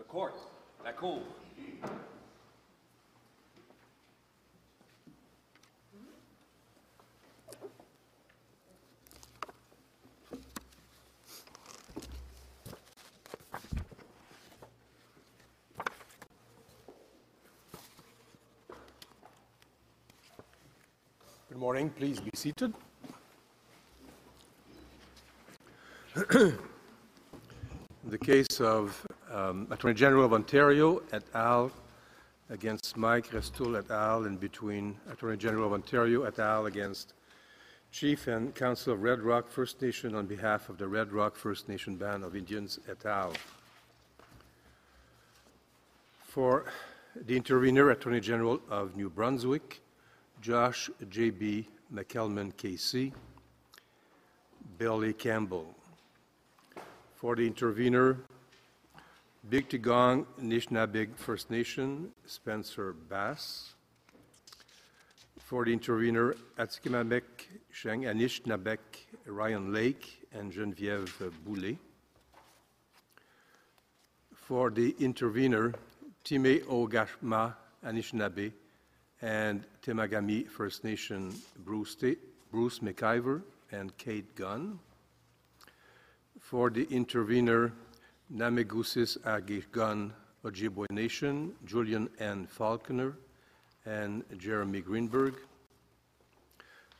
The court, That cool. Good morning. Please be seated. The case of um, Attorney General of Ontario et al. against Mike Restoule et al. and between Attorney General of Ontario et al. against Chief and Council of Red Rock First Nation on behalf of the Red Rock First Nation Band of Indians et al. For the intervener, Attorney General of New Brunswick, Josh J.B. McElman, KC, Billy Campbell. For the intervener, Big Tigong Nishnabig First Nation, Spencer Bass. For the intervener, Atskimamek Sheng Anishnabek, Ryan Lake, and Geneviève Boulet. For the intervener, Time Ogashma Anishinaabe and Temagami First Nation Bruce, Ta- Bruce McIver and Kate Gunn. For the intervener, Namaygoosisagagun Ojibwe Nation, Julian N. Falconer and Jeremy Greenberg.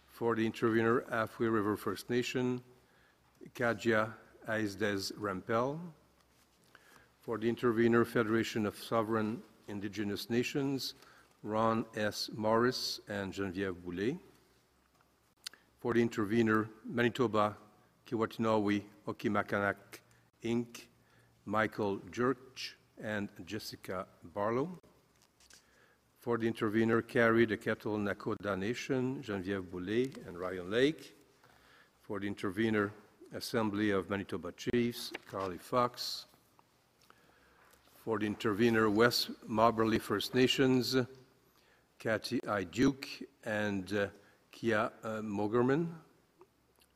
For the intervener, Afwe River First Nation, Kaja Aizdes Rampel. For the intervener, Federation of Sovereign Indigenous Nations, Ron S. Morris and Geneviève Boulet. For the intervener, Manitoba, Keewatinowi, Okimakanak, Inc., Michael Jurch and Jessica Barlow. For the intervener, Carry the Kettle Nakota Nation, Geneviève Boulet and Ryan Lake. For the intervener, Assembly of Manitoba Chiefs, Carly Fox. For the intervener, West Moberly First Nations, Kathy I. Duke and uh, Kia uh, Mogerman.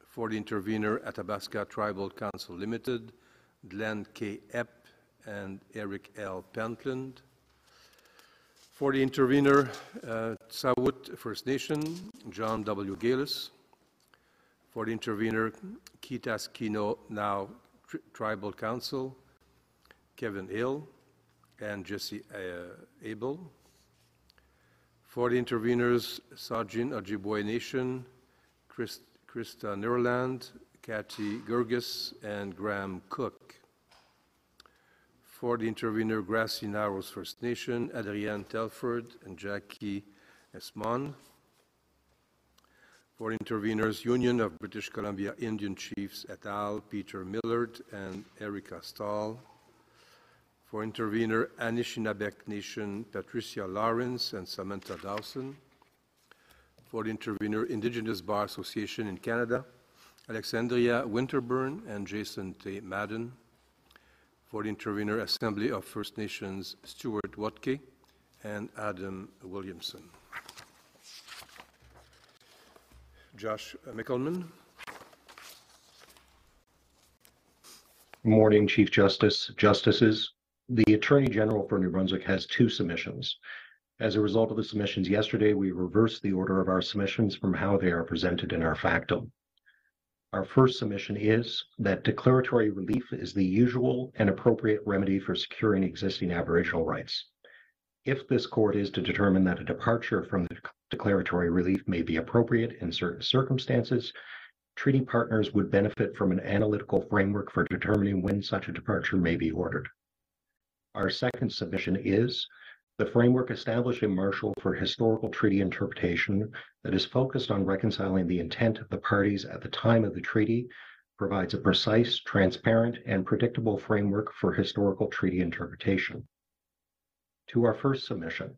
For the intervener, Athabasca Tribal Council Limited, Glenn K. Epp and Eric L. Pentland. For the intervener, uh, Tsawout First Nation, John W. Galis. For the intervener, Kee Tas Kee Now Tri- Tribal Council, Kevin Hill and Jesse uh, Abel. For the interveners, Saugeen Ojibwe Nation, Chris, Krista Nerland, Kathy Gergis, and Graham Cook. For the intervener, Grassy Narrows First Nation, Adrienne Telford and Jackie Esmond. For interveners, Union of British Columbia Indian Chiefs et al., Peter Millard and Erica Stahl. For intervener, Anishinabek Nation, Patricia Lawrence and Samantha Dawson. For intervener, Indigenous Bar Association in Canada, Alexandria Winterburn and Jason T. Madden. For the intervener, Assembly of First Nations, Stuart Wuttke and Adam Williamson. Josh McElman. Morning, Chief Justice, Justices. The Attorney General for New Brunswick has two submissions. As a result of the submissions yesterday, we reversed the order of our submissions from how they are presented in our factum. Our first submission is that declaratory relief is the usual and appropriate remedy for securing existing Aboriginal rights. If this court is to determine that a departure from the declaratory relief may be appropriate in certain circumstances, treaty partners would benefit from an analytical framework for determining when such a departure may be ordered. Our second submission is the framework established in Marshall for historical treaty interpretation that is focused on reconciling the intent of the parties at the time of the treaty provides a precise, transparent, and predictable framework for historical treaty interpretation. To our first submission,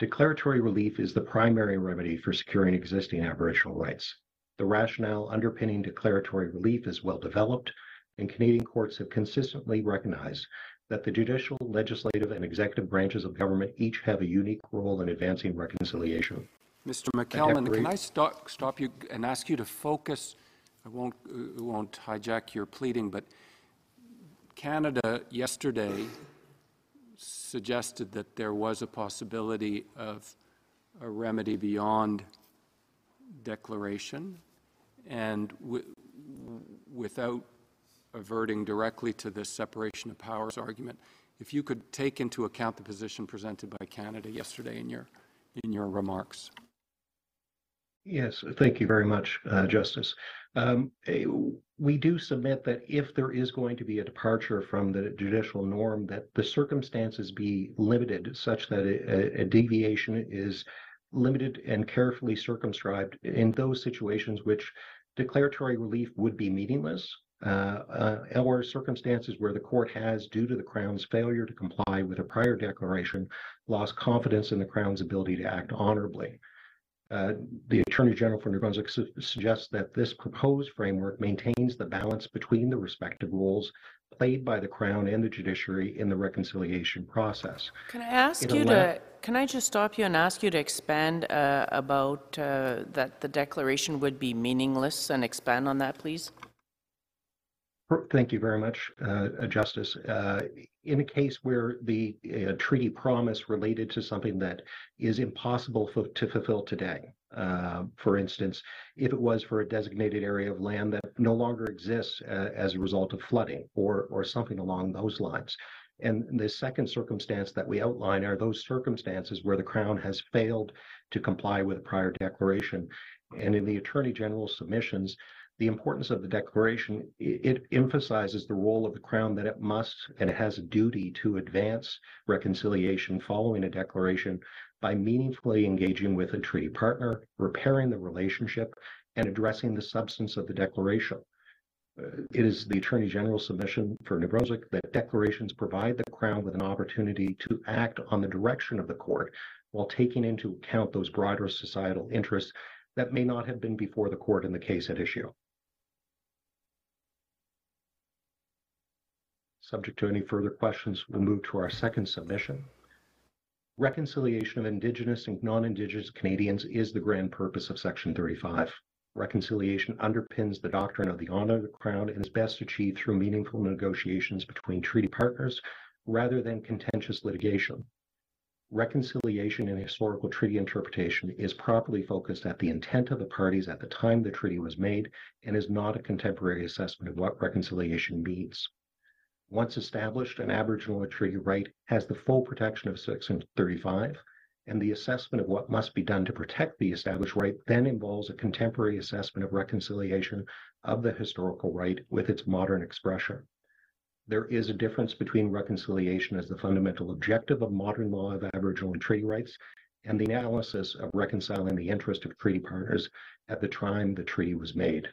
declaratory relief is the primary remedy for securing existing Aboriginal rights. The rationale underpinning declaratory relief is well developed, and Canadian courts have consistently recognized that the judicial, legislative, and executive branches of government each have a unique role in advancing reconciliation. Mr. McElman, can I stop, stop you and ask you to focus? I won't, uh, won't hijack your pleading, but Canada yesterday suggested that there was a possibility of a remedy beyond declaration, and wi- without averting directly to this separation of powers argument, if you could take into account the position presented by Canada yesterday in your, in your remarks. Yes, thank you very much, uh, Justice. Um, we do submit that if there is going to be a departure from the judicial norm, that the circumstances be limited such that a, a deviation is limited and carefully circumscribed in those situations which declaratory relief would be meaningless, or circumstances where the court has, due to the Crown's failure to comply with a prior declaration, lost confidence in the Crown's ability to act honorably. Uh, the Attorney General for New Brunswick su- suggests that this proposed framework maintains the balance between the respective roles played by the Crown and the judiciary in the reconciliation process. Can I ask It you allow- to, can I just stop you and ask you to expand uh, about uh, that the declaration would be meaningless and expand on that, please? Thank you very much, uh, uh, Justice. Uh, In a case where the treaty promise related to something that is impossible to fulfill today, for instance, if it was for a designated area of land that no longer exists as a result of flooding or, or something along those lines. And the second circumstance that we outline are those circumstances where the Crown has failed to comply with a prior declaration. And in the Attorney General's submissions, the importance of the declaration, it emphasizes the role of the Crown that it must and has a duty to advance reconciliation following a declaration by meaningfully engaging with a treaty partner, repairing the relationship, and addressing the substance of the declaration. Uh, It is the Attorney General's submission for New Brunswick that declarations provide the Crown with an opportunity to act on the direction of the court while taking into account those broader societal interests that may not have been before the court in the case at issue. Subject to any further questions, we'll move to our second submission. Reconciliation of Indigenous and non-Indigenous Canadians is the grand purpose of Section 35. Reconciliation underpins the doctrine of the honor of the Crown and is best achieved through meaningful negotiations between treaty partners rather than contentious litigation. Reconciliation in historical treaty interpretation is properly focused at the intent of the parties at the time the treaty was made and is not a contemporary assessment of what reconciliation means. Once established, an Aboriginal treaty right has the full protection of Section 35, and the assessment of what must be done to protect the established right then involves a contemporary assessment of reconciliation of the historical right with its modern expression. There is a difference between reconciliation as the fundamental objective of modern law of Aboriginal and treaty rights and the analysis of reconciling the interest of treaty partners at the time the treaty was made.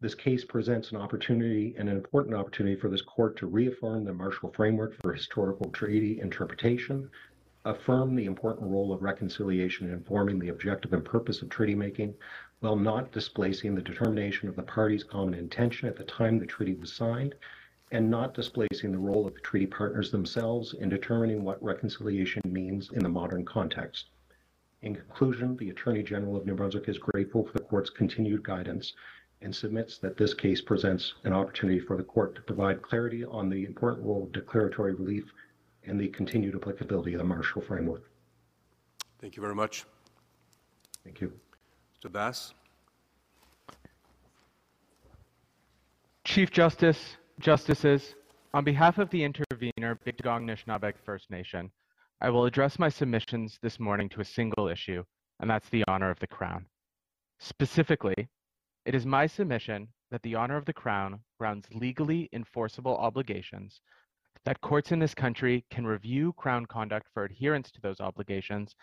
This case presents an opportunity and an important opportunity for this court to reaffirm the Marshall Framework for Historical Treaty Interpretation, affirm the important role of reconciliation in informing the objective and purpose of treaty making, while not displacing the determination of the parties' common intention at the time the treaty was signed, and not displacing the role of the treaty partners themselves in determining what reconciliation means in the modern context. In conclusion, the Attorney General of New Brunswick is grateful for the court's continued guidance and submits that this case presents an opportunity for the court to provide clarity on the important role of declaratory relief and the continued applicability of the Marshall Framework. Thank you very much. Thank you. Mr. Bass? Chief Justice, Justices, on behalf of the intervener, Biigtigong Nishnaabeg First Nation, I will address my submissions this morning to a single issue, and that's the honor of the Crown. Specifically, it is my submission that the honor of the Crown grounds legally enforceable obligations, that courts in this country can review Crown conduct for adherence to those obligations,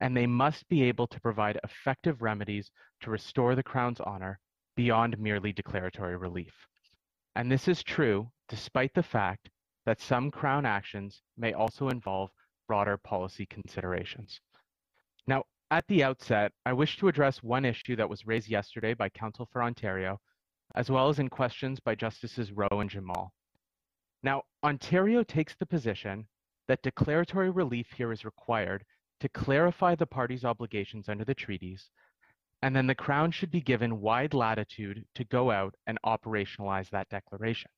and they must be able to provide effective remedies to restore the Crown's honor beyond merely declaratory relief. And this is true despite the fact that some Crown actions may also involve broader policy considerations. Now, at the outset, I wish to address one issue that was raised yesterday by Counsel for Ontario, as well as in questions by Justices Rowe and Jamal. Now, Ontario takes the position that declaratory relief here is required to clarify the parties' obligations under the treaties, and then the Crown should be given wide latitude to go out and operationalize that declaration.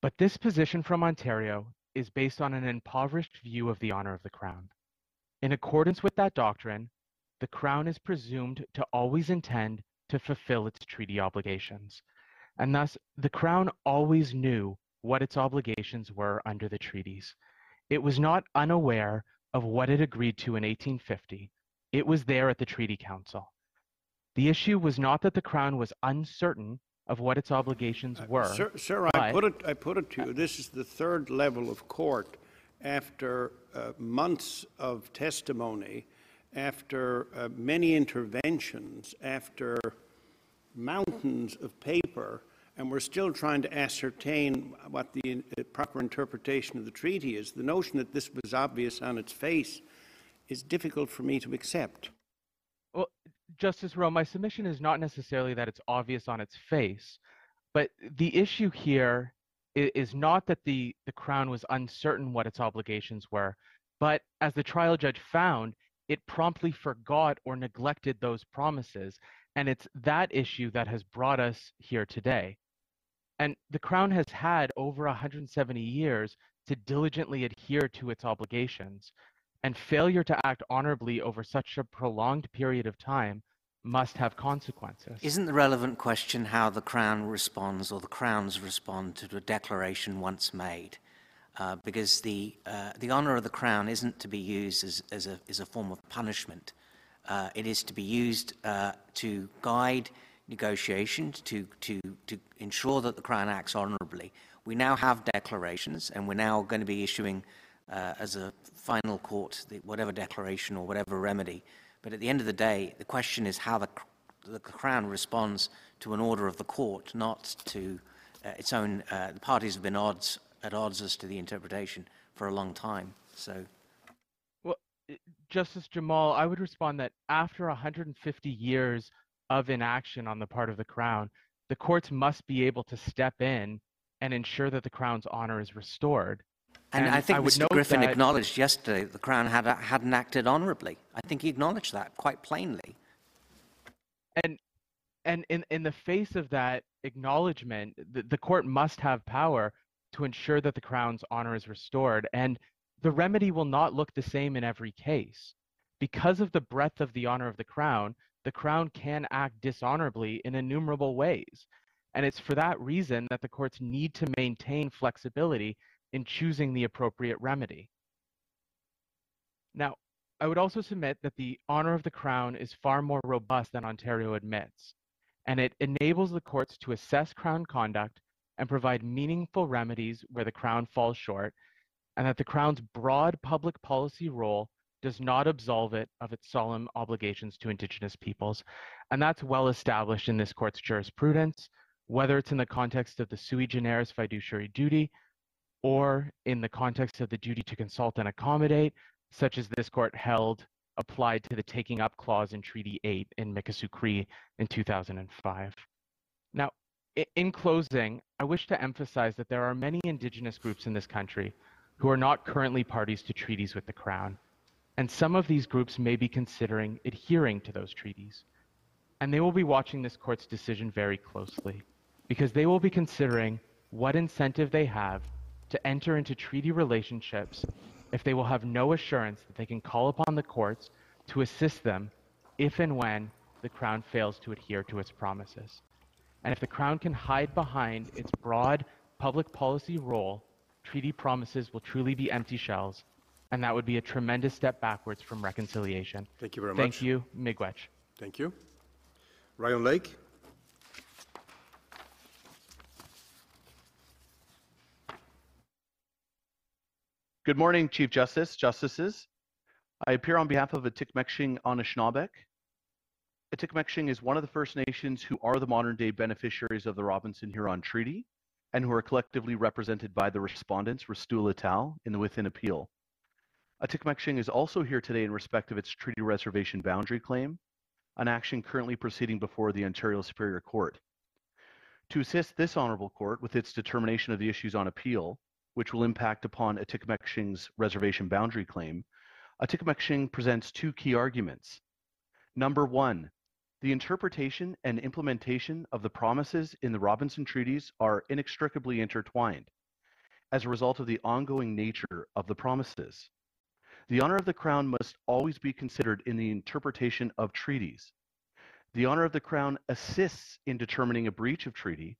But this position from Ontario is based on an impoverished view of the honor of the crown. In accordance with that doctrine, the crown is presumed to always intend to fulfill its treaty obligations, and thus the crown always knew what its obligations were under the treaties. It was not unaware of what it agreed to in 1850. It was there at the Treaty Council. The issue was not that the crown was uncertain of what its obligations uh, were. Sir, sir, I put it, I put it to you, uh, this is the third level of court after uh, months of testimony, after uh, many interventions, after mountains of paper, and we're still trying to ascertain what the uh, proper interpretation of the treaty is. The notion that this was obvious on its face is difficult for me to accept. Well, Justice Rowe, my submission is not necessarily that it's obvious on its face, but the issue here is not that the, the Crown was uncertain what its obligations were, but as the trial judge found, it promptly forgot or neglected those promises. And it's that issue that has brought us here today. And the Crown has had over 170 years to diligently adhere to its obligations and failure to act honorably over such a prolonged period of time must have consequences. Isn't the relevant question how the Crown responds or the Crowns respond to a declaration once made? Uh, because the, uh, the honour of the Crown isn't to be used as, as, a, as a form of punishment. Uh, it is to be used uh, to guide negotiations, to, to, to ensure that the Crown acts honourably. We now have declarations, and we're now going to be issuing, uh, as a final court, the, whatever declaration or whatever remedy. But at the end of the day, the question is how the, the Crown responds to an order of the court, not to uh, its own. Uh, the parties have been odds, at odds as to the interpretation for a long time. So, Well, Justice Jamal, I would respond that after 150 years of inaction on the part of the Crown, the courts must be able to step in and ensure that the Crown's honor is restored. And, I think I Mr. Griffin acknowledged yesterday that the Crown had, hadn't acted honourably. I think he acknowledged that quite plainly. and and in in the face of that acknowledgement the, the court must have power to ensure that the crown's honor is restored and the remedy will not look the same in every case because of the breadth of the honor of the crown the crown can act dishonorably in innumerable ways and it's for that reason that the courts need to maintain flexibility in choosing the appropriate remedy now I would also submit that the honor of the Crown is far more robust than Ontario admits, and it enables the courts to assess Crown conduct and provide meaningful remedies where the Crown falls short, and that the Crown's broad public policy role does not absolve it of its solemn obligations to Indigenous peoples. And that's well established in this court's jurisprudence, whether it's in the context of the sui generis fiduciary duty or in the context of the duty to consult and accommodate, such as this court held applied to the taking up clause in Treaty 8 in Mikisew Cree in 2005. Now, in closing, I wish to emphasize that there are many Indigenous groups in this country who are not currently parties to treaties with the Crown, and some of these groups may be considering adhering to those treaties. And they will be watching this court's decision very closely, because they will be considering what incentive they have to enter into treaty relationships if they will have no assurance that they can call upon the courts to assist them if and when the Crown fails to adhere to its promises. And if the Crown can hide behind its broad public policy role, treaty promises will truly be empty shells, and that would be a tremendous step backwards from reconciliation. Thank you very much. Thank you, Miigwech. Thank you. Ryan Lake? Good morning, Chief Justice, Justices. I appear on behalf of Atikameksheng Anishinaabeg. Atikameksheng is one of the First Nations who are the modern-day beneficiaries of the Robinson-Huron Treaty and who are collectively represented by the respondents, Restoule et al, in the Within Appeal. Atikameksheng is also here today in respect of its treaty reservation boundary claim, an action currently proceeding before the Ontario Superior Court. To assist this honorable court with its determination of the issues on appeal, which will impact upon Atikameksheng's reservation boundary claim, Atikameksheng presents two key arguments. Number one, the interpretation and implementation of the promises in the Robinson treaties are inextricably intertwined. as a result of the ongoing nature of the promises. The honor of the crown must always be considered in the interpretation of treaties. The honor of the crown assists in determining a breach of treaty,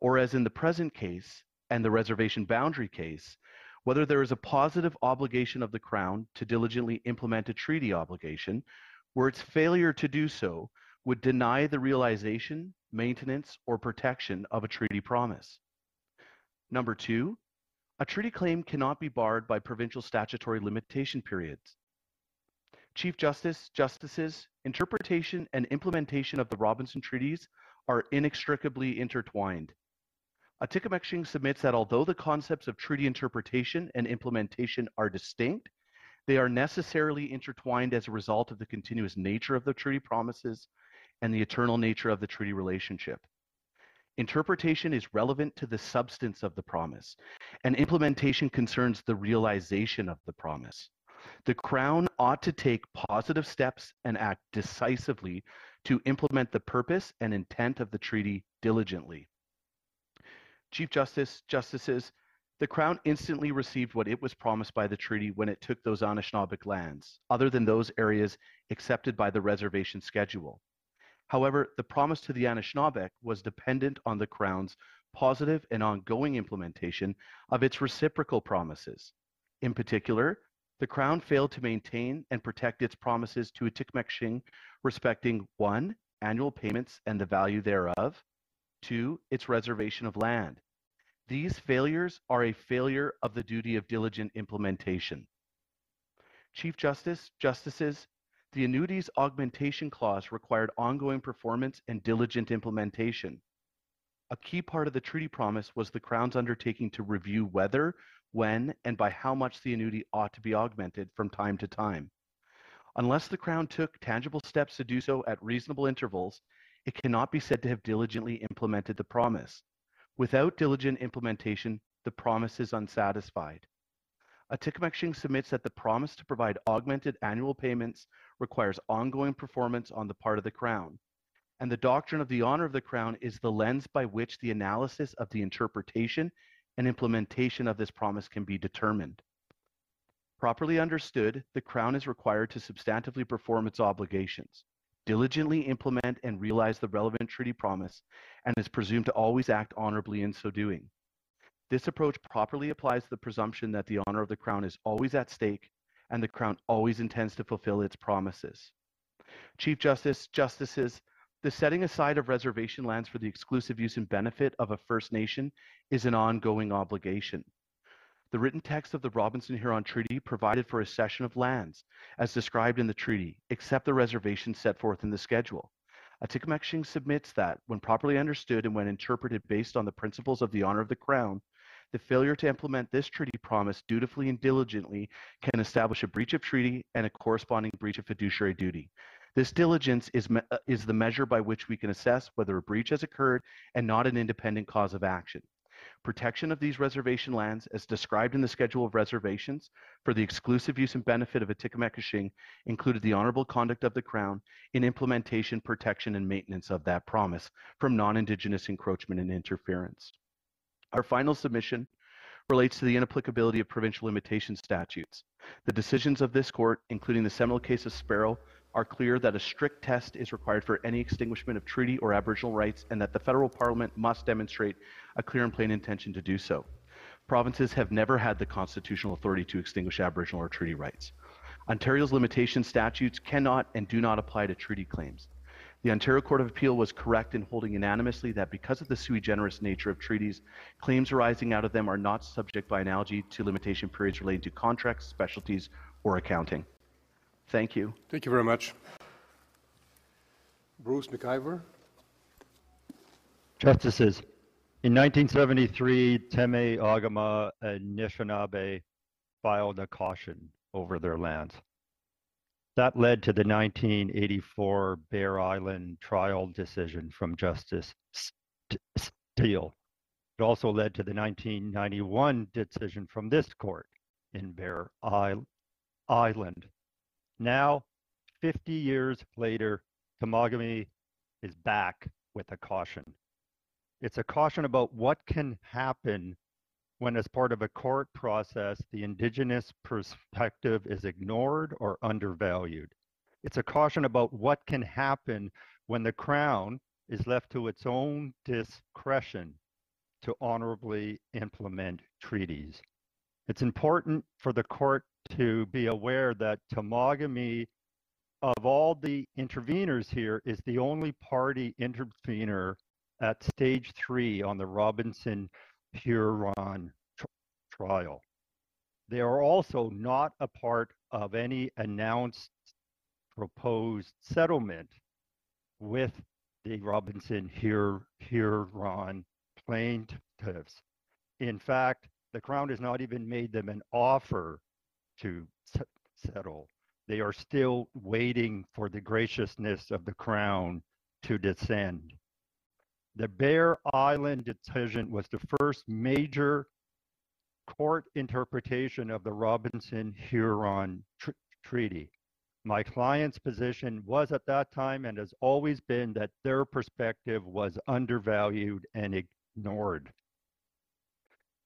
or as in the present case and the reservation boundary case, whether there is a positive obligation of the crown to diligently implement a treaty obligation, where its failure to do so would deny the realization, maintenance, or protection of a treaty promise. Number two, a treaty claim cannot be barred by provincial statutory limitation periods. Chief Justice, Justices, interpretation and implementation of the Robinson Treaties are inextricably intertwined. Atikameksheng submits that although the concepts of treaty interpretation and implementation are distinct, they are necessarily intertwined as a result of the continuous nature of the treaty promises and the eternal nature of the treaty relationship. Interpretation is relevant to the substance of the promise, and implementation concerns the realization of the promise. The Crown ought to take positive steps and act decisively to implement the purpose and intent of the treaty diligently. Chief Justice, Justices, the Crown instantly received what it was promised by the treaty when it took those Anishinaabeg lands, other than those areas accepted by the reservation schedule. However, the promise to the Anishinaabe was dependent on the Crown's positive and ongoing implementation of its reciprocal promises. In particular, the Crown failed to maintain and protect its promises to Atikameksheng respecting one, annual payments and the value thereof, two, its reservation of land. These failures are a failure of the duty of diligent implementation. Chief Justice, Justices, the annuities augmentation clause required ongoing performance and diligent implementation. A key part of the treaty promise was the Crown's undertaking to review whether, when, and by how much the annuity ought to be augmented from time to time. Unless the Crown took tangible steps to do so at reasonable intervals, it cannot be said to have diligently implemented the promise. Without diligent implementation, the promise is unsatisfied. Atikameksheng submits that the promise to provide augmented annual payments requires ongoing performance on the part of the Crown, and the doctrine of the honor of the Crown is the lens by which the analysis of the interpretation and implementation of this promise can be determined. Properly understood, the Crown is required to substantively perform its obligations, diligently implement and realize the relevant treaty promise, and is presumed to always act honorably in so doing. This approach properly applies to the presumption that the honor of the Crown is always at stake and the Crown always intends to fulfill its promises. Chief Justice, Justices, the setting aside of reservation lands for the exclusive use and benefit of a First Nation is an ongoing obligation. The written text of the Robinson Huron Treaty provided for a cession of lands, as described in the treaty, except the reservations set forth in the schedule. A Atikameksheng submits that, when properly understood and when interpreted based on the principles of the honor of the Crown, the failure to implement this treaty promise dutifully and diligently can establish a breach of treaty and a corresponding breach of fiduciary duty. This diligence is, me- uh, is the measure by which we can assess whether a breach has occurred and not an independent cause of action. Protection of these reservation lands, as described in the Schedule of Reservations, for the exclusive use and benefit of Atikameksheng included the honorable conduct of the Crown in implementation, protection, and maintenance of that promise from non-Indigenous encroachment and interference. Our final submission relates to the inapplicability of provincial limitation statutes. The decisions of this court, including the seminal case of Sparrow, are clear that a strict test is required for any extinguishment of treaty or Aboriginal rights and that the federal parliament must demonstrate a clear and plain intention to do so. Provinces have never had the constitutional authority to extinguish Aboriginal or treaty rights. Ontario's limitation statutes cannot and do not apply to treaty claims. The Ontario Court of Appeal was correct in holding unanimously that because of the sui generis nature of treaties, claims arising out of them are not subject by analogy to limitation periods relating to contracts, specialties, or accounting. Thank you. Thank you very much. Bruce McIver? Justices, in 1973, Teme, Agama, and Anishinaabe filed a caution over their lands. That led to the 1984 Bear Island trial decision from Justice Steele. It also led to the 1991 decision from this court in Bear Island. Now, 50 years later, Temagami is back with a caution. It's a caution about what can happen when as part of a court process, the indigenous perspective is ignored or undervalued. It's a caution about what can happen when the Crown is left to its own discretion to honorably implement treaties. It's important for the court to be aware that Temagami, of all the interveners here, is the only party intervener at stage three on the Robinson Huron tr- trial. They are also not a part of any announced proposed settlement with the Robinson Hur- Huron plaintiffs. In fact, the Crown has not even made them an offer to settle. They are still waiting for the graciousness of the Crown to descend. The Bear Island decision was the first major court interpretation of the Robinson Huron tr- Treaty. My client's position was at that time and has always been that their perspective was undervalued and ignored.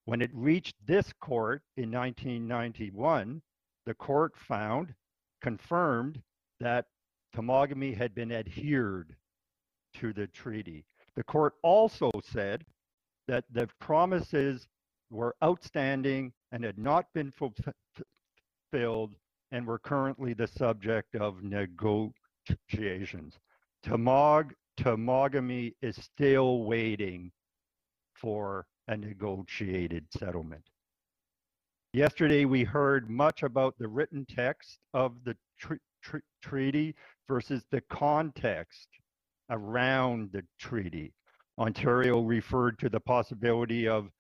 When it reached this court in 1991, the court found, confirmed that Temagami had been adhered to the treaty. The court also said that the promises were outstanding and had not been fulfilled and were currently the subject of negotiations. Tamag, Temagami is still waiting for a negotiated settlement. Yesterday, we heard much about the written text of the tr- tr- treaty versus the context around the treaty. Ontario referred to the possibility of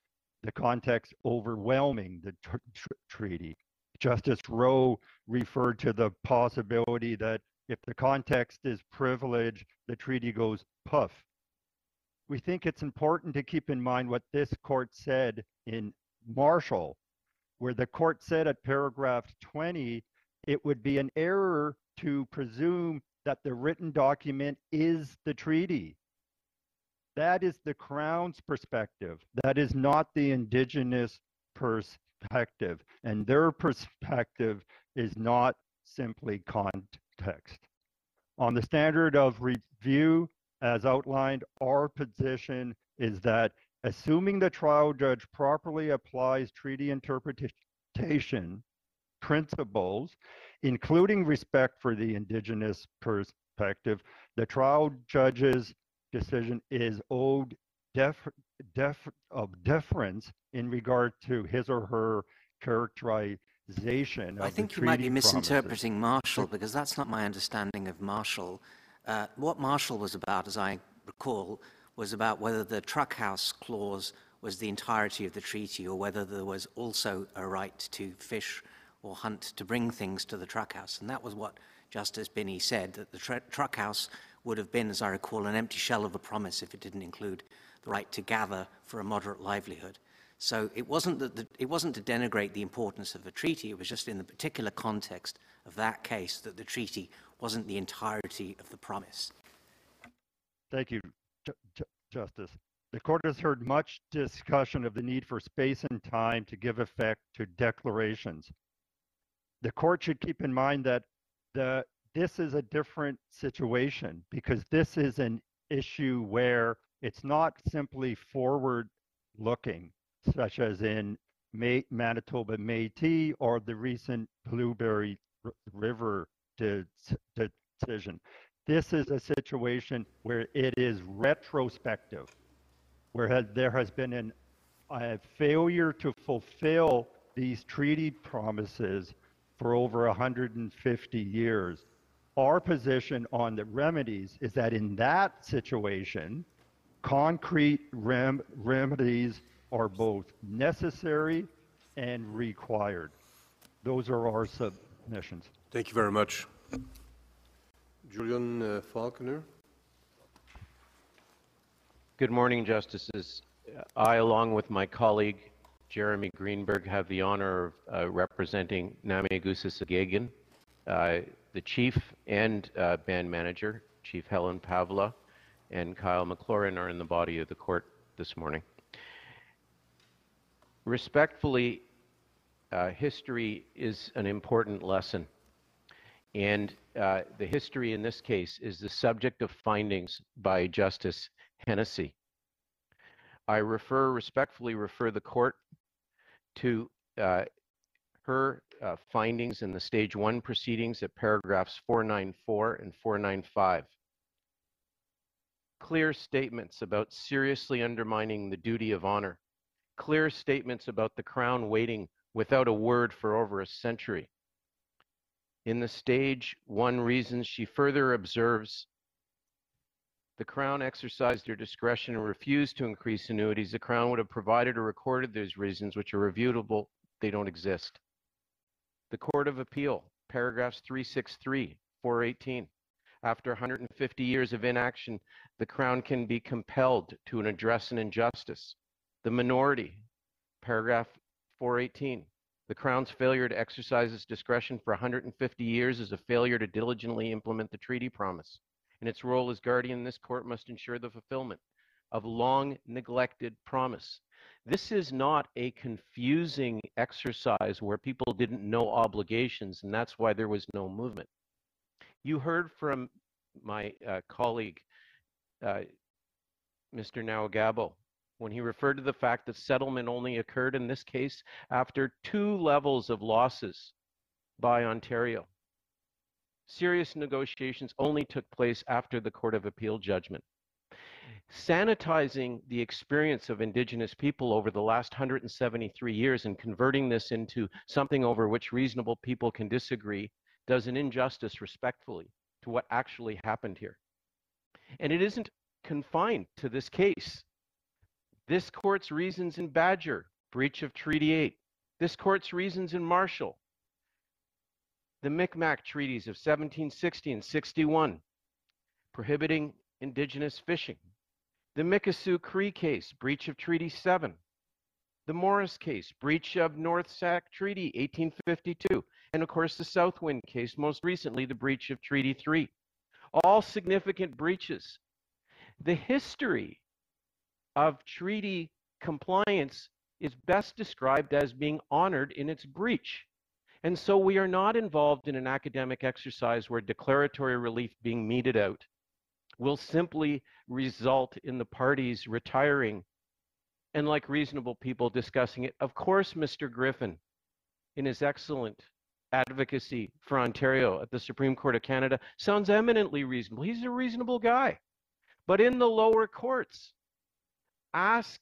the context overwhelming the tr- tr- treaty. Justice Rowe referred to the possibility that if the context is privilege, the treaty goes puff. We think it's important to keep in mind what this court said in Marshall, where the court said at paragraph 20, it would be an error to presume that the written document is the treaty. That is the Crown's perspective. That is not the Indigenous perspective. And their perspective is not simply context. On the standard of review, as outlined, our position is that assuming the trial judge properly applies treaty interpretation principles, including respect for the Indigenous perspective, the trial judge's decision is owed def, def, of deference in regard to his or her characterization of I think you might be promises. misinterpreting Marshall because that's not my understanding of Marshall. Uh, what Marshall was about, as I recall, was about whether the truckhouse clause was the entirety of the treaty or whether there was also a right to fish or hunt to bring things to the truckhouse. And that was what Justice Binnie said, that the tr- truckhouse would have been, as I recall, an empty shell of a promise if it didn't include the right to gather for a moderate livelihood. So it wasn't, that the, it wasn't to denigrate the importance of the treaty, it was just in the particular context of that case that the treaty wasn't the entirety of the promise. Thank you, Ju- Ju- Justice. The court has heard much discussion of the need for space and time to give effect to declarations. The court should keep in mind that the, this is a different situation because this is an issue where it's not simply forward looking, such as in May, Manitoba Métis or the recent Blueberry R- River de- de- decision. This is a situation where it is retrospective, where ha- there has been an, a failure to fulfill these treaty promises for over 150 years. Our position on the remedies is that in that situation, concrete rem- remedies are both necessary and required. Those are our submissions. Thank you very much. Julian uh, Falconer? Good morning, Justices. I, along with my colleague Jeremy Greenberg, have the honor of uh, representing Namaygoosisagagun, uh, the chief and uh, band manager, Chief Helen Paavola, and Kyle McLaurin are in the body of the court this morning. Respectfully, uh, history is an important lesson. And uh, the history in this case is the subject of findings by Justice Hennessy. I refer, respectfully refer the court to uh, her uh, findings in the stage one proceedings at paragraphs 494 and 495. Clear statements about seriously undermining the duty of honor. Clear statements about the crown waiting without a word for over a century. In the stage one reasons, she further observes the Crown exercised their discretion and refused to increase annuities. The Crown would have provided or recorded those reasons, which are reviewable. They don't exist. The Court of Appeal, paragraphs 363, 418. After 150 years of inaction, the Crown can be compelled to address an injustice. The minority, paragraph 418. The Crown's failure to exercise its discretion for 150 years is a failure to diligently implement the treaty promise. In its role as guardian, this court must ensure the fulfillment of long neglected promise. This is not a confusing exercise where people didn't know obligations, and that's why there was no movement. You heard from my uh, colleague, uh, Mr. Nahwegahbow, when he referred to the fact that settlement only occurred in this case after two levels of losses by Ontario. Serious negotiations only took place after the Court of Appeal judgment. Sanitizing the experience of Indigenous people over the last 173 years and converting this into something over which reasonable people can disagree does an injustice respectfully to what actually happened here. And it isn't confined to this case. This court's reasons in Badger, breach of Treaty 8. This court's reasons in Marshall, the Micmac treaties of 1760 and 61, prohibiting indigenous fishing. The Mikisew Cree case, breach of Treaty 7. The Morris case, breach of North Saanich Treaty 1852. And of course, the Southwind case, most recently, the breach of Treaty 3. All significant breaches. The history of treaty compliance is best described as being honored in its breach. And so we are not involved in an academic exercise where declaratory relief being meted out will simply result in the parties retiring and like reasonable people discussing it. Of course, Mr. Griffin, in his excellent advocacy for Ontario at the Supreme Court of Canada, sounds eminently reasonable. He's a reasonable guy. But in the lower courts, ask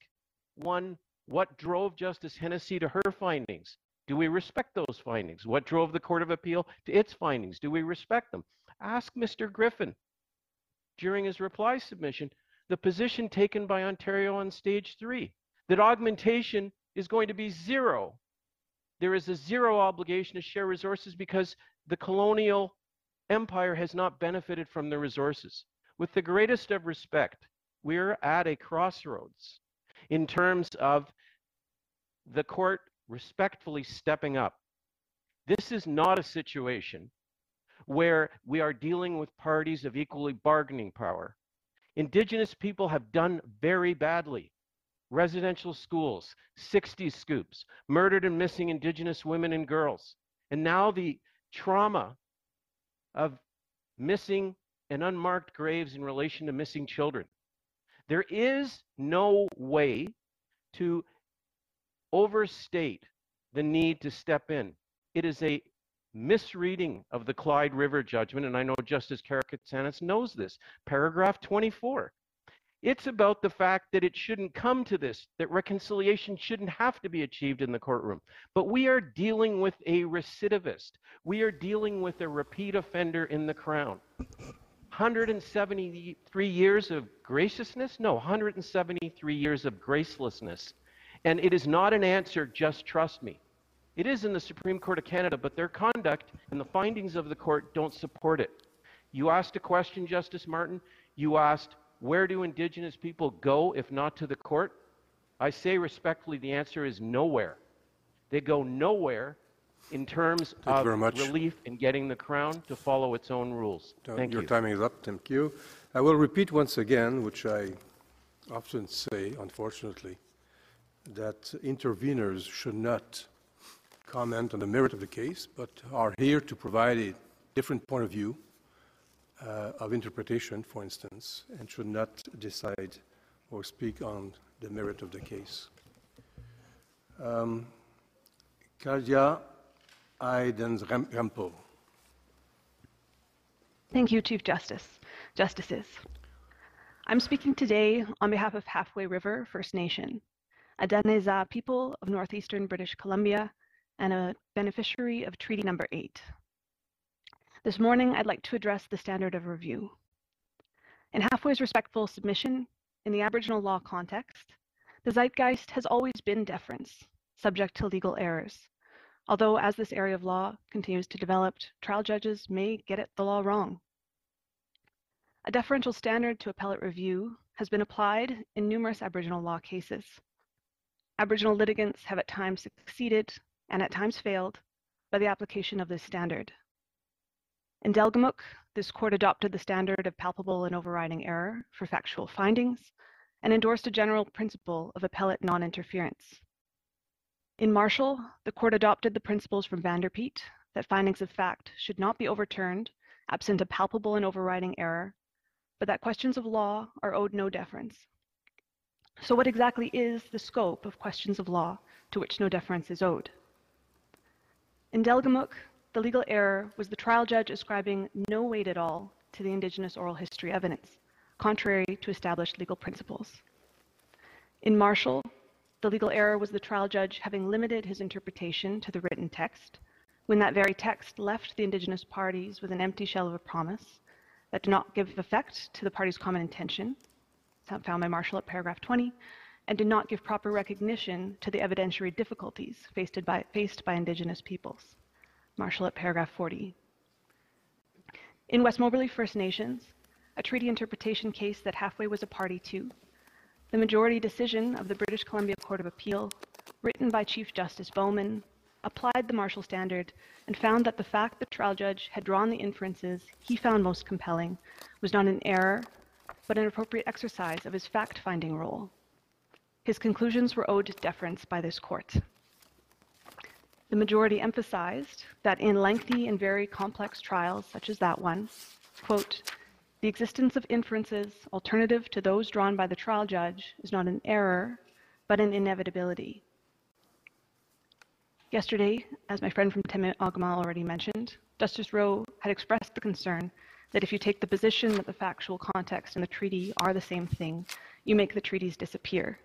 one what drove Justice Hennessy to her findings. Do we respect those findings? What drove the Court of Appeal to its findings? Do we respect them? Ask Mr. Griffin during his reply submission the position taken by Ontario on stage three that augmentation is going to be zero. There is a zero obligation to share resources because the colonial empire has not benefited from the resources. With the greatest of respect, we're at a crossroads in terms of the court respectfully stepping up. This is not a situation where we are dealing with parties of equally bargaining power. Indigenous people have done very badly. Residential schools, 60 scoops, murdered and missing Indigenous women and girls. And now the trauma of missing and unmarked graves in relation to missing children. There is no way to overstate the need to step in. It is a misreading of the Clyde River judgment, and I know Justice Karakatsanis knows this. Paragraph 24. It's about the fact that it shouldn't come to this, that reconciliation shouldn't have to be achieved in the courtroom. But we are dealing with a recidivist. We are dealing with a repeat offender in the crown. 173 years of graciousness? No, 173 years of gracelessness. And it is not an answer, just trust me. It is in the Supreme Court of Canada, but their conduct and the findings of the court don't support it. You asked a question, Justice Martin. You asked, where do Indigenous people go if not to the court? I say respectfully, the answer is nowhere. They go nowhere in terms Thank of relief in getting the Crown to follow its own rules. Uh, Thank Your you. timing is up, thank you. I will repeat once again, which I often say, unfortunately. that interveners should not comment on the merit of the case, but are here to provide a different point of view uh, of interpretation, for instance, and should not decide or speak on the merit of the case. Um, Kadia Aydens-Rempel. Thank you, Chief Justice, Justices. I'm speaking today on behalf of Halfway River First Nation, a Dane-zaa people of northeastern British Columbia and a beneficiary of Treaty Number 8. This morning, I'd like to address the standard of review. In Halfway's respectful submission, in the Aboriginal law context, the zeitgeist has always been deference, subject to legal errors. Although, as this area of law continues to develop, trial judges may get it the law wrong. A deferential standard to appellate review has been applied in numerous Aboriginal law cases. Aboriginal litigants have at times succeeded and at times failed by the application of this standard. In Delgamuukw, this court adopted the standard of palpable and overriding error for factual findings and endorsed a general principle of appellate non-interference. In Marshall, the court adopted the principles from Van der Peet that findings of fact should not be overturned absent a palpable and overriding error, but that questions of law are owed no deference. So what exactly is the scope of questions of law to which no deference is owed? In Delgamuukw, the legal error was the trial judge ascribing no weight at all to the Indigenous oral history evidence, contrary to established legal principles. In Marshall, the legal error was the trial judge having limited his interpretation to the written text, when that very text left the Indigenous parties with an empty shell of a promise that did not give effect to the parties' common intention, found by Marshall at paragraph 20, and did not give proper recognition to the evidentiary difficulties faced by, faced by Indigenous peoples. Marshall at paragraph 40. In West Moberly First Nations, a treaty interpretation case that Halfway was a party to, the majority decision of the British Columbia Court of Appeal, written by Chief Justice Bauman, applied the Marshall Standard and found that the fact the trial judge had drawn the inferences he found most compelling was not an error, but an appropriate exercise of his fact-finding role. His conclusions were owed deference by this court. The majority emphasized that in lengthy and very complex trials such as that one, quote, the existence of inferences alternative to those drawn by the trial judge is not an error, but an inevitability. Yesterday, as my friend from Teme-Augama already mentioned, Justice Rowe had expressed the concern that if you take the position that the factual context and the treaty are the same thing, you make the treaties disappear.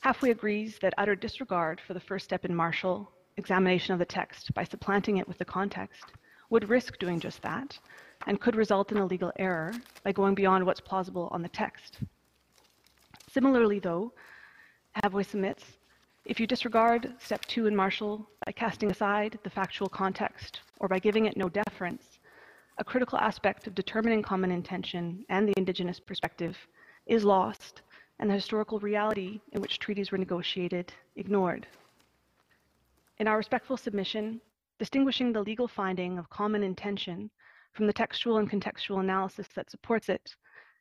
Halfway agrees that utter disregard for the first step in Marshall, examination of the text by supplanting it with the context, would risk doing just that and could result in a legal error by going beyond what's plausible on the text. Similarly, though, Halfway submits, if you disregard step two in Marshall by casting aside the factual context or by giving it no deference, a critical aspect of determining common intention and the Indigenous perspective is lost and the historical reality in which treaties were negotiated ignored. In our respectful submission, distinguishing the legal finding of common intention from the textual and contextual analysis that supports it,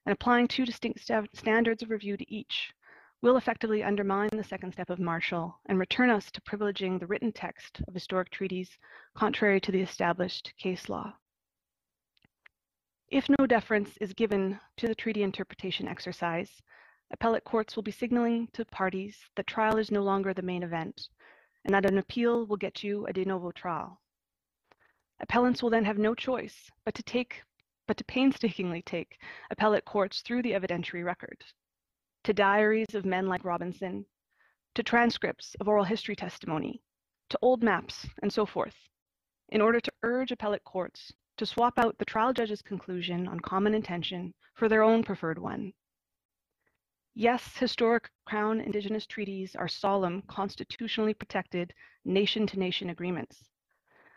and applying two distinct st standards of review to each, will effectively undermine the second step of Marshall and return us to privileging the written text of historic treaties contrary to the established case law. If no deference is given to the treaty interpretation exercise, appellate courts will be signaling to parties that trial is no longer the main event and that an appeal will get you a de novo trial. Appellants will then have no choice but to take but to painstakingly take appellate courts through the evidentiary record, to diaries of men like Robinson, to transcripts of oral history testimony, to old maps, and so forth, in order to urge appellate courts to swap out the trial judge's conclusion on common intention for their own preferred one Yes, historic Crown Indigenous treaties are solemn, constitutionally protected, nation to nation agreements.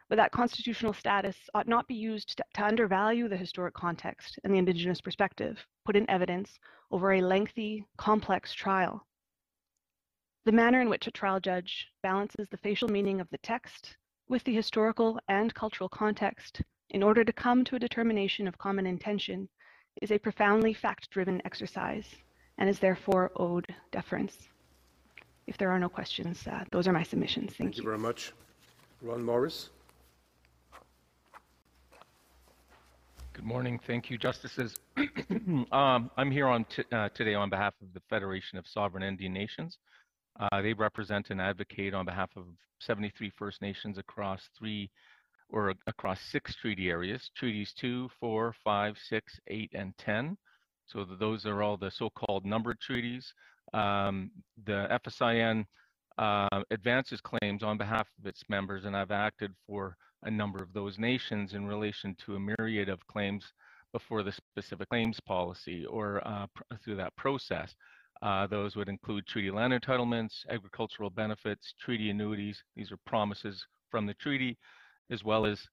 But that constitutional status ought not be used to, to, undervalue the historic context and the Indigenous perspective put in evidence over a lengthy, complex trial. The manner in which a trial judge balances the facial meaning of the text with the historical and cultural context in order to come to a determination of common intention is a profoundly fact driven exercise and is therefore owed deference. If there are no questions, uh, those are my submissions. Thank, Thank you very much. Ron Maurice? Good morning. Thank you, Justices. um, I'm here on uh, today on behalf of the Federation of Sovereign Indian Nations. Uh, they represent and advocate on behalf of 73 First Nations across three or across six treaty areas, treaties 2, 4, 5, 6, 8, and 10. So those are all the so-called numbered treaties. Um, the FSIN uh, advances claims on behalf of its members, and I've acted for a number of those nations in relation to a myriad of claims before the specific claims policy or uh, through that process. Uh, those would include treaty land entitlements, agricultural benefits, treaty annuities. These are promises from the treaty, as well as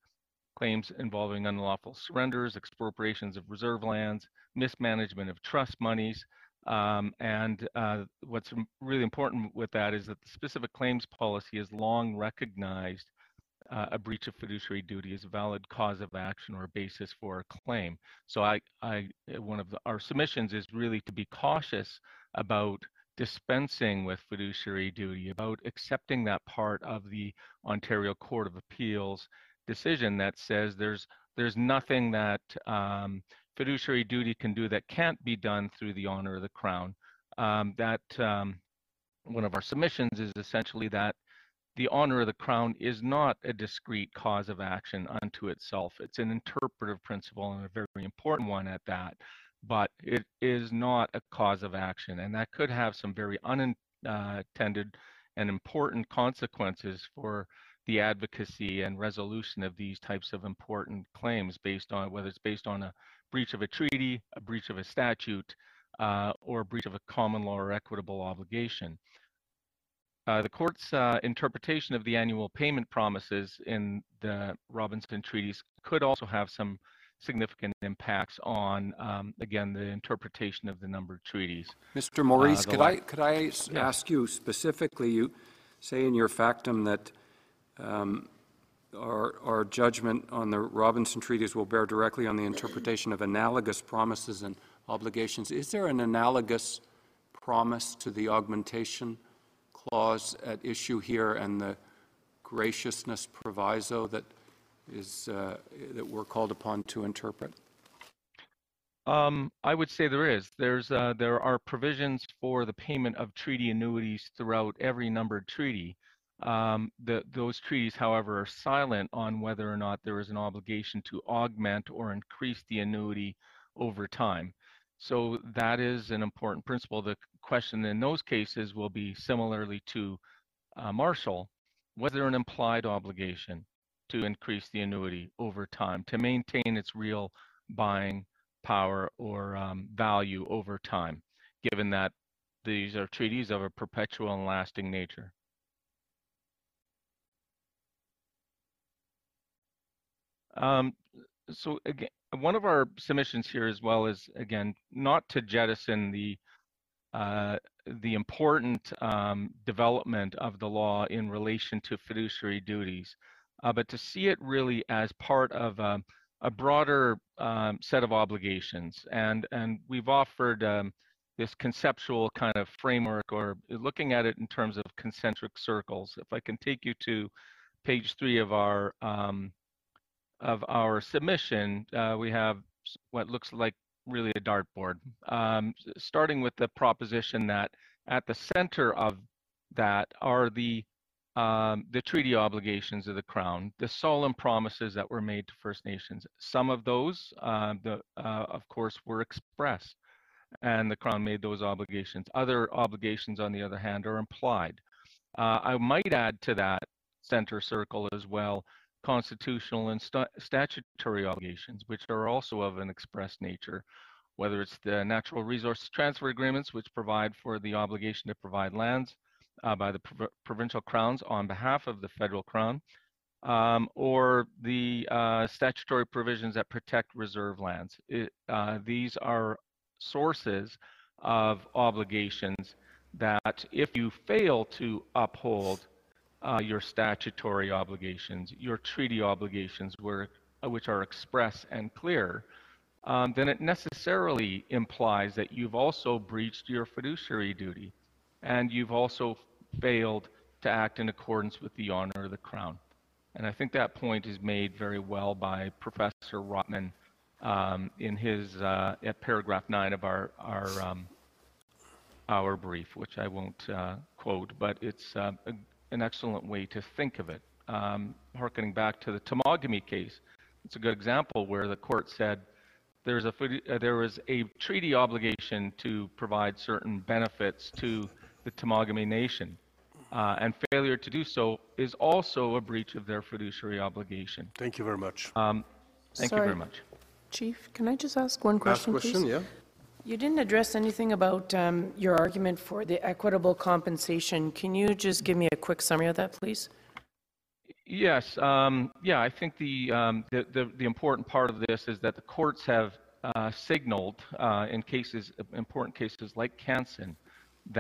claims involving unlawful surrenders, expropriations of reserve lands, mismanagement of trust monies. Um, and uh, what's really important with that is that the specific claims policy is long recognized uh, a breach of fiduciary duty is a valid cause of action or basis for a claim. So I, I one of the, our submissions is really to be cautious about dispensing with fiduciary duty, about accepting that part of the Ontario Court of Appeals decision that says there's there's nothing that um, fiduciary duty can do that can't be done through the honor of the crown. Um, that um, one of our submissions is essentially that the honor of the crown is not a discrete cause of action unto itself. It's an interpretive principle and a very important one at that, but it is not a cause of action. And that could have some very unintended and important consequences for the advocacy and resolution of these types of important claims based on whether it's based on a breach of a treaty, a breach of a statute, uh, or a breach of a common law or equitable obligation. Uh, the court's uh, interpretation of the annual payment promises in the Robinson treaties could also have some significant impacts on, um, again, the interpretation of the numbered treaties. Mr. Maurice, Uh, could I could I Yeah. ask you specifically? You say in your factum that um, our our judgment on the Robinson treaties will bear directly on the interpretation of analogous promises and obligations. Is there an analogous promise to the augmentation? Clause at issue here and the graciousness proviso that is uh, that we're called upon to interpret? Um, I would say there is. There's uh, there are provisions for the payment of treaty annuities throughout every numbered treaty. Um, the, those treaties, however, are silent on whether or not there is an obligation to augment or increase the annuity over time. So that is an important principle. The question in those cases will be similarly to uh, Marshall, was there an implied obligation to increase the annuity over time to maintain its real buying power or um, value over time, given that these are treaties of a perpetual and lasting nature. Um, so again, one of our submissions here as well is again not to jettison the uh, the important um, development of the law in relation to fiduciary duties, uh, but to see it really as part of a, a broader um, set of obligations. And and we've offered um, this conceptual kind of framework, or looking at it in terms of concentric circles. If I can take you to page three of our um, of our submission, uh, we have what looks like really a dartboard, um, starting with the proposition that at the center of that are the um, the treaty obligations of the Crown, the solemn promises that were made to First Nations. Some of those, uh, the, uh, of course, were expressed, and the Crown made those obligations. Other obligations, on the other hand, are implied. Uh, I might add to that center circle as well constitutional and st statutory obligations, which are also of an express nature, whether it's the natural resource transfer agreements, which provide for the obligation to provide lands uh, by the prov provincial crowns on behalf of the federal crown, um, or the uh, statutory provisions that protect reserve lands. It, uh, these are sources of obligations that if you fail to uphold uh, your statutory obligations, your treaty obligations, were, uh, which are express and clear, um, then it necessarily implies that you've also breached your fiduciary duty and you've also failed to act in accordance with the honor of the Crown. And I think that point is made very well by Professor Rotman um, in his, uh, at paragraph nine of our, our, um, our brief, which I won't uh, quote, but it's uh, a, an excellent way to think of it. Um, harkening back to the Temagami case, it's a good example where the court said there's a, uh, there was a treaty obligation to provide certain benefits to the Temagami Nation. Uh, and failure to do so is also a breach of their fiduciary obligation. Thank you very much. Um, thank you very much. Chief, can I just ask one Last question, question, please? yeah? You didn't address anything about um, your argument for the equitable compensation. Can you just give me a quick summary of that, please? Yes, um, yeah, I think the, um, the, the, the important part of this is that the courts have uh, signaled uh, in cases, important cases like Canson,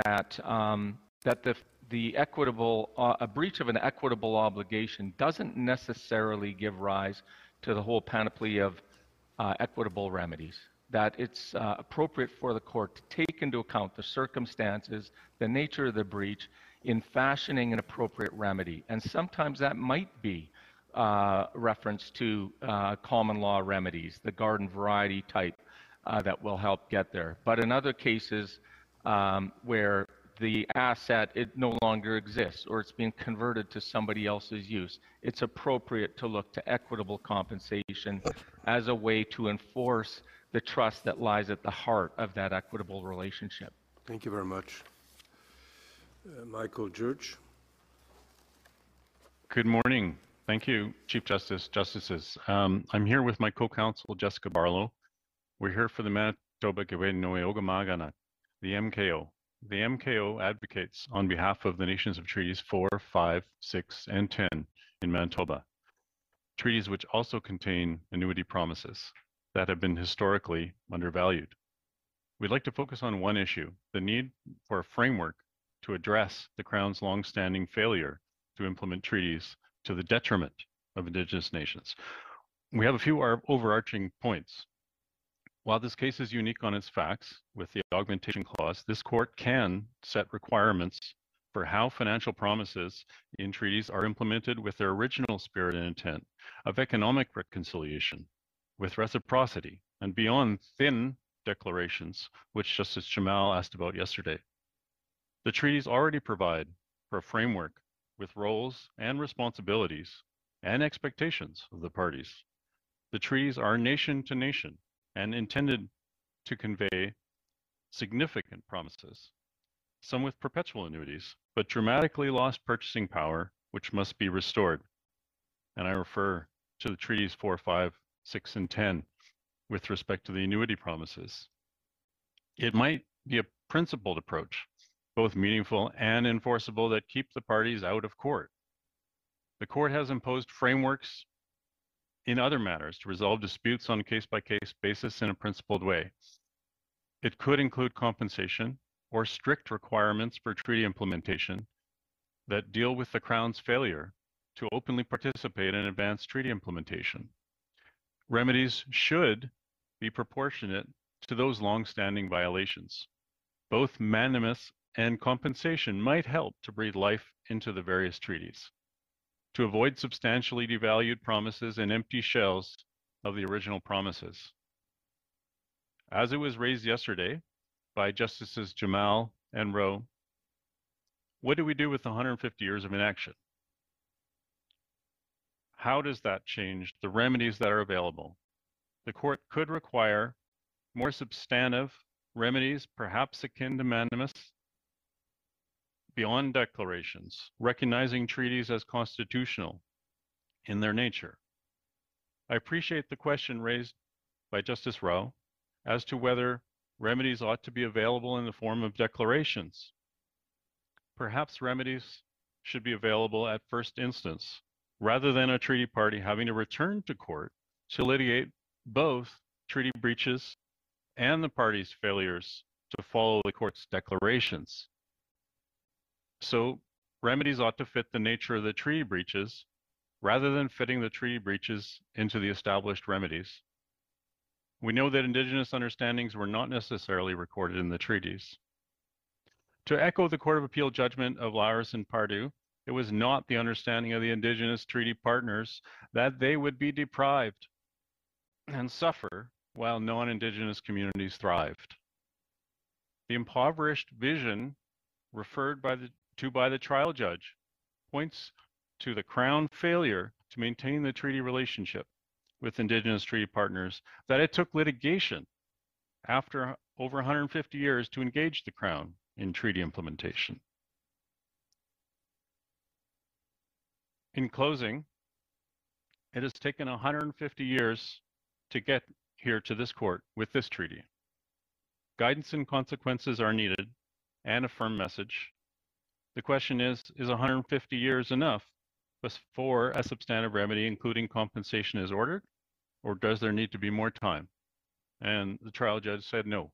that, um, that the, the equitable, uh, a breach of an equitable obligation doesn't necessarily give rise to the whole panoply of uh, equitable remedies. That it's uh, appropriate for the court to take into account the circumstances, the nature of the breach, in fashioning an appropriate remedy. And sometimes that might be uh, reference to uh, common law remedies, the garden variety type uh, that will help get there. But in other cases um, where the asset it no longer exists or it's being converted to somebody else's use, it's appropriate to look to equitable compensation as a way to enforce the trust that lies at the heart of that equitable relationship. Thank you very much. Uh, Michael George? Good morning. Thank you, Chief Justice, Justices. Um, I'm here with my co-counsel, Jessica Barlow. We're here for the Manitoba Keewatinowi Okimakanak, the MKO. The MKO advocates on behalf of the nations of treaties 4, 5, 6, and 10 in Manitoba. Treaties which also contain annuity promises that have been historically undervalued. We'd like to focus on one issue, the need for a framework to address the Crown's longstanding failure to implement treaties to the detriment of Indigenous nations. We have a few overarching points. While this case is unique on its facts, with the augmentation clause, this court can set requirements for how financial promises in treaties are implemented with their original spirit and intent of economic reconciliation, with reciprocity, and beyond thin declarations, which Justice Jamal asked about yesterday. The treaties already provide for a framework with roles and responsibilities and expectations of the parties. The treaties are nation to nation and intended to convey significant promises, some with perpetual annuities, but dramatically lost purchasing power, which must be restored. And I refer to the treaties 4, 5, 6, and 10 with respect to the annuity promises. It might be a principled approach both meaningful and enforceable that keep the parties out of court. The court has imposed frameworks in other matters to resolve disputes on a case by case basis in a principled way. It could include compensation or strict requirements for treaty implementation that deal with the Crown's failure to openly participate in advanced treaty implementation. Remedies should be proportionate to those long-standing violations. Both mandamus and compensation might help to breathe life into the various treaties, to avoid substantially devalued promises and empty shells of the original promises. As it was raised yesterday by Justices Jamal and Rowe, what do we do with 150 years of inaction? How does that change the remedies that are available? The court could require more substantive remedies, perhaps akin to mandamus, beyond declarations, recognizing treaties as constitutional in their nature. I appreciate the question raised by Justice Rowe as to whether remedies ought to be available in the form of declarations. Perhaps remedies should be available at first instance, rather than a treaty party having to return to court to litigate both treaty breaches and the party's failures to follow the court's declarations. So remedies ought to fit the nature of the treaty breaches rather than fitting the treaty breaches into the established remedies. We know that indigenous understandings were not necessarily recorded in the treaties. To echo the Court of Appeal judgment of Lauwers and Pardu, it was not the understanding of the Indigenous treaty partners that they would be deprived and suffer while non-Indigenous communities thrived. The impoverished vision referred by the, to by the trial judge points to the Crown failure to maintain the treaty relationship with Indigenous treaty partners, that it took litigation after over 150 years to engage the Crown in treaty implementation. In closing, it has taken 150 years to get here to this court with this treaty. Guidance and consequences are needed and a firm message. The question is, is 150 years enough before a substantive remedy, including compensation, is ordered? Or does there need to be more time? And the trial judge said no.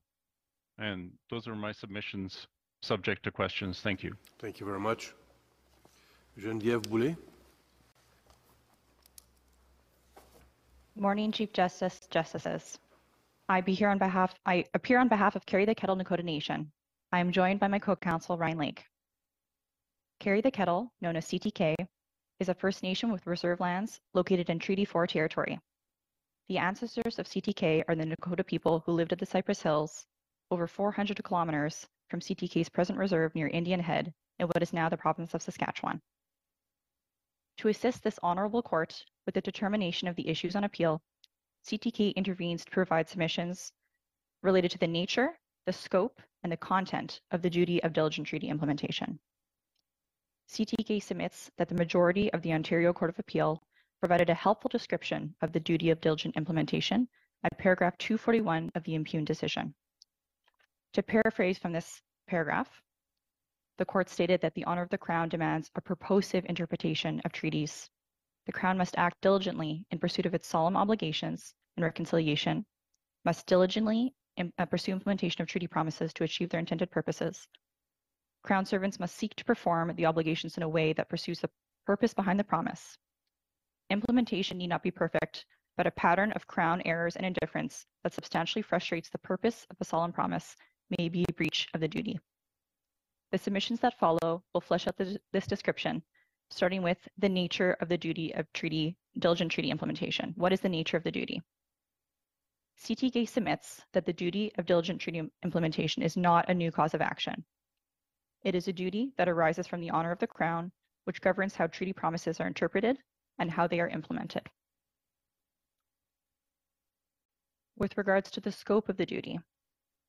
And those are my submissions subject to questions. Thank you. Thank you very much. Geneviève Boulay. Morning, Chief Justice, Justices. I be here on behalf I appear on behalf of Carry the Kettle Nakota Nation. I am joined by my co-counsel Ryan Lake. Carry the Kettle, known as CTK, is a First Nation with reserve lands located in Treaty 4 territory. The ancestors of CTK are the Nakota people who lived at the Cypress Hills, over 400 kilometers from CTK's present reserve near Indian Head in what is now the province of Saskatchewan. To assist this honorable court with the determination of the issues on appeal, CTK intervenes to provide submissions related to the nature, the scope, and the content of the duty of diligent treaty implementation. CTK submits that the majority of the Ontario Court of Appeal provided a helpful description of the duty of diligent implementation at paragraph 241 of the impugned decision. To paraphrase from this paragraph, the court stated that the honor of the Crown demands a purposive interpretation of treaties. The Crown must act diligently in pursuit of its solemn obligations and reconciliation, must diligently uh, pursue implementation of treaty promises to achieve their intended purposes. Crown servants must seek to perform the obligations in a way that pursues the purpose behind the promise. Implementation need not be perfect, but a pattern of Crown errors and indifference that substantially frustrates the purpose of a solemn promise may be a breach of the duty. The submissions that follow will flesh out this description, starting with the nature of the duty of treaty, diligent treaty implementation. What is the nature of the duty? CTK submits that the duty of diligent treaty implementation is not a new cause of action. It is a duty that arises from the honor of the Crown, which governs how treaty promises are interpreted and how they are implemented. With regards to the scope of the duty,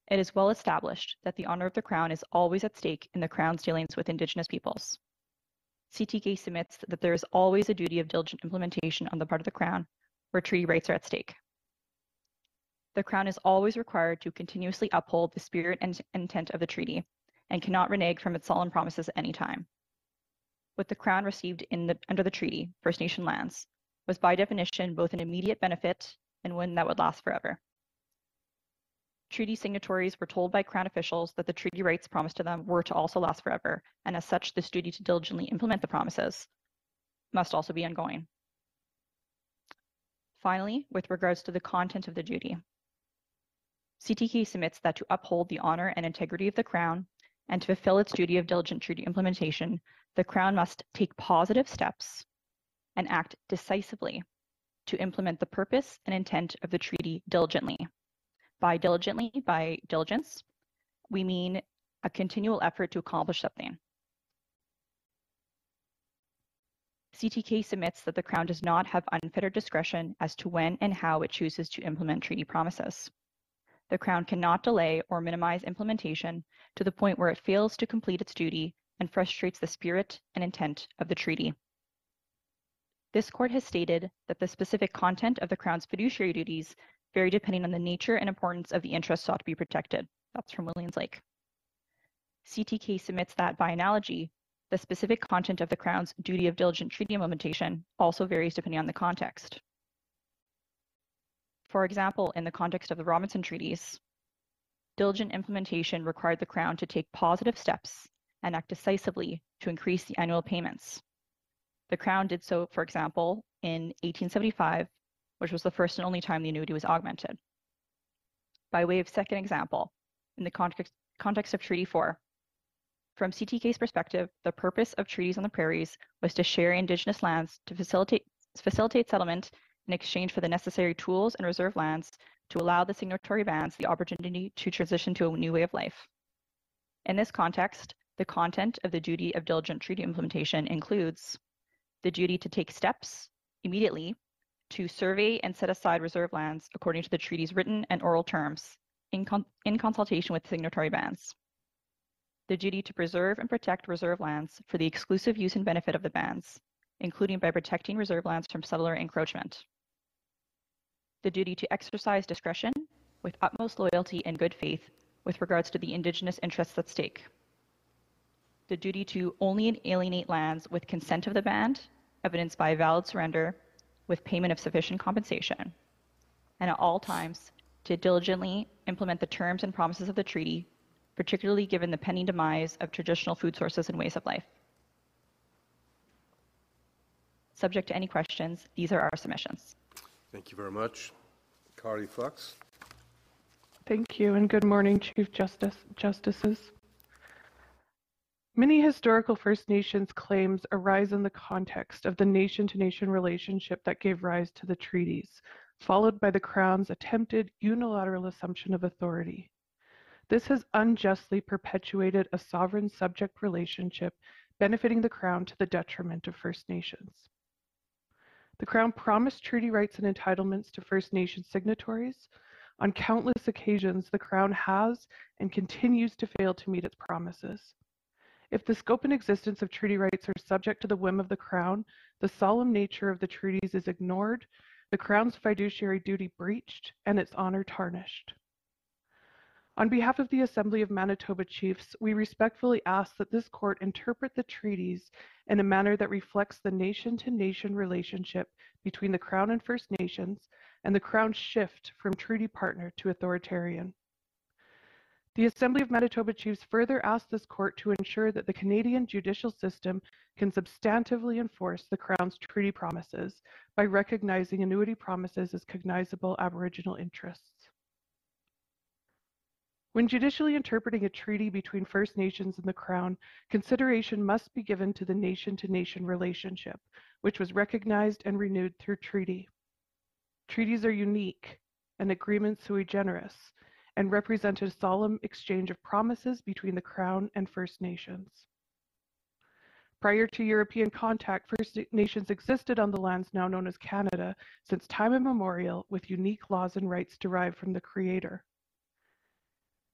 it is well established that the honor of the Crown is always at stake in the Crown's dealings with Indigenous peoples. CTK submits that there is always a duty of diligent implementation on the part of the Crown where treaty rights are at stake. The Crown is always required to continuously uphold the spirit and intent of the treaty and cannot renege from its solemn promises at any time. What the Crown received in the, under the treaty, First Nation lands, was by definition both an immediate benefit and one that would last forever. Treaty signatories were told by Crown officials that the treaty rights promised to them were to also last forever, and as such, this duty to diligently implement the promises must also be ongoing. Finally, with regards to the content of the duty, CTK submits that to uphold the honor and integrity of the Crown and to fulfill its duty of diligent treaty implementation, the Crown must take positive steps and act decisively to implement the purpose and intent of the treaty diligently. By diligently, by diligence, we mean a continual effort to accomplish something. CTK submits that the Crown does not have unfettered discretion as to when and how it chooses to implement treaty promises. The Crown cannot delay or minimize implementation to the point where it fails to complete its duty and frustrates the spirit and intent of the treaty. This court has stated that the specific content of the Crown's fiduciary duties vary depending on the nature and importance of the interests sought to be protected. That's from Williams Lake. CTK submits that, by analogy, the specific content of the Crown's duty of diligent treaty implementation also varies depending on the context. For example, in the context of the Robinson Treaties, diligent implementation required the Crown to take positive steps and act decisively to increase the annual payments. The Crown did so, for example, in 1875, which was the first and only time the annuity was augmented. By way of second example, in the context, context of Treaty 4, From CTK's perspective, the purpose of treaties on the prairies was to share Indigenous lands to facilitate, facilitate settlement in exchange for the necessary tools and reserve lands to allow the signatory bands the opportunity to transition to a new way of life. In this context, the content of the duty of diligent treaty implementation includes the duty to take steps immediately to survey and set aside reserve lands according to the treaty's written and oral terms in, con in consultation with signatory bands. The duty to preserve and protect reserve lands for the exclusive use and benefit of the bands, including by protecting reserve lands from settler encroachment. The duty to exercise discretion with utmost loyalty and good faith with regards to the Indigenous interests at stake. The duty to only alienate lands with consent of the band, evidenced by valid surrender with payment of sufficient compensation, and at all times to diligently implement the terms and promises of the treaty, particularly given the pending demise of traditional food sources and ways of life. Subject to any questions, these are our submissions. Thank you very much. Carly Fox. Thank you, and good morning, Chief Justice, Justices. Many historical First Nations claims arise in the context of the nation-to-nation relationship that gave rise to the treaties, followed by the Crown's attempted unilateral assumption of authority. This has unjustly perpetuated a sovereign-subject relationship benefiting the Crown to the detriment of First Nations. The Crown promised treaty rights and entitlements to First Nation signatories. On countless occasions, the Crown has and continues to fail to meet its promises. If the scope and existence of treaty rights are subject to the whim of the Crown, the solemn nature of the treaties is ignored, the Crown's fiduciary duty breached, and its honor tarnished. On behalf of the Assembly of Manitoba Chiefs, we respectfully ask that this court interpret the treaties in a manner that reflects the nation-to-nation relationship between the Crown and First Nations and the Crown's shift from treaty partner to authoritarian. The Assembly of Manitoba Chiefs further asked this court to ensure that the Canadian judicial system can substantively enforce the Crown's treaty promises by recognizing annuity promises as cognizable Aboriginal interests. When judicially interpreting a treaty between First Nations and the Crown, consideration must be given to the nation-to-nation relationship, which was recognized and renewed through treaty. Treaties are unique and agreements sui generis, and represented a solemn exchange of promises between the Crown and First Nations. Prior to European contact, First Nations existed on the lands now known as Canada since time immemorial with unique laws and rights derived from the Creator.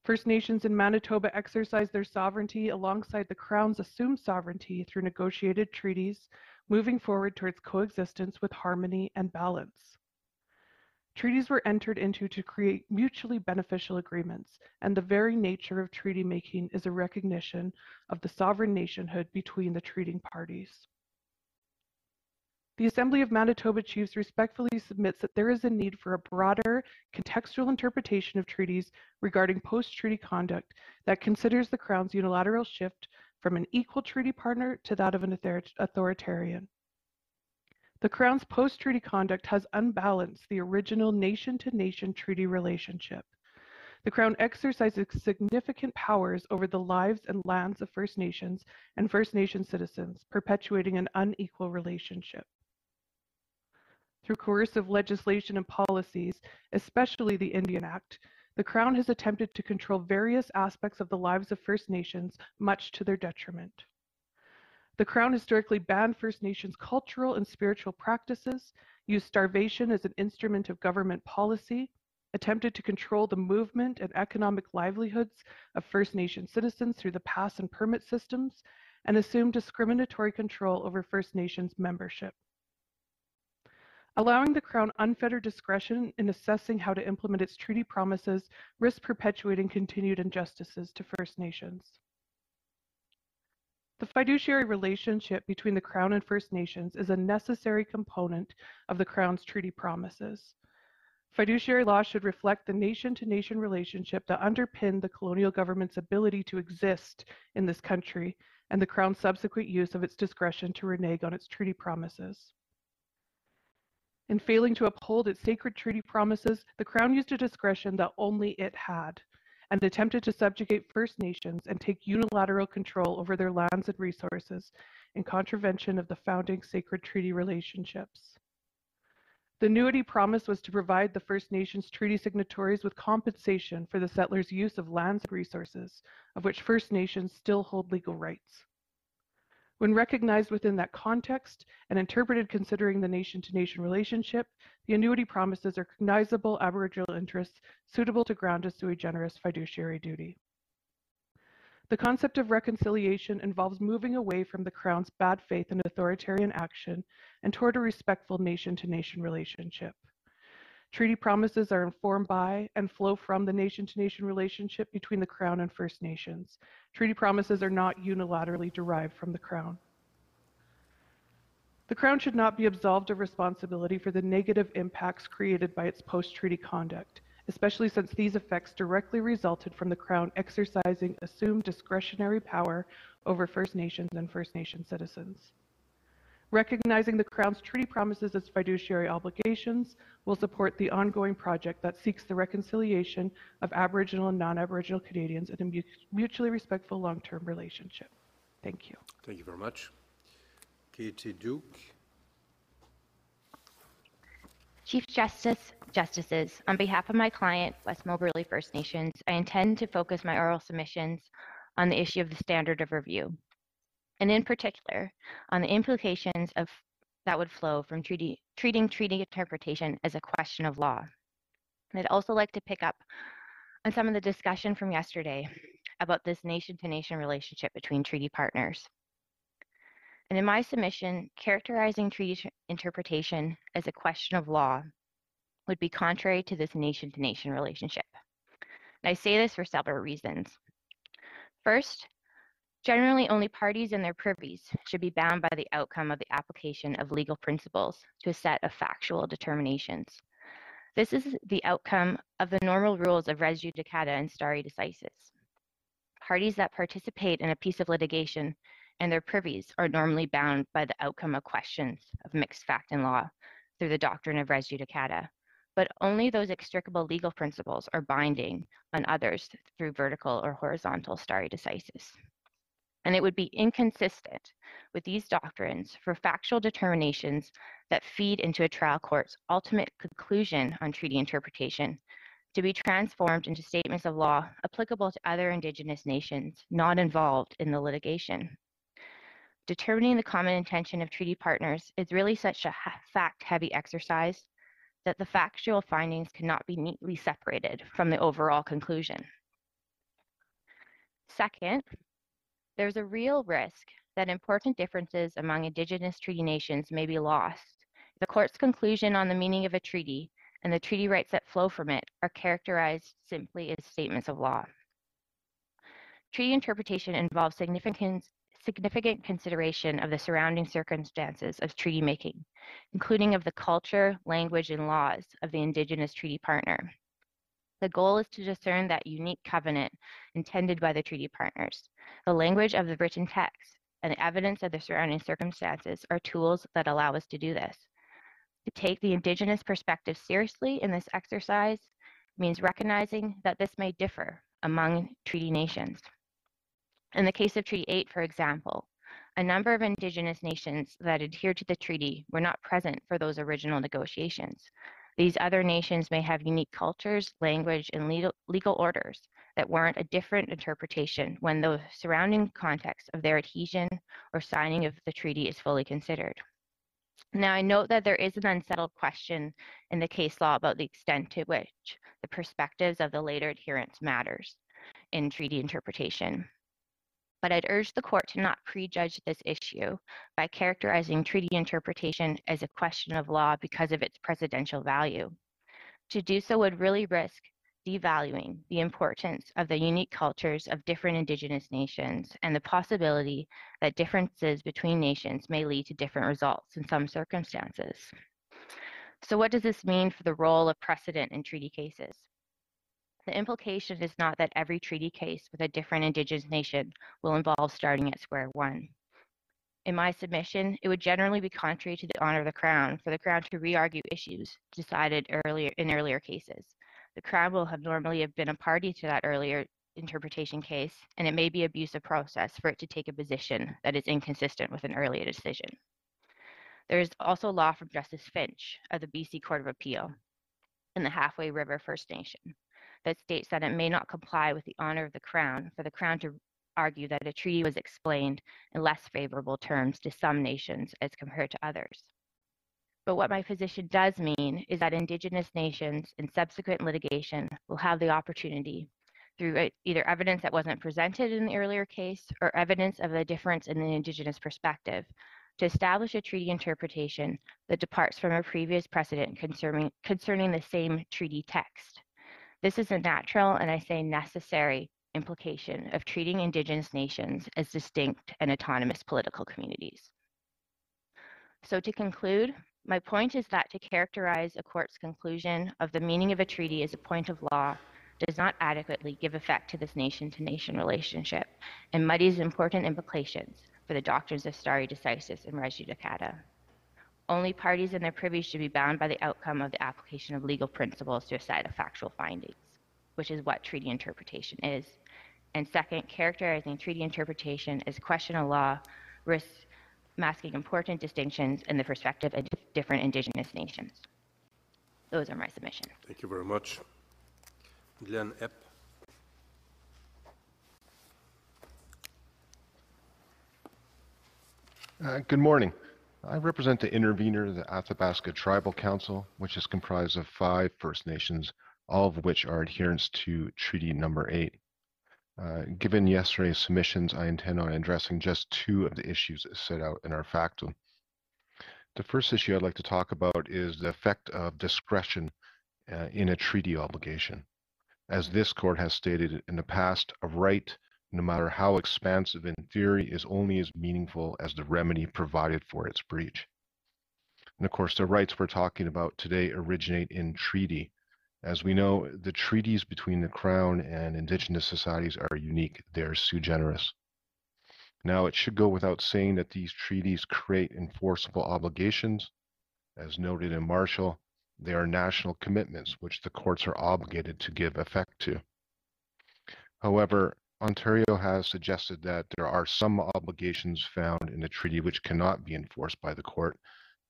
First Nations in Manitoba exercised their sovereignty alongside the Crown's assumed sovereignty through negotiated treaties, moving forward towards coexistence with harmony and balance. Treaties were entered into to create mutually beneficial agreements, and the very nature of treaty making is a recognition of the sovereign nationhood between the treating parties. The Assembly of Manitoba Chiefs respectfully submits that there is a need for a broader contextual interpretation of treaties regarding post-treaty conduct that considers the Crown's unilateral shift from an equal treaty partner to that of an authoritarian. The Crown's post-treaty conduct has unbalanced the original nation-to-nation -nation treaty relationship. The Crown exercises significant powers over the lives and lands of First Nations and First Nation citizens, perpetuating an unequal relationship. Through coercive legislation and policies, especially the Indian Act, the Crown has attempted to control various aspects of the lives of First Nations, much to their detriment. The Crown historically banned First Nations cultural and spiritual practices, used starvation as an instrument of government policy, attempted to control the movement and economic livelihoods of First Nation citizens through the pass and permit systems, and assumed discriminatory control over First Nations membership. Allowing the Crown unfettered discretion in assessing how to implement its treaty promises risks perpetuating continued injustices to First Nations. The fiduciary relationship between the Crown and First Nations is a necessary component of the Crown's treaty promises. Fiduciary law should reflect the nation-to-nation relationship that underpinned the colonial government's ability to exist in this country and the Crown's subsequent use of its discretion to renege on its treaty promises. In failing to uphold its sacred treaty promises, the Crown used a discretion that only it had, and attempted to subjugate First Nations and take unilateral control over their lands and resources in contravention of the founding sacred treaty relationships. The annuity promise was to provide the First Nations treaty signatories with compensation for the settlers' use of lands and resources, of which First Nations still hold legal rights. When recognized within that context and interpreted considering the nation to nation relationship, the annuity promises are cognizable Aboriginal interests suitable to ground a sui generis fiduciary duty. The concept of reconciliation involves moving away from the Crown's bad faith and authoritarian action and toward a respectful nation to nation relationship. Treaty promises are informed by and flow from the nation to nation relationship between the Crown and First Nations. Treaty promises are not unilaterally derived from the Crown. The Crown should not be absolved of responsibility for the negative impacts created by its post treaty conduct, especially since these effects directly resulted from the Crown exercising assumed discretionary power over First Nations and First Nation citizens. Recognizing the Crown's treaty promises as fiduciary obligations will support the ongoing project that seeks the reconciliation of Aboriginal and non-Aboriginal Canadians in a mutually respectful long-term relationship. Thank you. Thank you very much. Katie Duke. Chief Justice, Justices, on behalf of my client, West Moberly First Nations, I intend to focus my oral submissions on the issue of the standard of review and in particular on the implications of that would flow from treaty, treating treaty interpretation as a question of law. And I'd also like to pick up on some of the discussion from yesterday about this nation-to-nation relationship between treaty partners. And in my submission, characterizing treaty interpretation as a question of law would be contrary to this nation-to-nation relationship. And I say this for several reasons. First, Generally, only parties and their privies should be bound by the outcome of the application of legal principles to a set of factual determinations. This is the outcome of the normal rules of res judicata and stare decisis. Parties that participate in a piece of litigation and their privies are normally bound by the outcome of questions of mixed fact and law through the doctrine of res judicata, but only those extricable legal principles are binding on others through vertical or horizontal stare decisis and it would be inconsistent with these doctrines for factual determinations that feed into a trial court's ultimate conclusion on treaty interpretation to be transformed into statements of law applicable to other Indigenous nations not involved in the litigation. Determining the common intention of treaty partners is really such a fact-heavy exercise that the factual findings cannot be neatly separated from the overall conclusion. Second, there's a real risk that important differences among Indigenous treaty nations may be lost. The court's conclusion on the meaning of a treaty and the treaty rights that flow from it are characterized simply as statements of law. Treaty interpretation involves significant, significant consideration of the surrounding circumstances of treaty making, including of the culture, language, and laws of the Indigenous treaty partner. The goal is to discern that unique covenant intended by the treaty partners. The language of the written text and the evidence of the surrounding circumstances are tools that allow us to do this. To take the Indigenous perspective seriously in this exercise means recognizing that this may differ among treaty nations. In the case of Treaty 8, for example, a number of Indigenous nations that adhered to the treaty were not present for those original negotiations. These other nations may have unique cultures, language, and legal, legal orders that warrant a different interpretation when the surrounding context of their adhesion or signing of the treaty is fully considered. Now, I note that there is an unsettled question in the case law about the extent to which the perspectives of the later adherents matters in treaty interpretation but I'd urge the court to not prejudge this issue by characterizing treaty interpretation as a question of law because of its precedential value. To do so would really risk devaluing the importance of the unique cultures of different indigenous nations and the possibility that differences between nations may lead to different results in some circumstances. So what does this mean for the role of precedent in treaty cases? The implication is not that every treaty case with a different Indigenous nation will involve starting at square one. In my submission, it would generally be contrary to the honor of the Crown for the Crown to re-argue issues decided earlier in earlier cases. The Crown will have normally have been a party to that earlier interpretation case, and it may be abuse of process for it to take a position that is inconsistent with an earlier decision. There is also law from Justice Finch of the BC Court of Appeal in the Halfway River First Nation that states that it may not comply with the honor of the Crown for the Crown to argue that a treaty was explained in less favorable terms to some nations as compared to others. But what my position does mean is that Indigenous nations in subsequent litigation will have the opportunity through uh, either evidence that wasn't presented in the earlier case or evidence of the difference in the Indigenous perspective to establish a treaty interpretation that departs from a previous precedent concerning, concerning the same treaty text. This is a natural and I say necessary implication of treating Indigenous nations as distinct and autonomous political communities. So to conclude, my point is that to characterize a court's conclusion of the meaning of a treaty as a point of law does not adequately give effect to this nation-to-nation relationship and muddies important implications for the doctrines of stare decisis and res judicata. Only parties in their privy should be bound by the outcome of the application of legal principles to a set of factual findings, which is what treaty interpretation is. And second, characterizing treaty interpretation as question of law risks masking important distinctions in the perspective of different indigenous nations. Those are my submissions. Thank you very much. Glenn Epp. Uh, good morning. I represent the intervener, the Athabasca Tribal Council, which is comprised of five First Nations, all of which are adherents to Treaty Number 8. Uh, given yesterday's submissions, I intend on addressing just two of the issues set out in our factum. The first issue I'd like to talk about is the effect of discretion uh, in a treaty obligation. As this court has stated in the past, a right, no matter how expansive in theory, is only as meaningful as the remedy provided for its breach. And of course, the rights we're talking about today originate in treaty, as we know, the treaties between the Crown and Indigenous societies are unique. They are sui generis. Now, it should go without saying that these treaties create enforceable obligations. As noted in Marshall, they are national commitments which the courts are obligated to give effect to. However, Ontario has suggested that there are some obligations found in the treaty which cannot be enforced by the court,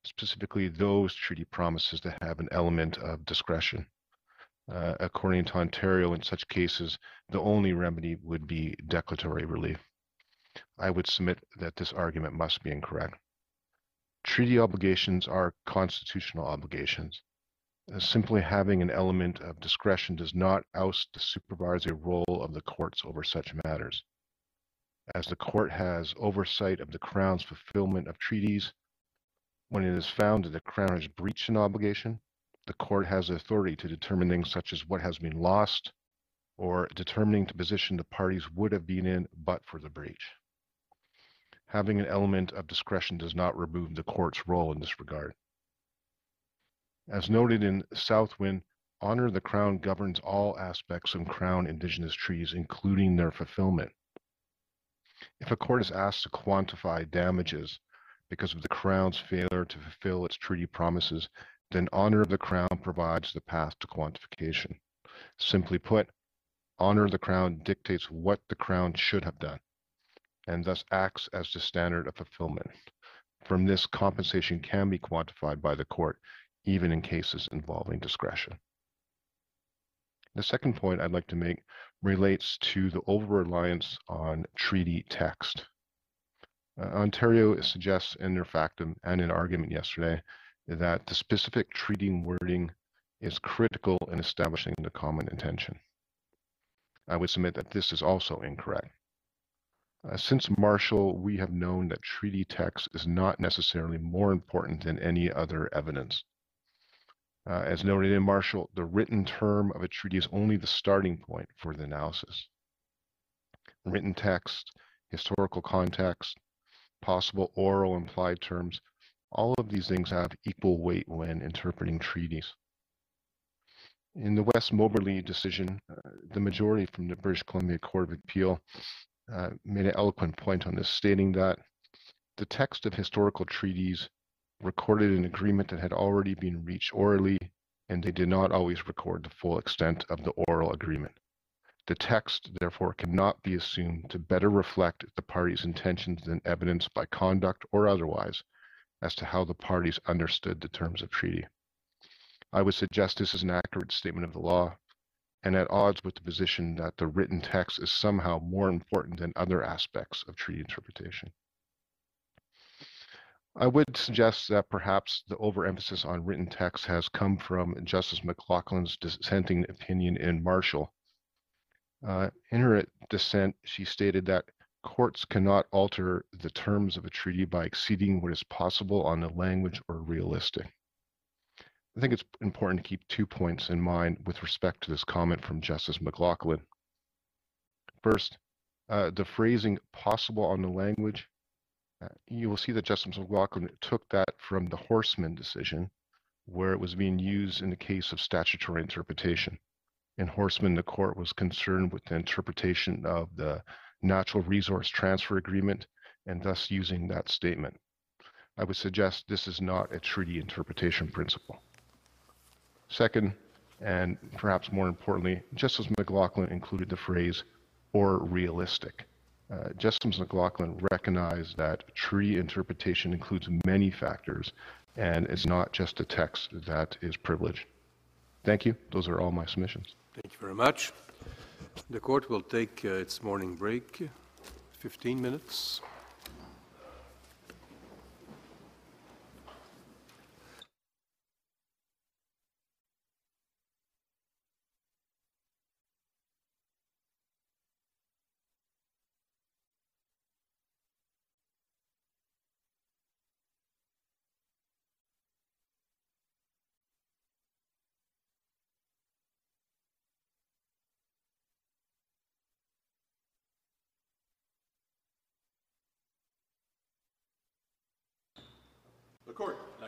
specifically those treaty promises that have an element of discretion. Uh, according to Ontario, in such cases, the only remedy would be declaratory relief. I would submit that this argument must be incorrect. Treaty obligations are constitutional obligations. Uh, simply having an element of discretion does not oust the supervisory role of the courts over such matters. As the court has oversight of the Crown's fulfillment of treaties, when it is found that the Crown has breached an obligation, the court has authority to determine things such as what has been lost or determining the position the parties would have been in but for the breach. Having an element of discretion does not remove the court's role in this regard. As noted in Southwind, Honor the Crown governs all aspects of Crown Indigenous treaties, including their fulfillment. If a court is asked to quantify damages because of the Crown's failure to fulfill its treaty promises, then honor of the crown provides the path to quantification. Simply put, honor of the crown dictates what the crown should have done, and thus acts as the standard of fulfillment. From this, compensation can be quantified by the court, even in cases involving discretion. The second point I'd like to make relates to the over-reliance on treaty text. Uh, Ontario suggests in their factum and in argument yesterday that the specific treaty wording is critical in establishing the common intention. I would submit that this is also incorrect. Uh, since Marshall, we have known that treaty text is not necessarily more important than any other evidence. Uh, as noted in Marshall, the written term of a treaty is only the starting point for the analysis. Written text, historical context, possible oral implied terms all of these things have equal weight when interpreting treaties. In the West Moberly decision, uh, the majority from the British Columbia Court of Appeal uh, made an eloquent point on this, stating that the text of historical treaties recorded an agreement that had already been reached orally and they did not always record the full extent of the oral agreement. The text, therefore, cannot be assumed to better reflect the parties' intentions than evidence by conduct or otherwise as to how the parties understood the terms of treaty. I would suggest this is an accurate statement of the law and at odds with the position that the written text is somehow more important than other aspects of treaty interpretation. I would suggest that perhaps the overemphasis on written text has come from Justice McLachlin's dissenting opinion in Marshall. Uh, in her dissent, she stated that courts cannot alter the terms of a treaty by exceeding what is possible on the language or realistic. I think it's important to keep two points in mind with respect to this comment from Justice McLachlin. First, uh, the phrasing possible on the language you will see that Justice McLachlin took that from the Horseman decision, where it was being used in the case of statutory interpretation. In Horseman, the court was concerned with the interpretation of the natural resource transfer agreement and thus using that statement. I would suggest this is not a treaty interpretation principle. Second, and perhaps more importantly, Justice McLachlin included the phrase or realistic. Uh, Justice McLachlin recognized that treaty interpretation includes many factors and it's not just a text that is privileged. Thank you. Those are all my submissions. Thank you very much. The court will take uh, its morning break, 15 minutes.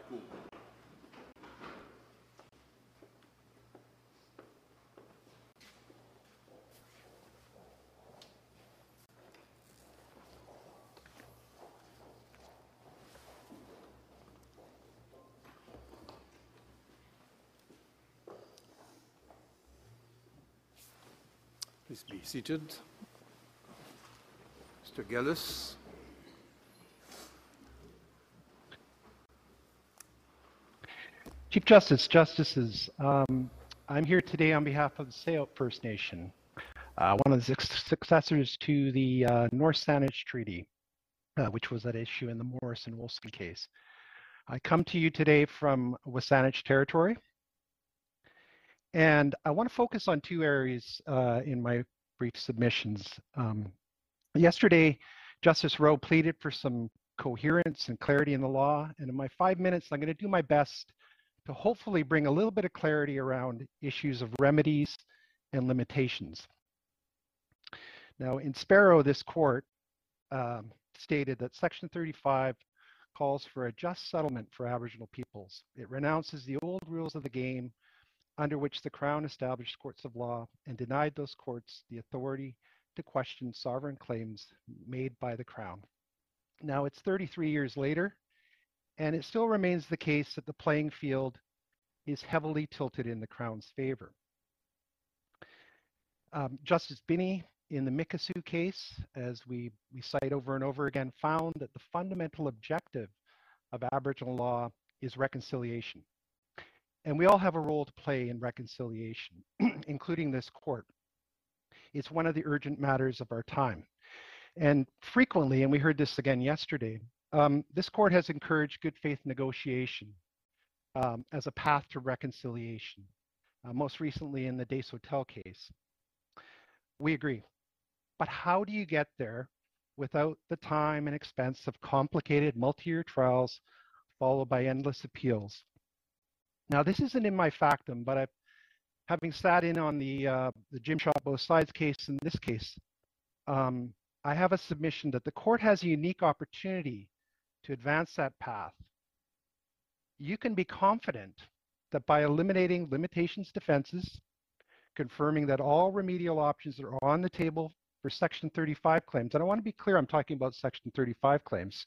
Cour. Please be seated. Mr. Gillis. Chief Justice, Justices, um, I'm here today on behalf of the Tsawout First Nation, uh, one of the successors to the uh, North Saanich Treaty, uh, which was at issue in the Morris and Olsen case. I come to you today from Wasanich territory, and I want to focus on two areas uh, in my brief submissions. Um, yesterday, Justice Rowe pleaded for some coherence and clarity in the law, and in my five minutes, I'm going to do my best to hopefully bring a little bit of clarity around issues of remedies and limitations. Now, in Sparrow, this court um, stated that Section 35 calls for a just settlement for Aboriginal peoples. It renounces the old rules of the game under which the Crown established courts of law and denied those courts the authority to question sovereign claims made by the Crown. Now, it's 33 years later, and it still remains the case that the playing field is heavily tilted in the Crown's favor. Um, Justice Binnie in the Mikisew case, as we, we cite over and over again, found that the fundamental objective of Aboriginal law is reconciliation. And we all have a role to play in reconciliation, including this court. It's one of the urgent matters of our time. And frequently, and we heard this again yesterday, um, this court has encouraged good faith negotiation um, as a path to reconciliation, uh, most recently in the Dace Hotel case. We agree. But how do you get there without the time and expense of complicated multi-year trials followed by endless appeals? Now, this isn't in my factum, but I've, having sat in on the, uh, the Jim Shot Both Sides case in this case, um, I have a submission that the court has a unique opportunity to advance that path. You can be confident that by eliminating limitations defenses, confirming that all remedial options are on the table for Section 35 claims, and I want to be clear, I'm talking about Section 35 claims,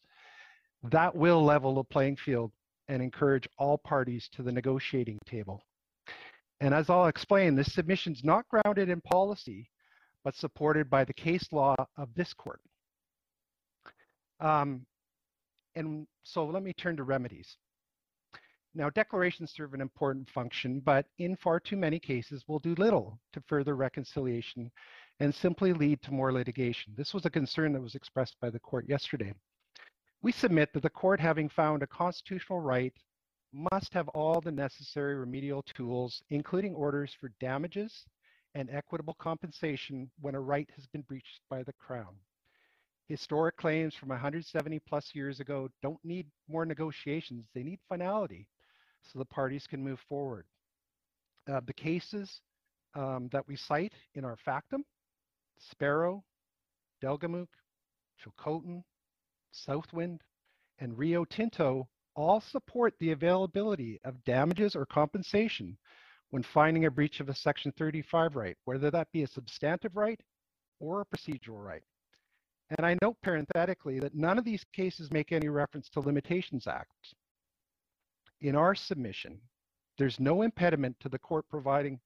that will level the playing field and encourage all parties to the negotiating table. And as I'll explain, this submission is not grounded in policy, but supported by the case law of this court. Um, and so let me turn to remedies. Now, declarations serve an important function, but in far too many cases will do little to further reconciliation and simply lead to more litigation. This was a concern that was expressed by the court yesterday. We submit that the court, having found a constitutional right, must have all the necessary remedial tools, including orders for damages and equitable compensation when a right has been breached by the Crown. Historic claims from 170 plus years ago don't need more negotiations, they need finality so the parties can move forward. Uh, the cases um, that we cite in our factum, Sparrow, Delgamuukw, Tsilhqot'in, Southwind, and Rio Tinto all support the availability of damages or compensation when finding a breach of a Section 35 right, whether that be a substantive right or a procedural right. And I note parenthetically that none of these cases make any reference to limitations acts. In our submission, there's no impediment to the court providing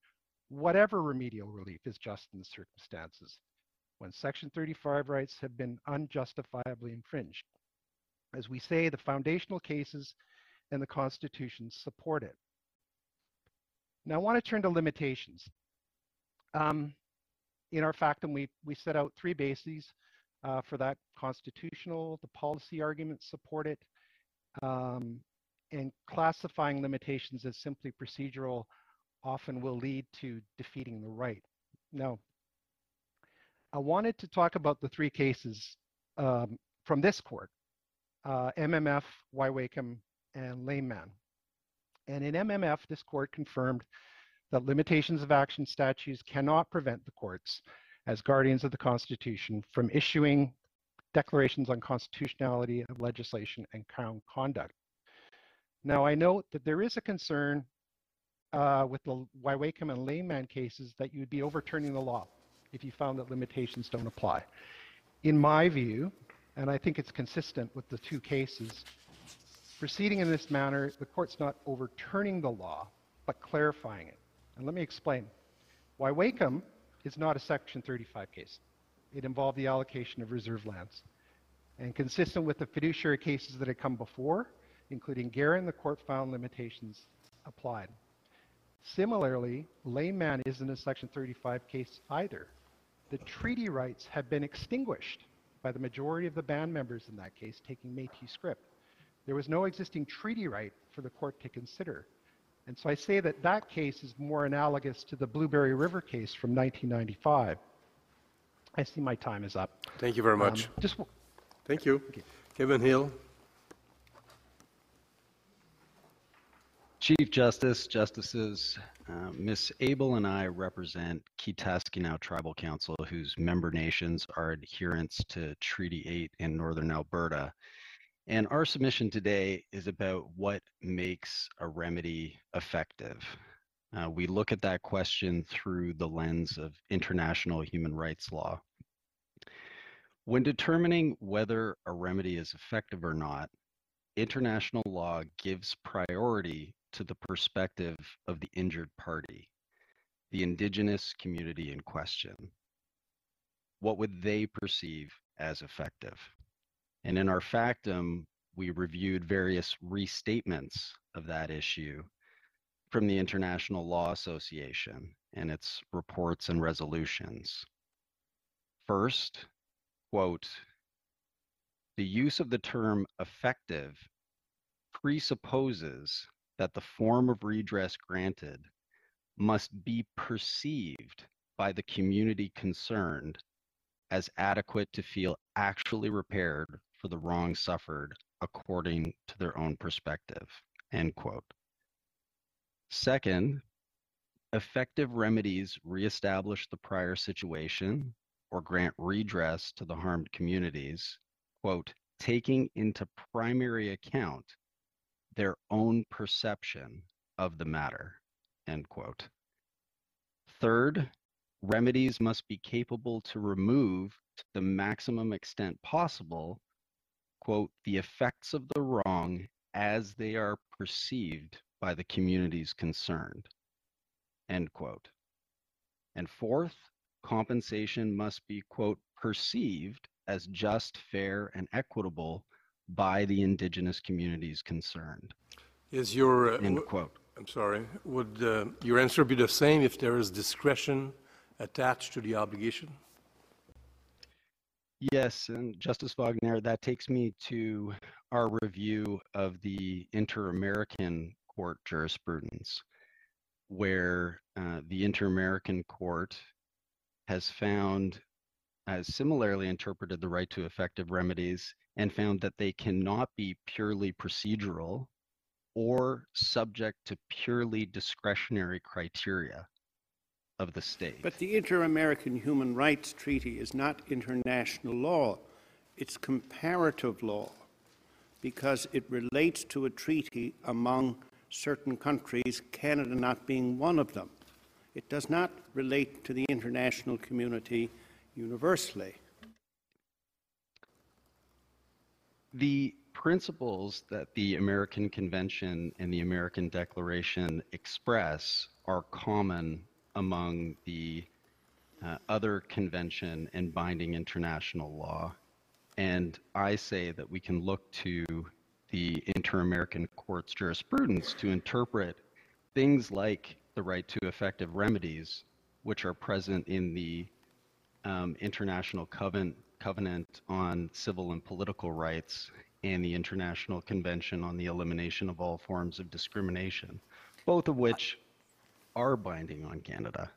whatever remedial relief is just in the circumstances when Section 35 rights have been unjustifiably infringed. As we say, the foundational cases and the Constitution support it. Now, I want to turn to limitations. Um, in our factum, we, we set out three bases uh, for that constitutional, the policy arguments support it, um, and classifying limitations as simply procedural often will lead to defeating the right. Now, I wanted to talk about the three cases um, from this court, uh, MMF, Wewaykum, and Lameman. And in MMF, this court confirmed that limitations of action statutes cannot prevent the courts as guardians of the Constitution from issuing declarations on constitutionality of legislation and crown conduct. Now, I note that there is a concern uh, with the Wewaykum and Lameman cases that you'd be overturning the law if you found that limitations don't apply. In my view, and I think it's consistent with the two cases, proceeding in this manner, the court's not overturning the law, but clarifying it. And let me explain. Wewaykum is not a Section 35 case. It involved the allocation of reserve lands. And consistent with the fiduciary cases that had come before, including Guerin, the court found limitations applied. Similarly, Lameman isn't a Section 35 case either. The treaty rights have been extinguished by the majority of the band members in that case taking Métis scrip. There was no existing treaty right for the court to consider. And so I say that that case is more analogous to the Blueberry River case from 1995. I see my time is up. Thank you very much. Um, just Thank you. Kevin Hill. Chief Justice, Justices, uh, Ms. Abel and I represent Kee Tas Kee Now Tribal Council, whose member nations are adherents to Treaty 8 in Northern Alberta. And our submission today is about what makes a remedy effective. Uh, we look at that question through the lens of international human rights law. When determining whether a remedy is effective or not, international law gives priority to the perspective of the injured party, the indigenous community in question. What would they perceive as effective? And in our factum, we reviewed various restatements of that issue from the International Law Association and its reports and resolutions. First, quote, the use of the term effective presupposes that the form of redress granted must be perceived by the community concerned as adequate to feel actually repaired for the wrong suffered according to their own perspective, end quote. Second, effective remedies reestablish the prior situation or grant redress to the harmed communities, quote, taking into primary account their own perception of the matter, end quote. Third, remedies must be capable to remove to the maximum extent possible, quote, the effects of the wrong as they are perceived by the communities concerned. end quote. And fourth, compensation must be, quote, perceived as just, fair, and equitable by the indigenous communities concerned. Is your, uh, End quote. I'm sorry, would uh, your answer be the same if there is discretion attached to the obligation? Yes, and Justice Wagner, that takes me to our review of the Inter-American Court jurisprudence, where uh, the Inter-American Court has found, has similarly interpreted the right to effective remedies and found that they cannot be purely procedural or subject to purely discretionary criteria of the state. But the Inter-American Human Rights Treaty is not international law. It's comparative law because it relates to a treaty among certain countries, Canada not being one of them. It does not relate to the international community universally. The principles that the American Convention and the American Declaration express are common among the uh, other convention and binding international law. And I say that we can look to the Inter American Court's jurisprudence to interpret things like the right to effective remedies, which are present in the um, International Covenant, Covenant on Civil and Political Rights and the International Convention on the Elimination of All Forms of Discrimination, both of which are binding on Canada.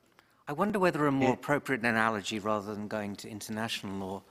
I wonder whether a more appropriate analogy rather than going to international law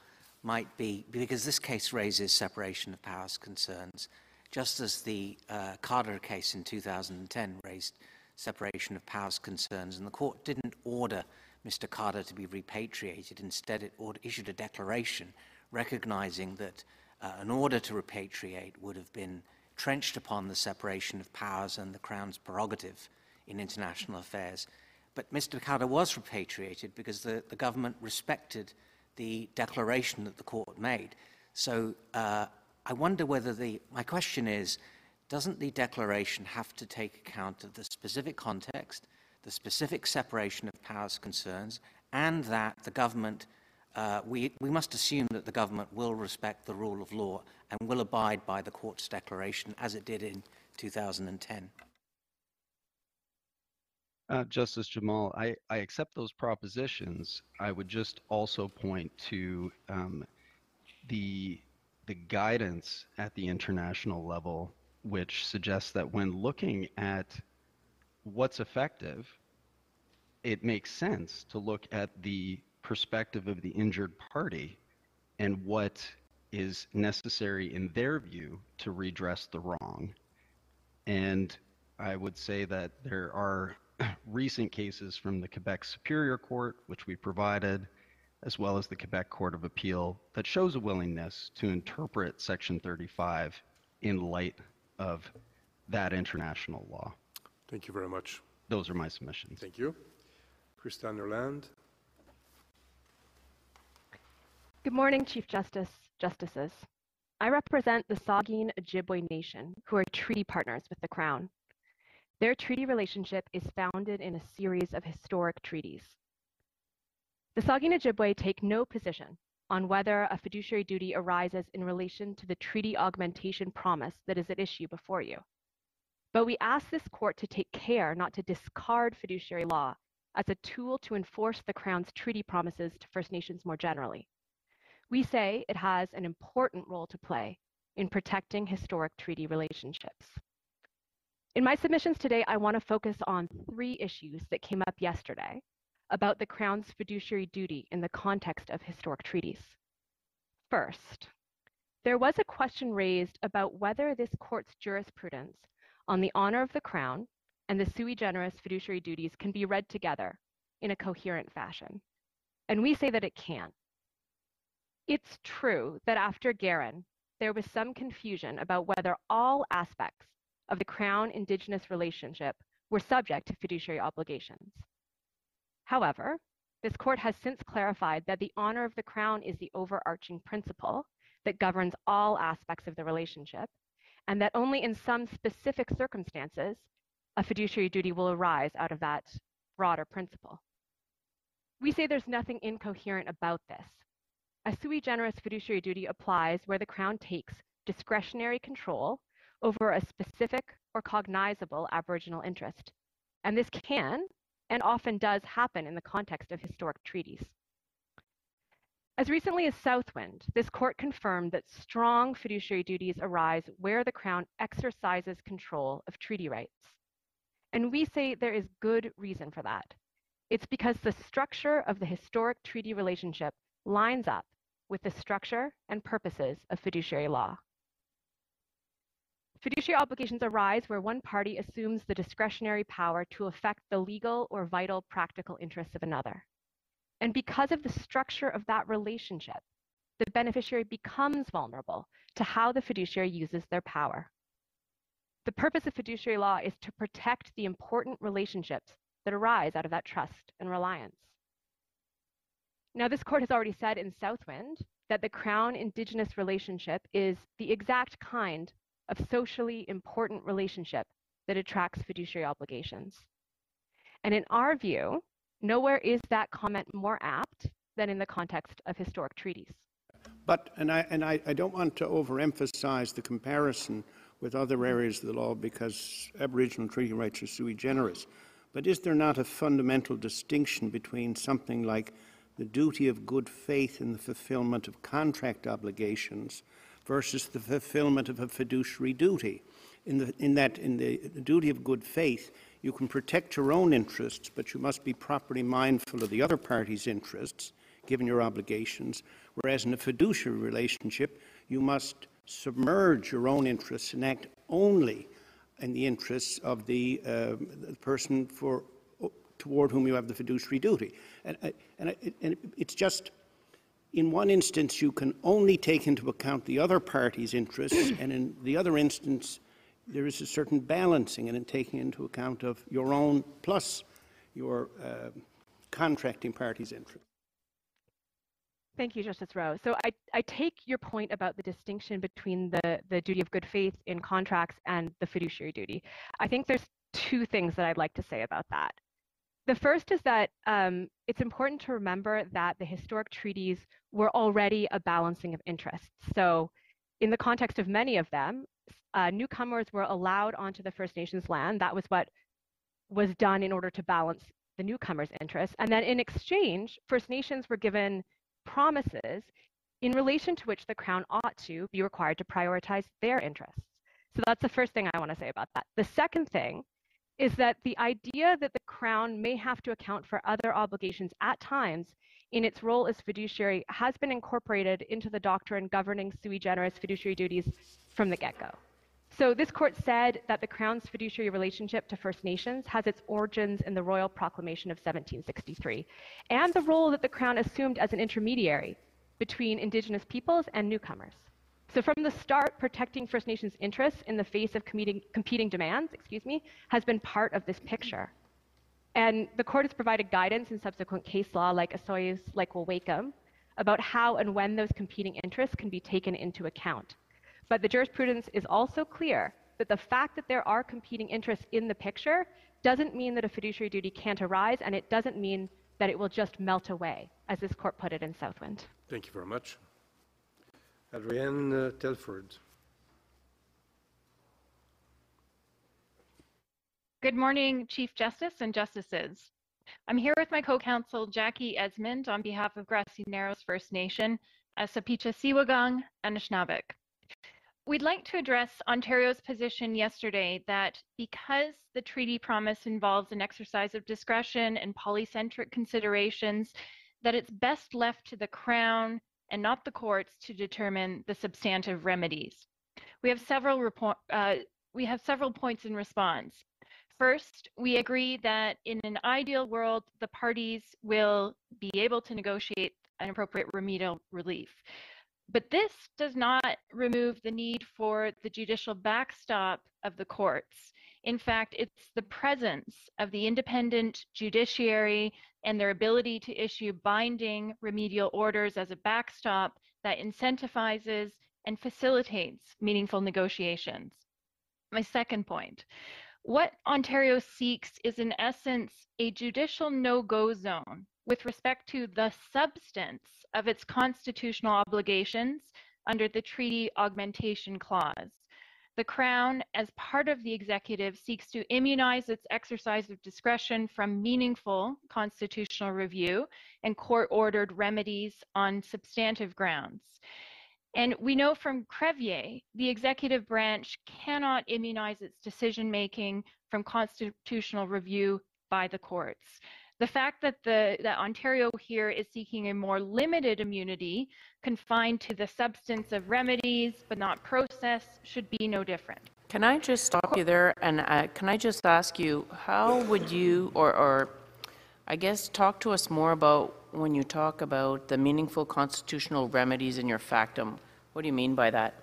might be, because this case raises separation of powers concerns, just as the uh, Khadr case in 2010 raised separation of powers concerns, and the court didn't order Mr. Khadr to be repatriated. Instead, it ordered, issued a declaration recognizing that uh, an order to repatriate would have been trenched upon the separation of powers and the Crown's prerogative in international affairs. But Mr. Khadr was repatriated because the, the government respected the declaration that the court made. So uh, I wonder whether the, my question is, doesn't the declaration have to take account of the specific context, the specific separation of powers concerns, and that the government, uh, we, we must assume that the government will respect the rule of law and will abide by the court's declaration as it did in 2010? Uh, Justice Jamal, I, I accept those propositions. I would just also point to um, the the guidance at the international level, which suggests that when looking at what's effective, it makes sense to look at the perspective of the injured party and what is necessary in their view to redress the wrong. And I would say that there are recent cases from the Quebec Superior Court, which we provided, as well as the Quebec Court of Appeal, that shows a willingness to interpret Section 35 in light of that international law. Thank you very much. Those are my submissions. Thank you. Christian Erland. Good morning, Chief Justice, Justices. I represent the Saugeen Ojibway Nation, who are treaty partners with the Crown. Their treaty relationship is founded in a series of historic treaties. The Saugeen Ojibway take no position on whether a fiduciary duty arises in relation to the treaty augmentation promise that is at issue before you. But we ask this court to take care not to discard fiduciary law as a tool to enforce the Crown's treaty promises to First Nations more generally. We say it has an important role to play in protecting historic treaty relationships. In my submissions today, I want to focus on three issues that came up yesterday about the Crown's fiduciary duty in the context of historic treaties. First, there was a question raised about whether this court's jurisprudence on the honor of the Crown and the sui generis fiduciary duties can be read together in a coherent fashion. And we say that it can. It's true that after Guerin, there was some confusion about whether all aspects of the Crown Indigenous relationship were subject to fiduciary obligations. However, this court has since clarified that the honor of the Crown is the overarching principle that governs all aspects of the relationship, and that only in some specific circumstances a fiduciary duty will arise out of that broader principle. We say there's nothing incoherent about this. A sui generis fiduciary duty applies where the Crown takes discretionary control over a specific or cognizable Aboriginal interest. And this can and often does happen in the context of historic treaties. As recently as Southwind, this court confirmed that strong fiduciary duties arise where the Crown exercises control of treaty rights. And we say there is good reason for that. It's because the structure of the historic treaty relationship lines up with the structure and purposes of fiduciary law. Fiduciary obligations arise where one party assumes the discretionary power to affect the legal or vital practical interests of another. And because of the structure of that relationship, the beneficiary becomes vulnerable to how the fiduciary uses their power. The purpose of fiduciary law is to protect the important relationships that arise out of that trust and reliance. Now, this court has already said in Southwind that the Crown Indigenous relationship is the exact kind of socially important relationship that attracts fiduciary obligations. And in our view, nowhere is that comment more apt than in the context of historic treaties. But, and I, and I, I don't want to overemphasize the comparison with other areas of the law because Aboriginal treaty rights are sui generis. But is there not a fundamental distinction between something like the duty of good faith in the fulfillment of contract obligations versus the fulfillment of a fiduciary duty? In, the, in that, in the, duty of good faith, you can protect your own interests, but you must be properly mindful of the other party's interests, given your obligations. Whereas in a fiduciary relationship, you must submerge your own interests and act only in the interests of the, uh, the person for, toward whom you have the fiduciary duty. And, uh, and, and it's just, in one instance, you can only take into account the other party's interests, and in the other instance, there is a certain balancing and in taking into account of your own plus your uh, contracting party's interest. Thank you, Justice Rowe. So I, I take your point about the distinction between the, the duty of good faith in contracts and the fiduciary duty. I think there's two things that I'd like to say about that. The first is that um, it's important to remember that the historic treaties were already a balancing of interests. So in the context of many of them, uh, newcomers were allowed onto the First Nations land. That was what was done in order to balance the newcomers' interests. And then in exchange, First Nations were given promises in relation to which the Crown ought to be required to prioritize their interests. So that's the first thing I want to say about that. The second thing is that the idea that the Crown may have to account for other obligations at times in its role as fiduciary has been incorporated into the doctrine governing sui generis fiduciary duties from the get-go. So this court said that the Crown's fiduciary relationship to First Nations has its origins in the Royal Proclamation of 1763, and the role that the Crown assumed as an intermediary between Indigenous peoples and newcomers. So from the start, protecting First Nations interests in the face of competing, demands, excuse me, has been part of this picture. And the court has provided guidance in subsequent case law like Osoyoos, like Wewaykum, about how and when those competing interests can be taken into account. But the jurisprudence is also clear that the fact that there are competing interests in the picture doesn't mean that a fiduciary duty can't arise, and it doesn't mean that it will just melt away, as this court put it in Southwind. Thank you very much. Adrienne uh, Telford. Good morning, Chief Justice and Justices. I'm here with my co-counsel Jackie Esmond on behalf of Grassy Narrows First Nation, Asubpeeschoseewagong, and Anishinaabeg. We'd like to address Ontario's position yesterday that because the treaty promise involves an exercise of discretion and polycentric considerations, that it's best left to the Crown and not the courts to determine the substantive remedies. We have several report, uh, we have several points in response. First, we agree that in an ideal world, the parties will be able to negotiate an appropriate remedial relief. But this does not remove the need for the judicial backstop of the courts. In fact, it's the presence of the independent judiciary and their ability to issue binding remedial orders as a backstop that incentivizes and facilitates meaningful negotiations. My second point What Ontario seeks is, in essence, a judicial no go zone with respect to the substance of its constitutional obligations under the Treaty Augmentation Clause. The Crown, as part of the executive, seeks to immunize its exercise of discretion from meaningful constitutional review and court ordered remedies on substantive grounds. And we know from Crevier, the executive branch cannot immunize its decision making from constitutional review by the courts. The fact that the that Ontario here is seeking a more limited immunity confined to the substance of remedies but not process should be no different. Can I just stop you there and uh, can I just ask you, how would you, or, or I guess talk to us more about when you talk about the meaningful constitutional remedies in your factum? What do you mean by that?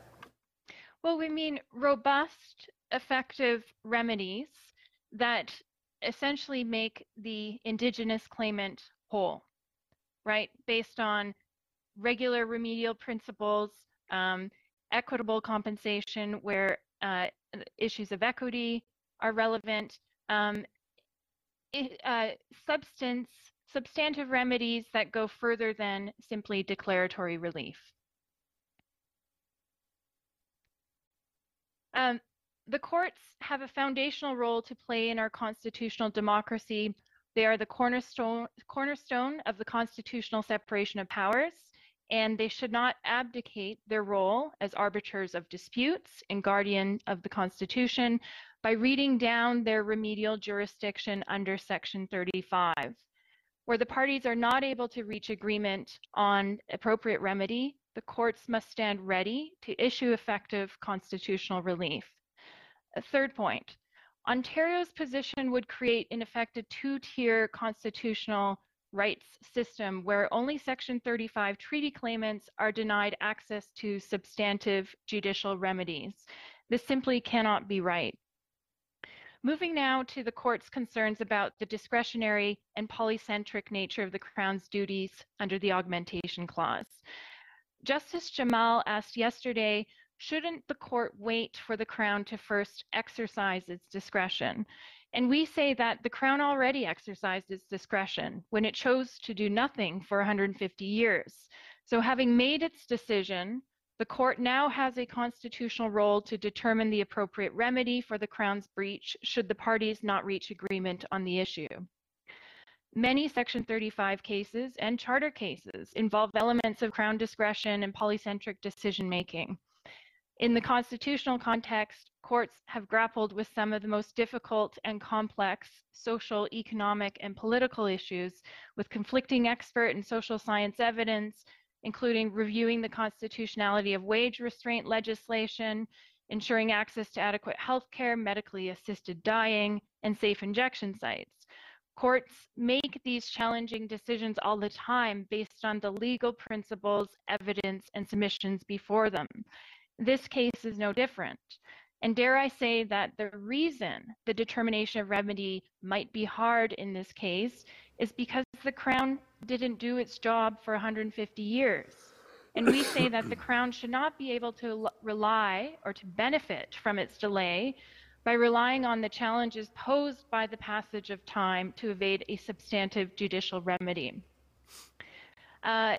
Well, we mean robust, effective remedies that essentially make the Indigenous claimant whole, right? Based on regular remedial principles, um, equitable compensation where uh, issues of equity are relevant, um, it, uh, substance, substantive remedies that go further than simply declaratory relief. Um, the courts have a foundational role to play in our constitutional democracy. They are the cornerstone, cornerstone of the constitutional separation of powers, and they should not abdicate their role as arbiters of disputes and guardian of the Constitution by reading down their remedial jurisdiction under Section 35. Where the parties are not able to reach agreement on appropriate remedy, the courts must stand ready to issue effective constitutional relief. A third point, Ontario's position would create, in effect, a two-tier constitutional rights system where only Section 35 treaty claimants are denied access to substantive judicial remedies. This simply cannot be right. Moving now to the court's concerns about the discretionary and polycentric nature of the Crown's duties under the Augmentation Clause. Justice Jamal asked yesterday shouldn't the court wait for the Crown to first exercise its discretion? And we say that the Crown already exercised its discretion when it chose to do nothing for 150 years. So, having made its decision, the court now has a constitutional role to determine the appropriate remedy for the Crown's breach should the parties not reach agreement on the issue. Many Section 35 cases and charter cases involve elements of Crown discretion and polycentric decision making. In the constitutional context, courts have grappled with some of the most difficult and complex social, economic, and political issues with conflicting expert and social science evidence, including reviewing the constitutionality of wage restraint legislation, ensuring access to adequate health care, medically assisted dying, and safe injection sites. Courts make these challenging decisions all the time based on the legal principles, evidence, and submissions before them. This case is no different. And dare I say that the reason the determination of remedy might be hard in this case is because the Crown didn't do its job for 150 years. And we say that the Crown should not be able to rely or to benefit from its delay by relying on the challenges posed by the passage of time to evade a substantive judicial remedy. Uh,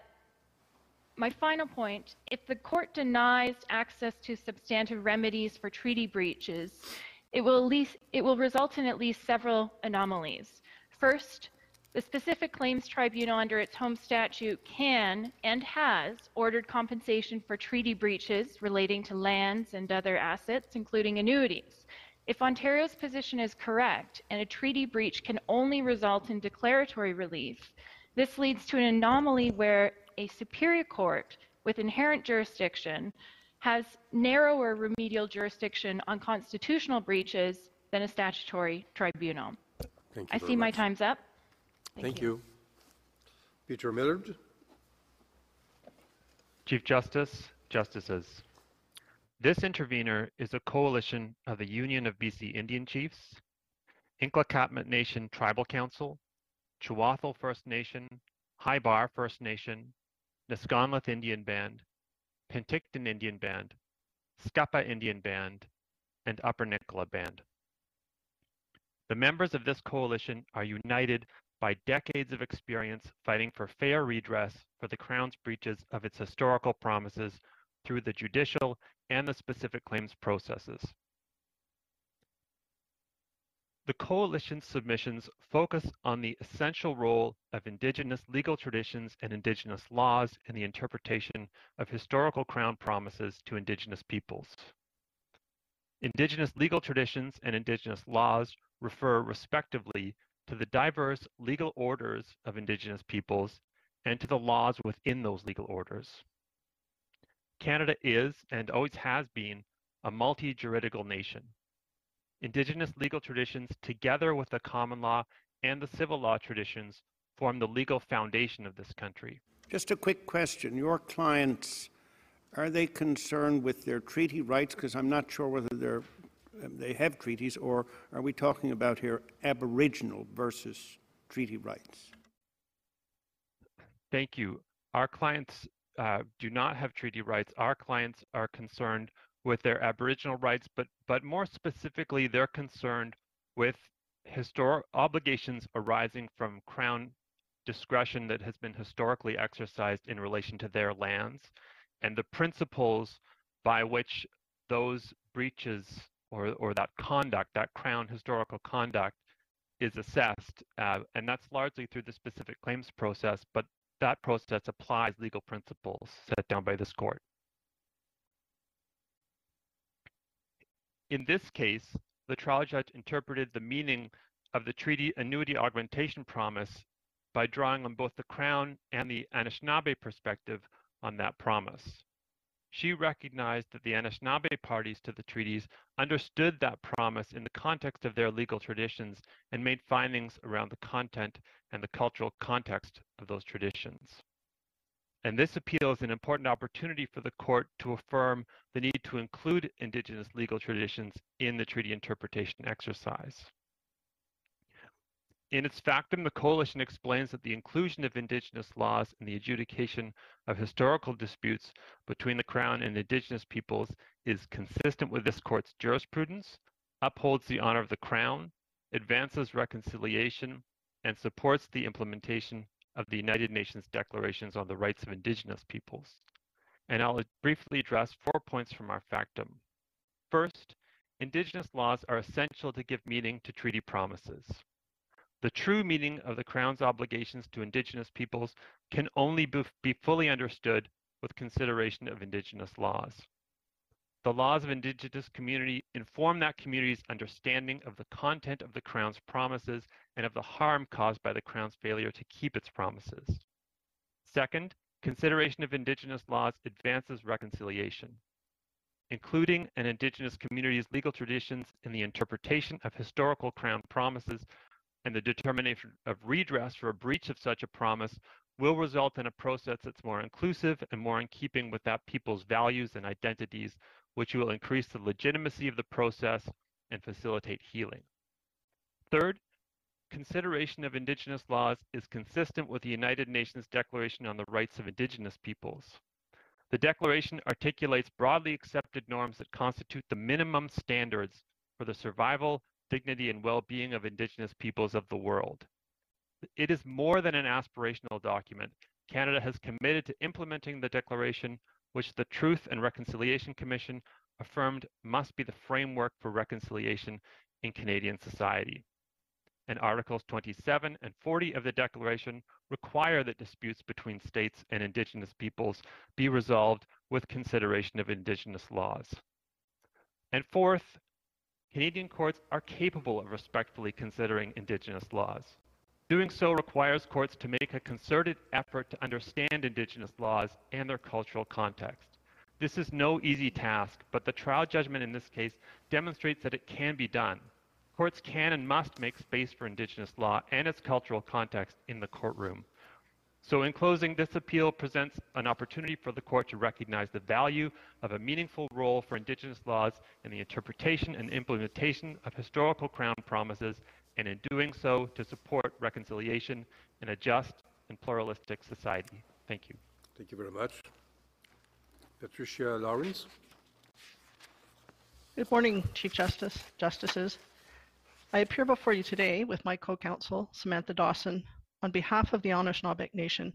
my final point, if the court denies access to substantive remedies for treaty breaches, it will, least, it will result in at least several anomalies. First, the specific claims tribunal under its home statute can and has ordered compensation for treaty breaches relating to lands and other assets, including annuities. If Ontario's position is correct and a treaty breach can only result in declaratory relief, this leads to an anomaly where a superior court with inherent jurisdiction has narrower remedial jurisdiction on constitutional breaches than a statutory tribunal. Thank you I very see my time's up. Thank you. Peter Millard? Chief Justice, Justices. This intervener is a coalition of the Union of BC Indian Chiefs, Nlaka'pamux Nation Tribal Council, Chihuahua First Nation, High Bar First Nation, Niskonlith Indian Band, Penticton Indian Band, Scapa Indian Band, and Upper Nicola Band. The members of this coalition are united by decades of experience fighting for fair redress for the Crown's breaches of its historical promises through the judicial and the specific claims processes. The coalition's submissions focus on the essential role of Indigenous legal traditions and Indigenous laws in the interpretation of historical Crown promises to Indigenous peoples. Indigenous legal traditions and Indigenous laws refer respectively to the diverse legal orders of Indigenous peoples and to the laws within those legal orders. Canada is and always has been a multi-juridical nation. Indigenous legal traditions, together with the common law and the civil law traditions, form the legal foundation of this country. Just a quick question. Your clients, are they concerned with their treaty rights? Because I'm not sure whether they're, um, they have treaties, or are we talking about here Aboriginal versus treaty rights? Thank you. Our clients uh, do not have treaty rights. Our clients are concerned with their Aboriginal rights, but, but more specifically, they're concerned with historic obligations arising from Crown discretion that has been historically exercised in relation to their lands and the principles by which those breaches or, or that conduct, that Crown historical conduct, is assessed. Uh, and that's largely through the specific claims process, but that process applies legal principles set down by this court. In this case, the trial judge interpreted the meaning of the treaty annuity augmentation promise by drawing on both the Crown and the Anishinaabe perspective on that promise. She recognized that the Anishinaabe parties to the treaties understood that promise in the context of their legal traditions and made findings around the content and the cultural context of those traditions. And this appeal is an important opportunity for the court to affirm the need to include Indigenous legal traditions in the treaty interpretation exercise. In its factum, the coalition explains that the inclusion of Indigenous laws in the adjudication of historical disputes between the Crown and Indigenous peoples is consistent with this court's jurisprudence, upholds the honor of the Crown, advances reconciliation, and supports the implementation of the United Nations Declarations on the Rights of Indigenous Peoples. And I'll briefly address four points from our factum. First, Indigenous laws are essential to give meaning to treaty promises. The true meaning of the Crown's obligations to Indigenous peoples can only be fully understood with consideration of Indigenous laws. The laws of Indigenous community inform that community's understanding of the content of the Crown's promises and of the harm caused by the Crown's failure to keep its promises. Second, consideration of Indigenous laws advances reconciliation. Including an Indigenous community's legal traditions in the interpretation of historical Crown promises and the determination of redress for a breach of such a promise will result in a process that's more inclusive and more in keeping with that people's values and identities which will increase the legitimacy of the process and facilitate healing. Third, consideration of Indigenous laws is consistent with the United Nations Declaration on the Rights of Indigenous Peoples. The Declaration articulates broadly accepted norms that constitute the minimum standards for the survival, dignity, and well-being of Indigenous peoples of the world. It is more than an aspirational document. Canada has committed to implementing the Declaration which the Truth and Reconciliation Commission affirmed must be the framework for reconciliation in Canadian society. And Articles 27 and 40 of the Declaration require that disputes between states and Indigenous peoples be resolved with consideration of Indigenous laws. And fourth, Canadian courts are capable of respectfully considering Indigenous laws. Doing so requires courts to make a concerted effort to understand Indigenous laws and their cultural context. This is no easy task, but the trial judgment in this case demonstrates that it can be done. Courts can and must make space for Indigenous law and its cultural context in the courtroom. So in closing, this appeal presents an opportunity for the court to recognize the value of a meaningful role for Indigenous laws in the interpretation and implementation of historical Crown promises and in doing so to support reconciliation in a just and pluralistic society. Thank you. Thank you very much. Patricia Lawrence. Good morning, Chief Justice, Justices. I appear before you today with my co-counsel, Samantha Dawson, on behalf of the Anishinaabeg Nation,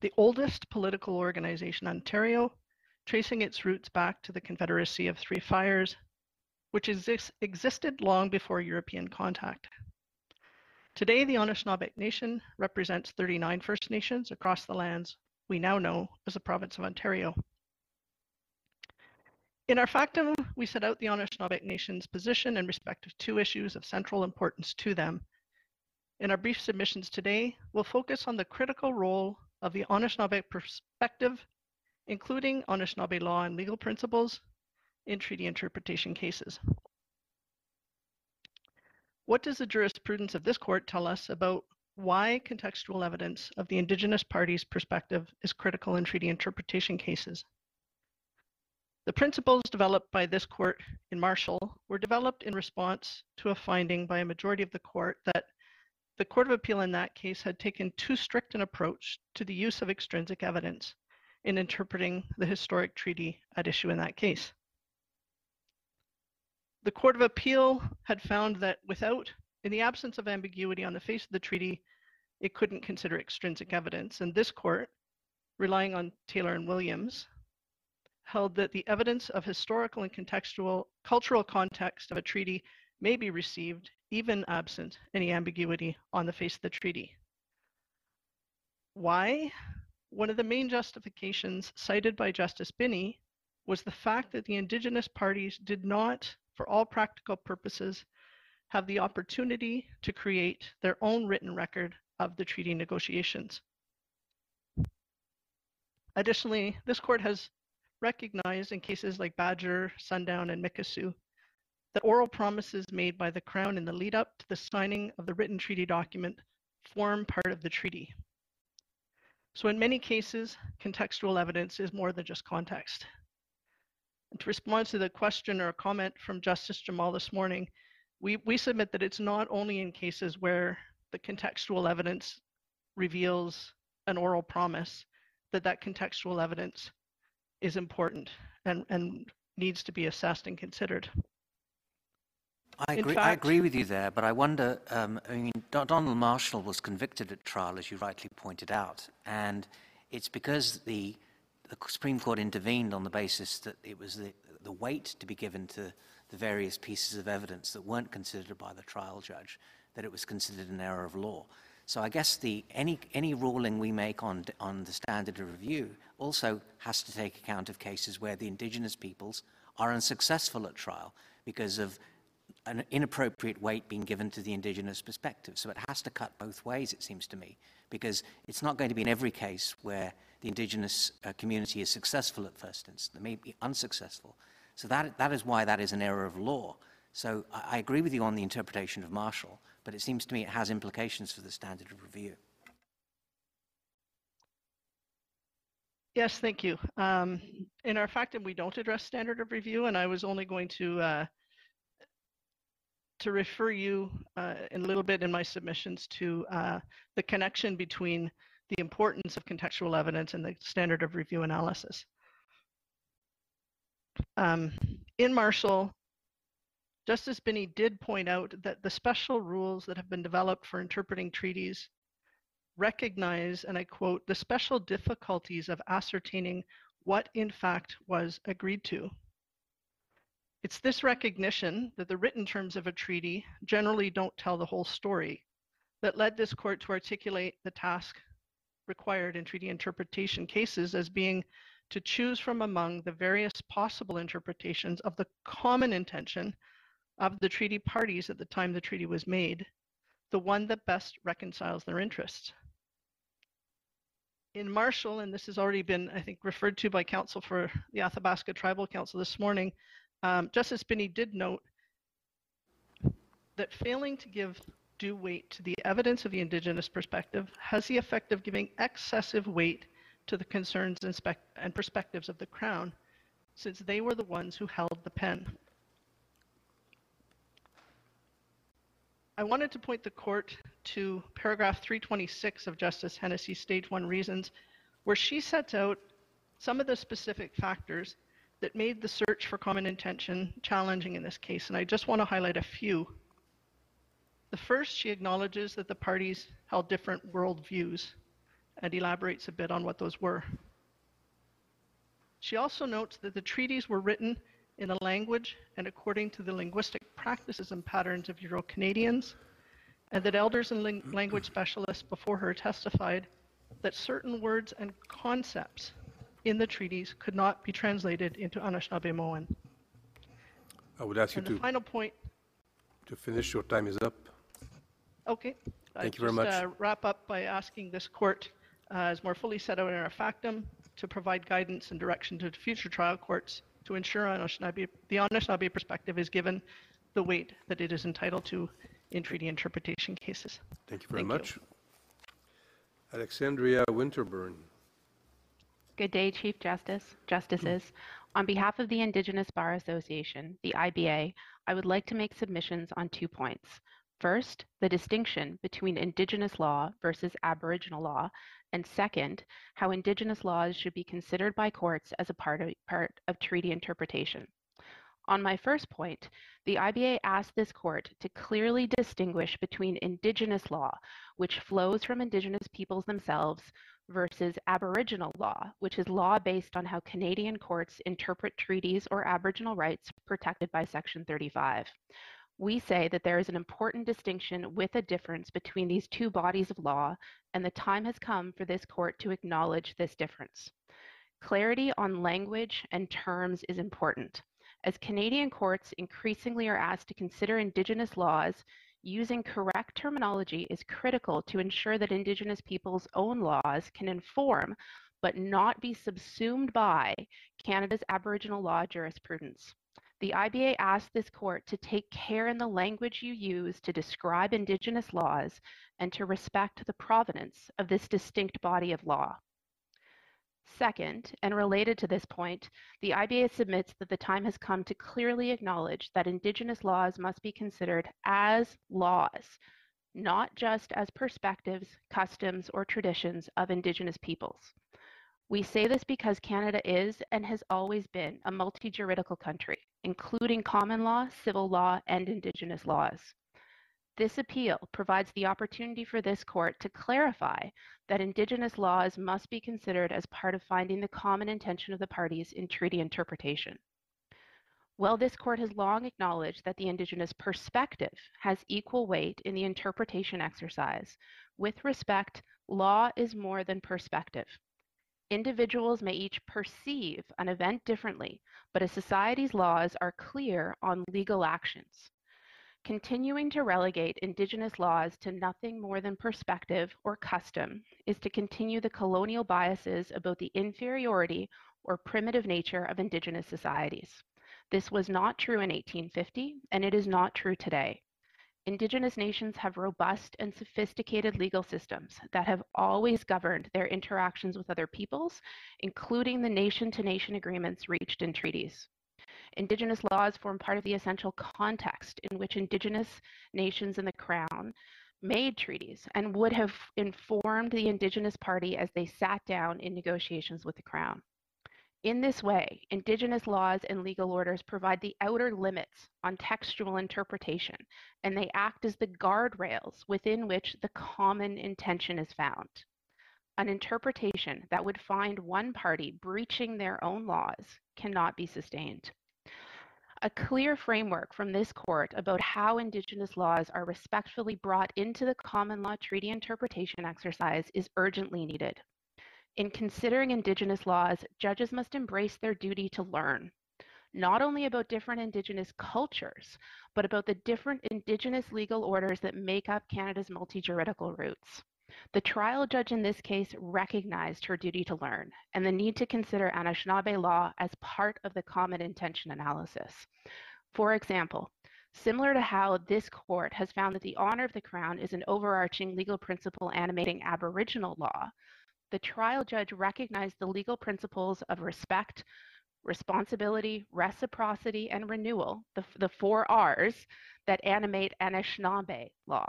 the oldest political organization in Ontario, tracing its roots back to the Confederacy of Three Fires, which exist, existed long before European contact. Today, the Anishinaabe Nation represents 39 First Nations across the lands we now know as the province of Ontario. In our factum, we set out the Anishinaabe Nation's position in respect of two issues of central importance to them. In our brief submissions today, we'll focus on the critical role of the Anishinaabe perspective, including Anishinaabe law and legal principles in treaty interpretation cases. What does the jurisprudence of this court tell us about why contextual evidence of the Indigenous party's perspective is critical in treaty interpretation cases? The principles developed by this court in Marshall were developed in response to a finding by a majority of the court that the Court of Appeal in that case had taken too strict an approach to the use of extrinsic evidence in interpreting the historic treaty at issue in that case. The Court of Appeal had found that without, in the absence of ambiguity on the face of the treaty, it couldn't consider extrinsic evidence. And this court, relying on Taylor and Williams, held that the evidence of historical and contextual cultural context of a treaty may be received even absent any ambiguity on the face of the treaty. Why? One of the main justifications cited by Justice Binnie was the fact that the Indigenous parties did not, for all practical purposes, have the opportunity to create their own written record of the treaty negotiations. Additionally, this court has recognized in cases like Badger, Sundown, and Mikisew that oral promises made by the Crown in the lead up to the signing of the written treaty document form part of the treaty. So in many cases, contextual evidence is more than just context. And to respond to the question or comment from Justice Jamal this morning, we, we submit that it's not only in cases where the contextual evidence reveals an oral promise that that contextual evidence is important and, and needs to be assessed and considered. I agree, I agree with you there, but I wonder. Um, I mean, Don- Donald Marshall was convicted at trial, as you rightly pointed out, and it's because the the Supreme Court intervened on the basis that it was the the weight to be given to the various pieces of evidence that weren't considered by the trial judge that it was considered an error of law. So I guess the any any ruling we make on on the standard of review also has to take account of cases where the indigenous peoples are unsuccessful at trial because of an inappropriate weight being given to the indigenous perspective. So it has to cut both ways, it seems to me, because it's not going to be in every case where the indigenous uh, community is successful at first instance. They may be unsuccessful. So that, that is why that is an error of law. So I, I agree with you on the interpretation of Marshall, but it seems to me it has implications for the standard of review. Yes, thank you. Um, in our factum, we don't address standard of review, and I was only going to uh, to refer you uh, in a little bit in my submissions to uh, the connection between the importance of contextual evidence and the standard of review analysis. Um, in Marshall, Justice Binnie did point out that the special rules that have been developed for interpreting treaties recognize, and I quote, the special difficulties of ascertaining what in fact was agreed to. It's this recognition that the written terms of a treaty generally don't tell the whole story that led this court to articulate the task required in treaty interpretation cases as being to choose from among the various possible interpretations of the common intention of the treaty parties at the time the treaty was made, the one that best reconciles their interests. In Marshall, and this has already been, I think, referred to by counsel for the Athabasca Tribal Council this morning, um, Justice Binnie did note that failing to give due weight to the evidence of the Indigenous perspective has the effect of giving excessive weight to the concerns and, and perspectives of the Crown, since they were the ones who held the pen. I wanted to point the court to paragraph 326 of Justice Hennessy's Stage 1 Reasons, where she sets out some of the specific factors that made the search for common intention challenging in this case. And I just want to highlight a few. The first, she acknowledges that the parties held different worldviews and elaborates a bit on what those were. She also notes that the treaties were written in a language and according to the linguistic practices and patterns of Euro Canadians, and that elders and ling- language specialists before her testified that certain words and concepts in the treaties could not be translated into Anishinaabemowin. I would ask you And the to, final point, to finish. Your time is up. Okay. I'd Thank you very just, much. uh, wrap up by asking this court, uh, as more fully set out in our factum, to provide guidance and direction to future trial courts to ensure Anishinaabe, the Anishinaabe perspective is given the weight that it is entitled to in treaty interpretation cases. Thank you very Thank you. much. Alexandria Winterburn. Good day, Chief Justice, Justices. On behalf of the Indigenous Bar Association, the IBA, I would like to make submissions on two points. First, the distinction between Indigenous law versus Aboriginal law, and second, how Indigenous laws should be considered by courts as a part of, part of treaty interpretation. On my first point, the IBA asked this court to clearly distinguish between Indigenous law, which flows from Indigenous peoples themselves, versus Aboriginal law, which is law based on how Canadian courts interpret treaties or Aboriginal rights protected by Section 35. We say that there is an important distinction with a difference between these two bodies of law, and the time has come for this court to acknowledge this difference. Clarity on language and terms is important. As Canadian courts increasingly are asked to consider Indigenous laws, using correct terminology is critical to ensure that Indigenous peoples' own laws can inform but not be subsumed by Canada's Aboriginal law jurisprudence. The IBA asked this court to take care in the language you use to describe Indigenous laws and to respect the provenance of this distinct body of law. Second, and related to this point, the IBA submits that the time has come to clearly acknowledge that Indigenous laws must be considered as laws, not just as perspectives, customs, or traditions of Indigenous peoples. We say this because Canada is and has always been a multi juridical country, including common law, civil law, and Indigenous laws. This appeal provides the opportunity for this court to clarify that Indigenous laws must be considered as part of finding the common intention of the parties in treaty interpretation. While this court has long acknowledged that the Indigenous perspective has equal weight in the interpretation exercise, with respect, law is more than perspective. Individuals may each perceive an event differently, but a society's laws are clear on legal actions. Continuing to relegate Indigenous laws to nothing more than perspective or custom is to continue the colonial biases about the inferiority or primitive nature of Indigenous societies. This was not true in 1850, and it is not true today. Indigenous nations have robust and sophisticated legal systems that have always governed their interactions with other peoples, including the nation to nation agreements reached in treaties. Indigenous laws form part of the essential context in which Indigenous nations and the Crown made treaties and would have informed the Indigenous party as they sat down in negotiations with the Crown. In this way, Indigenous laws and legal orders provide the outer limits on textual interpretation, and they act as the guardrails within which the common intention is found. An interpretation that would find one party breaching their own laws cannot be sustained. A clear framework from this court about how Indigenous laws are respectfully brought into the common law treaty interpretation exercise is urgently needed. In considering Indigenous laws, judges must embrace their duty to learn, not only about different Indigenous cultures, but about the different Indigenous legal orders that make up Canada's multi juridical roots. The trial judge in this case recognized her duty to learn and the need to consider Anishinaabe law as part of the common intention analysis. For example, similar to how this court has found that the honor of the crown is an overarching legal principle animating Aboriginal law, the trial judge recognized the legal principles of respect, responsibility, reciprocity, and renewal, the, the four R's that animate Anishinaabe law.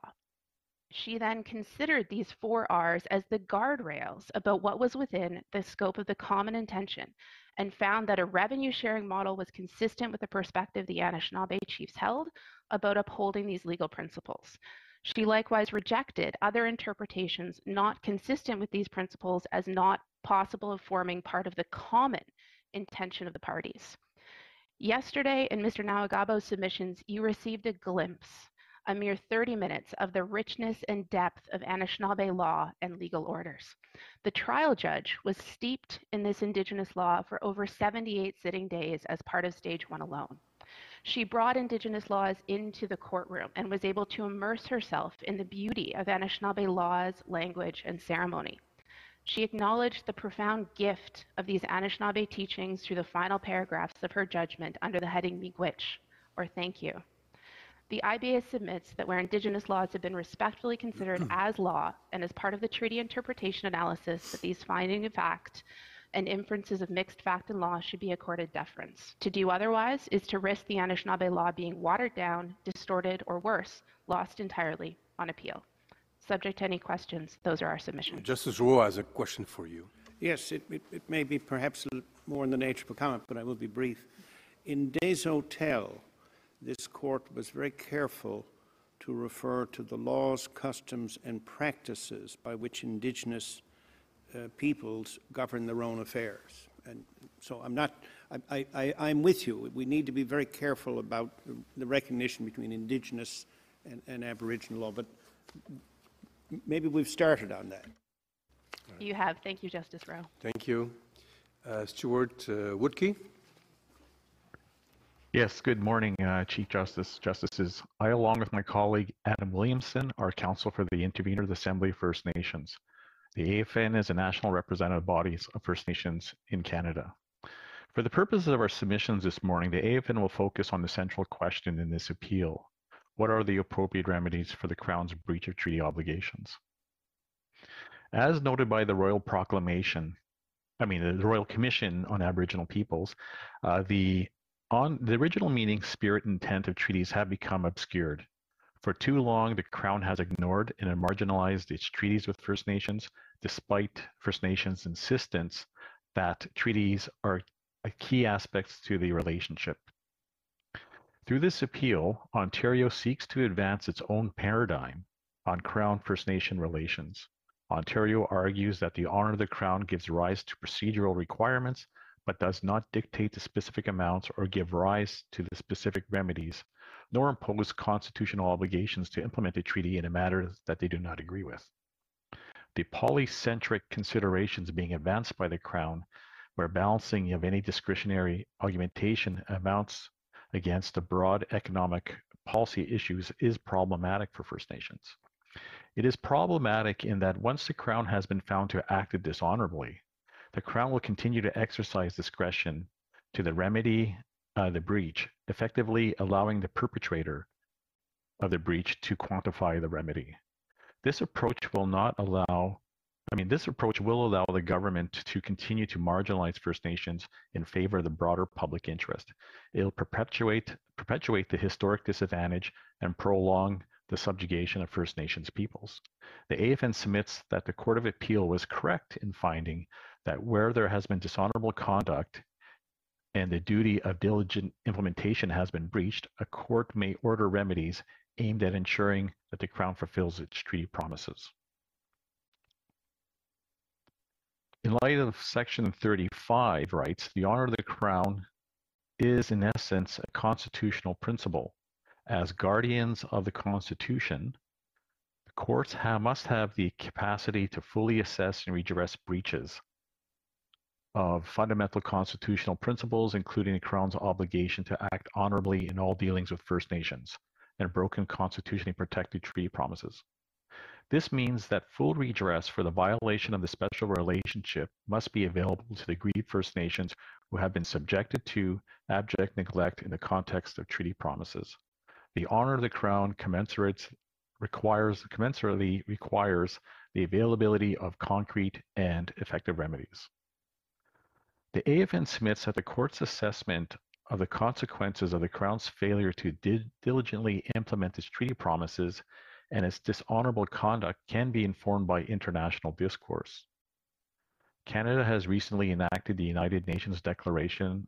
She then considered these four R's as the guardrails about what was within the scope of the common intention and found that a revenue sharing model was consistent with the perspective the Anishinaabe chiefs held about upholding these legal principles. She likewise rejected other interpretations not consistent with these principles as not possible of forming part of the common intention of the parties. Yesterday, in Mr. Nahwegahbow's submissions, you received a glimpse, a mere 30 minutes, of the richness and depth of Anishinaabe law and legal orders. The trial judge was steeped in this Indigenous law for over 78 sitting days as part of Stage 1 alone. She brought Indigenous laws into the courtroom and was able to immerse herself in the beauty of Anishinaabe laws, language, and ceremony. She acknowledged the profound gift of these Anishinaabe teachings through the final paragraphs of her judgment under the heading Miigwech, or thank you. The IBA submits that where Indigenous laws have been respectfully considered as law and as part of the treaty interpretation analysis, that these findings of fact and inferences of mixed fact and law should be accorded deference. To do otherwise is to risk the Anishinaabe law being watered down, distorted, or worse, lost entirely on appeal. Subject to any questions, those are our submissions. Justice Rowe has a question for you. Yes, it, it, it may be perhaps more in the nature of a comment, but I will be brief. In Desautel, this court was very careful to refer to the laws, customs, and practices by which Indigenous uh, peoples govern their own affairs. And so I'm not, I, I, I'm with you. We need to be very careful about the recognition between Indigenous and, and Aboriginal law, but maybe we've started on that. You have. Thank you, Justice Rowe. Thank you. Uh, Stuart uh, Wuttke. Yes, good morning, uh, Chief Justice, Justices. I, along with my colleague Adam Williamson, are counsel for the Intervenor the Assembly of First Nations. The AFN is a national representative body of First Nations in Canada. For the purposes of our submissions this morning, the AFN will focus on the central question in this appeal. What are the appropriate remedies for the Crown's breach of treaty obligations? As noted by the Royal Proclamation, I mean, the Royal Commission on Aboriginal Peoples, uh, the on the original meaning, spirit, and intent of treaties have become obscured. For too long, the Crown has ignored and marginalized its treaties with First Nations, despite First Nations' insistence that treaties are key aspects to the relationship. Through this appeal, Ontario seeks to advance its own paradigm on Crown First Nation relations. Ontario argues that the honor of the Crown gives rise to procedural requirements but does not dictate the specific amounts or give rise to the specific remedies, nor impose constitutional obligations to implement a treaty in a matter that they do not agree with. The polycentric considerations being advanced by the Crown, where balancing of any discretionary augmentation amounts against the broad economic policy issues, is problematic for First Nations. It is problematic in that once the Crown has been found to have acted dishonorably, the Crown will continue to exercise discretion to the remedy Uh, the breach, effectively allowing the perpetrator of the breach to quantify the remedy. This approach will not allow, I mean, this approach will allow the government to continue to marginalize First Nations in favor of the broader public interest. It'll perpetuate, perpetuate the historic disadvantage and prolong the subjugation of First Nations peoples. The AFN submits that the Court of Appeal was correct in finding that where there has been dishonorable conduct and the duty of diligent implementation has been breached, a court may order remedies aimed at ensuring that the Crown fulfills its treaty promises. In light of Section 35 rights, the honor of the Crown is in essence a constitutional principle. As guardians of the Constitution, the courts have, must have the capacity to fully assess and redress breaches of fundamental constitutional principles, including the Crown's obligation to act honorably in all dealings with First Nations and broken constitutionally protected treaty promises. This means that full redress for the violation of the special relationship must be available to the aggrieved First Nations who have been subjected to abject neglect in the context of treaty promises. The honor of the Crown commensurates requires commensurately requires the availability of concrete and effective remedies. The AFN submits that the court's assessment of the consequences of the Crown's failure to di- diligently implement its treaty promises and its dishonorable conduct can be informed by international discourse. Canada has recently enacted the United Nations Declaration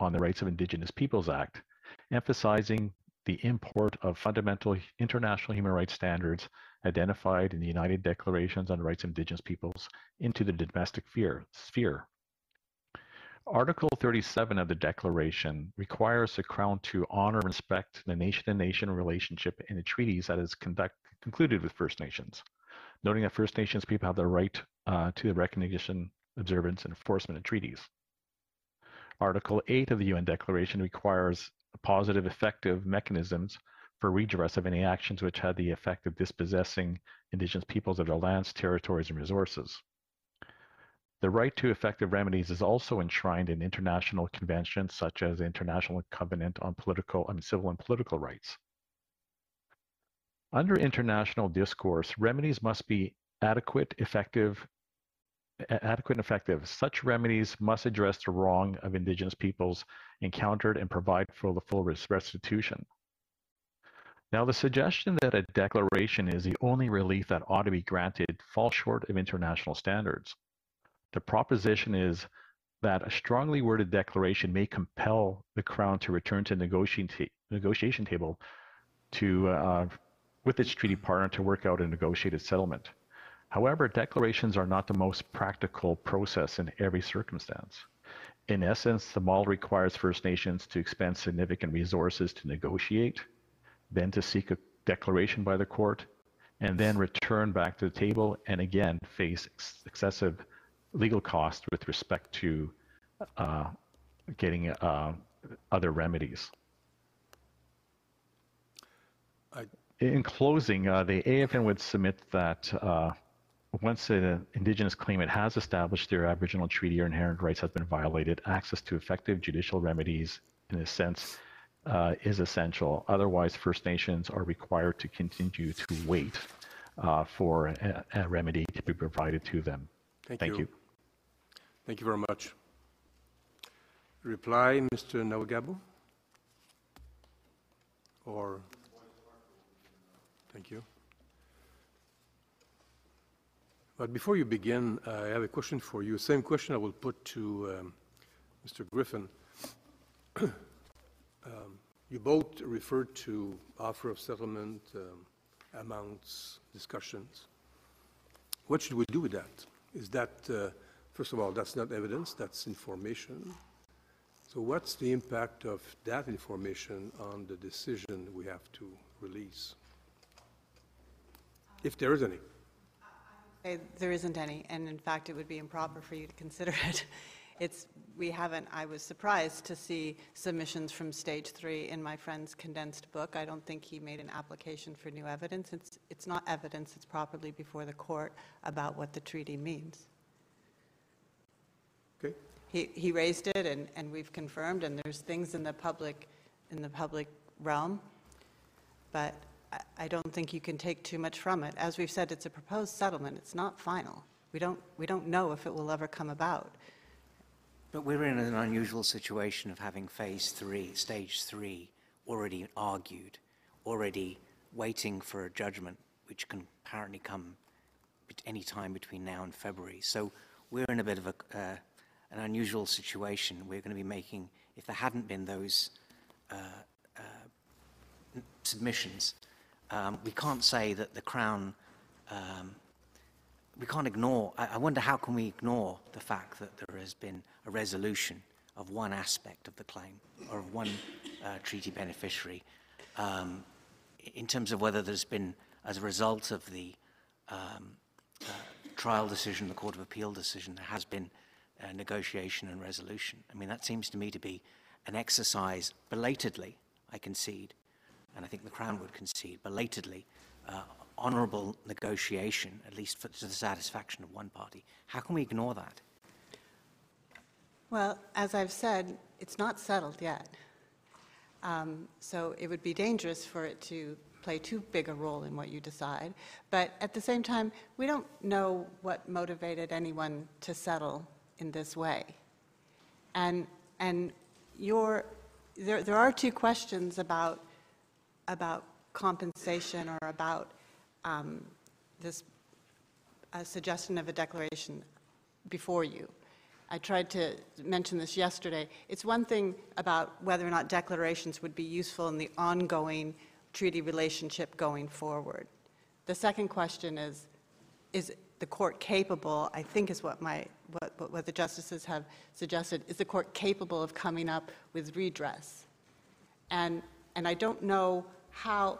on the Rights of Indigenous Peoples Act, emphasizing the import of fundamental international human rights standards identified in the United Declarations on the Rights of Indigenous Peoples into the domestic sphere. Article 37 of the Declaration requires the Crown to honor and respect the nation-to-nation relationship in the treaties that is conduct, concluded with First Nations, noting that First Nations people have the right uh, to the recognition, observance, and enforcement of treaties. Article 8 of the UN Declaration requires positive, effective mechanisms for redress of any actions which had the effect of dispossessing Indigenous peoples of their lands, territories, and resources. The right to effective remedies is also enshrined in international conventions such as the International Covenant on Political, I mean, Civil and Political Rights. Under international discourse, remedies must be adequate, effective, adequate and effective. Such remedies must address the wrong of Indigenous peoples encountered and provide for the full restitution. Now, the suggestion that a declaration is the only relief that ought to be granted falls short of international standards. The proposition is that a strongly worded declaration may compel the Crown to return to negotiation, negotiation table to, uh, with its treaty partner to work out a negotiated settlement. However, declarations are not the most practical process in every circumstance. In essence, the model requires First Nations to expend significant resources to negotiate, then to seek a declaration by the court, and then return back to the table and again face ex- excessive legal costs with respect to uh, getting uh, other remedies. I, In closing, uh, the AFN would submit that uh, once an Indigenous claimant has established their Aboriginal treaty or inherent rights has been violated, access to effective judicial remedies, in a sense, uh, is essential. Otherwise, First Nations are required to continue to wait uh, for a, a remedy to be provided to them. Thank, Thank you. Thank you very much. Reply, Mr. Nahwegahbow? Or, thank you. But before you begin, I have a question for you. Same question I will put to um, Mr. Griffin. um, you both referred to offer of settlement, um, amounts, discussions. What should we do with that? Is that, uh, first of all, that's not evidence, that's information. So what's the impact of that information on the decision we have to release? If there is any. There isn't any, and in fact, it would be improper for you to consider it. It's, we haven't, I was surprised to see submissions from stage three in my friend's condensed book. I don't think he made an application for new evidence. It's, it's not evidence, it's properly before the court about what the treaty means. Okay. He, he raised it, and, and we've confirmed, and there's things in the public, in the public realm, but I, I don't think you can take too much from it. As we've said, it's a proposed settlement, it's not final. We don't, we don't know if it will ever come about. But we're in an unusual situation of having phase three, stage three, already argued, already waiting for a judgment, which can apparently come at any time between now and February. So we're in a bit of a, uh, an unusual situation. We're going to be making, if there hadn't been those uh, uh, submissions, um, we can't say that the Crown um, we can't ignore, I, I wonder how can we ignore the fact that there has been a resolution of one aspect of the claim or of one uh, treaty beneficiary um, in terms of whether there's been, as a result of the um, uh, trial decision, the Court of Appeal decision, there has been uh, negotiation and resolution. I mean, that seems to me to be an exercise belatedly, I concede, and I think the Crown would concede, belatedly, uh, honourable negotiation, at least for, to the satisfaction of one party. How can we ignore that? Well, as I've said, it's not settled yet. Um, So it would be dangerous for it to play too big a role in what you decide. But at the same time, we don't know what motivated anyone to settle in this way. And, and your, there, there are two questions about, about compensation or about um, this uh, suggestion of a declaration before you. I tried to mention this yesterday. It's one thing about whether or not declarations would be useful in the ongoing treaty relationship going forward. The second question is, is the court capable, I think is what my, what, what- what the justices have suggested, is the court capable of coming up with redress? And, and I don't know how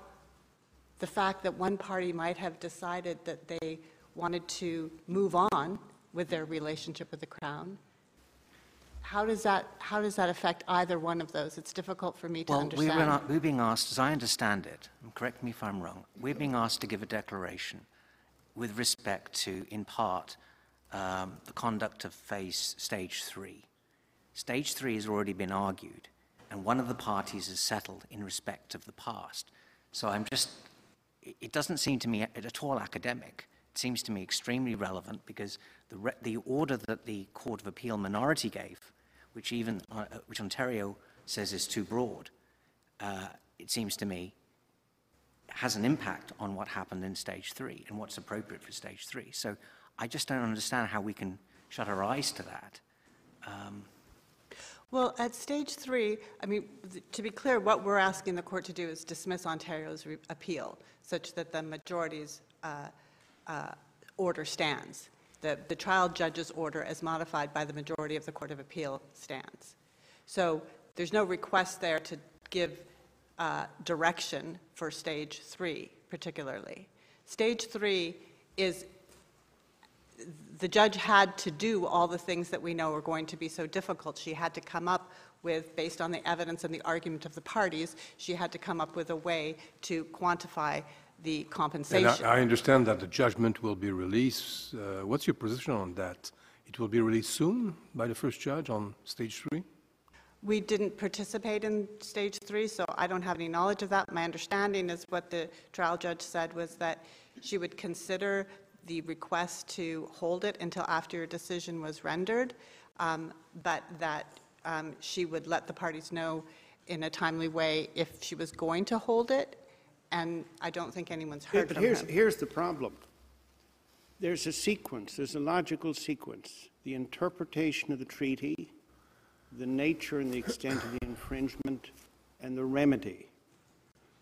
the fact that one party might have decided that they wanted to move on with their relationship with the Crown, how does that, how does that affect either one of those? It's difficult for me to Well, we understand. were, not, we're being asked, as I understand it, and correct me if I'm wrong, we're being asked to give a declaration with respect to, in part, um, the conduct of phase stage three. Stage three has already been argued, and one of the parties is settled in respect of the past. So I'm just, it- doesn't seem to me at all academic. It seems to me extremely relevant because the, the order that the Court of Appeal minority gave, which even, uh, which Ontario says is too broad, uh, it seems to me, has an impact on what happened in stage three and what's appropriate for stage three. So I just don't understand how we can shut our eyes to that. Um, Well, at stage three, I mean, to be clear, what we're asking the court to do is dismiss Ontario's appeal such that the majority's uh, uh, order stands. The, the trial judge's order as modified by the majority of the Court of Appeal stands. So there's no request there to give uh, direction for stage three particularly. Stage three is the judge had to do all the things that we know are going to be so difficult. She had to come up with, based on the evidence and the argument of the parties, she had to come up with a way to quantify the And compensation. I I understand that the judgment will be released. Uh, What's your position on that? It will be released soon by the first judge on stage three? We didn't participate in stage three, so I don't have any knowledge of that. My understanding is what the trial judge said was that she would consider the request to hold it until after your decision was rendered, um, but that um, she would let the parties know in a timely way if she was going to hold it, and I don't think anyone's heard But from here's, him. here's the problem. There's a sequence, there's a logical sequence. The interpretation of the treaty, the nature and the extent of the infringement, and the remedy.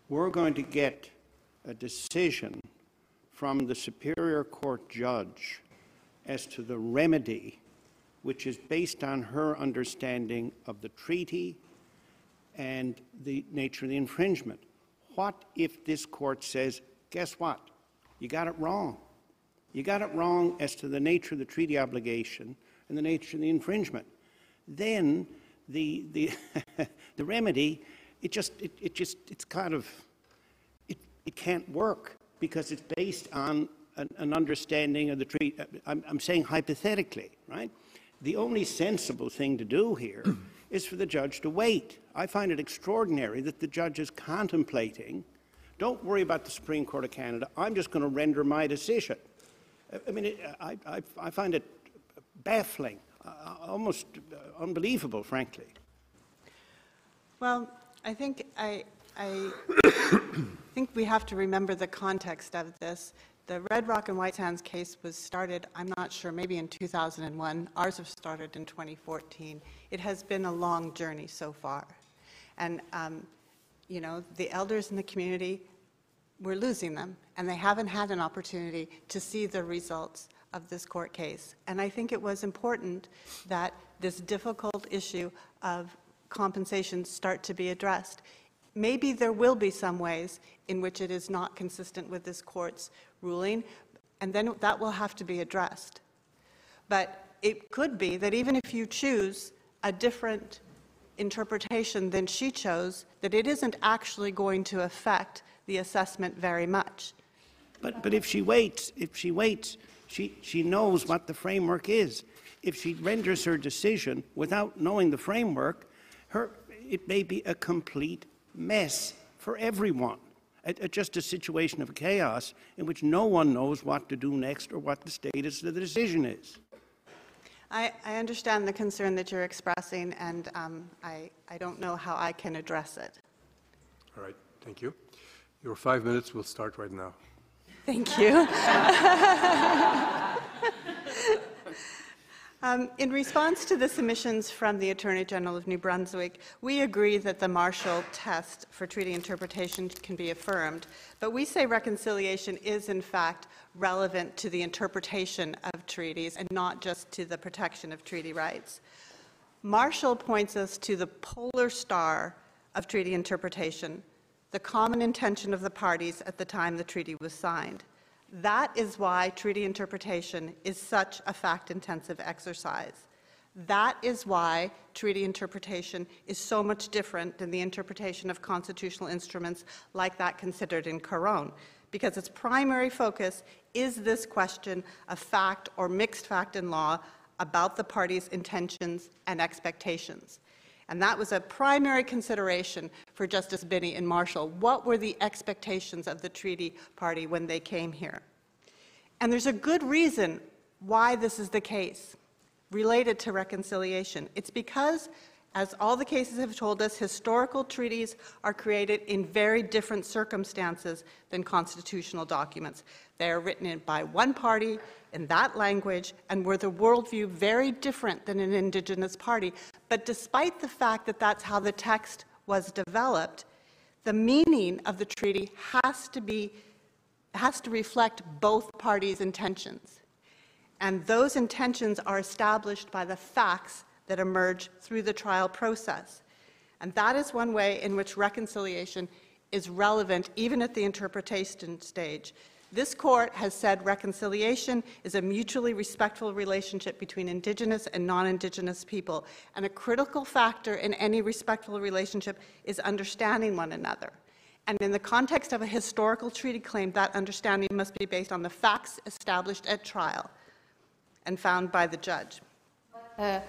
We're going to get a decision from the Superior Court judge as to the remedy, which is based on her understanding of the treaty and the nature of the infringement. What if this court says, guess what? You got it wrong. You got it wrong as to the nature of the treaty obligation and the nature of the infringement. Then the, the, the remedy, it just, it, it just, it's kind of, it, it can't work because it's based on an, an understanding of the treaty. I'm, I'm saying hypothetically, right? The only sensible thing to do here is for the judge to wait. I find it extraordinary that the judge is contemplating, don't worry about the Supreme Court of Canada, I'm just going to render my decision. I- mean, it, I, I, I find it baffling, uh, almost uh, unbelievable, frankly. Well, I think I, I think we have to remember the context of this. The Red Rock and White Sands case was started, I'm not sure, maybe in 2001. Ours have started in 2014. It has been a long journey so far. And, um, you know, the elders in the community, we're losing them, and they haven't had an opportunity to see the results of this court case. And I think it was important that this difficult issue of compensation start to be addressed. Maybe there will be some ways in which it is not consistent with this court's ruling, and then that will have to be addressed. But it could be that even if you choose a different interpretation than she chose, that it isn't actually going to affect the assessment very much. But, but if she waits, if she waits, she, she knows what the framework is. If she renders her decision without knowing the framework, her, it may be a complete mess for everyone. A- a- just a situation of chaos in which no one knows what to do next or what the status of the decision is. I, I understand the concern that you're expressing, and um, I, I don't know how I can address it. All right, thank you. Your five minutes will start right now. Thank you. Um, in response to the submissions from the Attorney General of New Brunswick, we agree that the Marshall test for treaty interpretation can be affirmed, but we say reconciliation is, in fact, relevant to the interpretation of treaties and not just to the protection of treaty rights. Marshall points us to the polar star of treaty interpretation, the common intention of the parties at the time the treaty was signed. That is why treaty interpretation is such a fact-intensive exercise. That is why treaty interpretation is so much different than the interpretation of constitutional instruments like that considered in Caron, because its primary focus is this question of fact or mixed fact in law about the parties' intentions and expectations. And that was a primary consideration for Justice Binnie and Marshall. What were the expectations of the treaty party when they came here? And there's a good reason why this is the case related to reconciliation. It's because, as all the cases have told us, historical treaties are created in very different circumstances than constitutional documents. They are written in by one party in that language and with a worldview very different than an Indigenous party. But despite the fact that that's how the text was developed, the meaning of the treaty has to be has to reflect both parties' intentions. And those intentions are established by the facts that emerge through the trial process. And that is one way in which reconciliation is relevant even at the interpretation stage. This court has said reconciliation is a mutually respectful relationship between Indigenous and non Indigenous people, and a critical factor in any respectful relationship is understanding one another. And in the context of a historical treaty claim, that understanding must be based on the facts established at trial and found by the judge. Uh,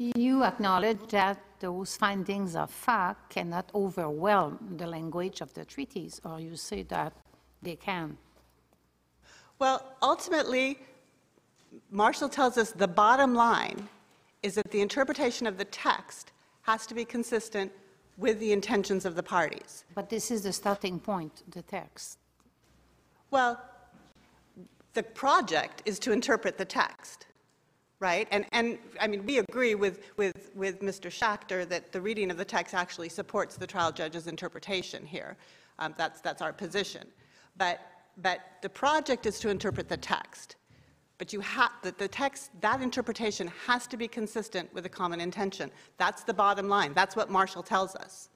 you acknowledge that those findings of fact cannot overwhelm the language of the treaties, or you say that they can? Well, ultimately, Marshall tells us the bottom line is that the interpretation of the text has to be consistent with the intentions of the parties. But this is the starting point, the text. Well, the project is to interpret the text, right? And, and I mean, we agree with, with, with Mr. Schachter that the reading of the text actually supports the trial judge's interpretation here. Um, that's, that's our position. But but the project is to interpret the text. But you have that the text, that interpretation has to be consistent with a common intention. That's the bottom line. That's what Marshall tells us.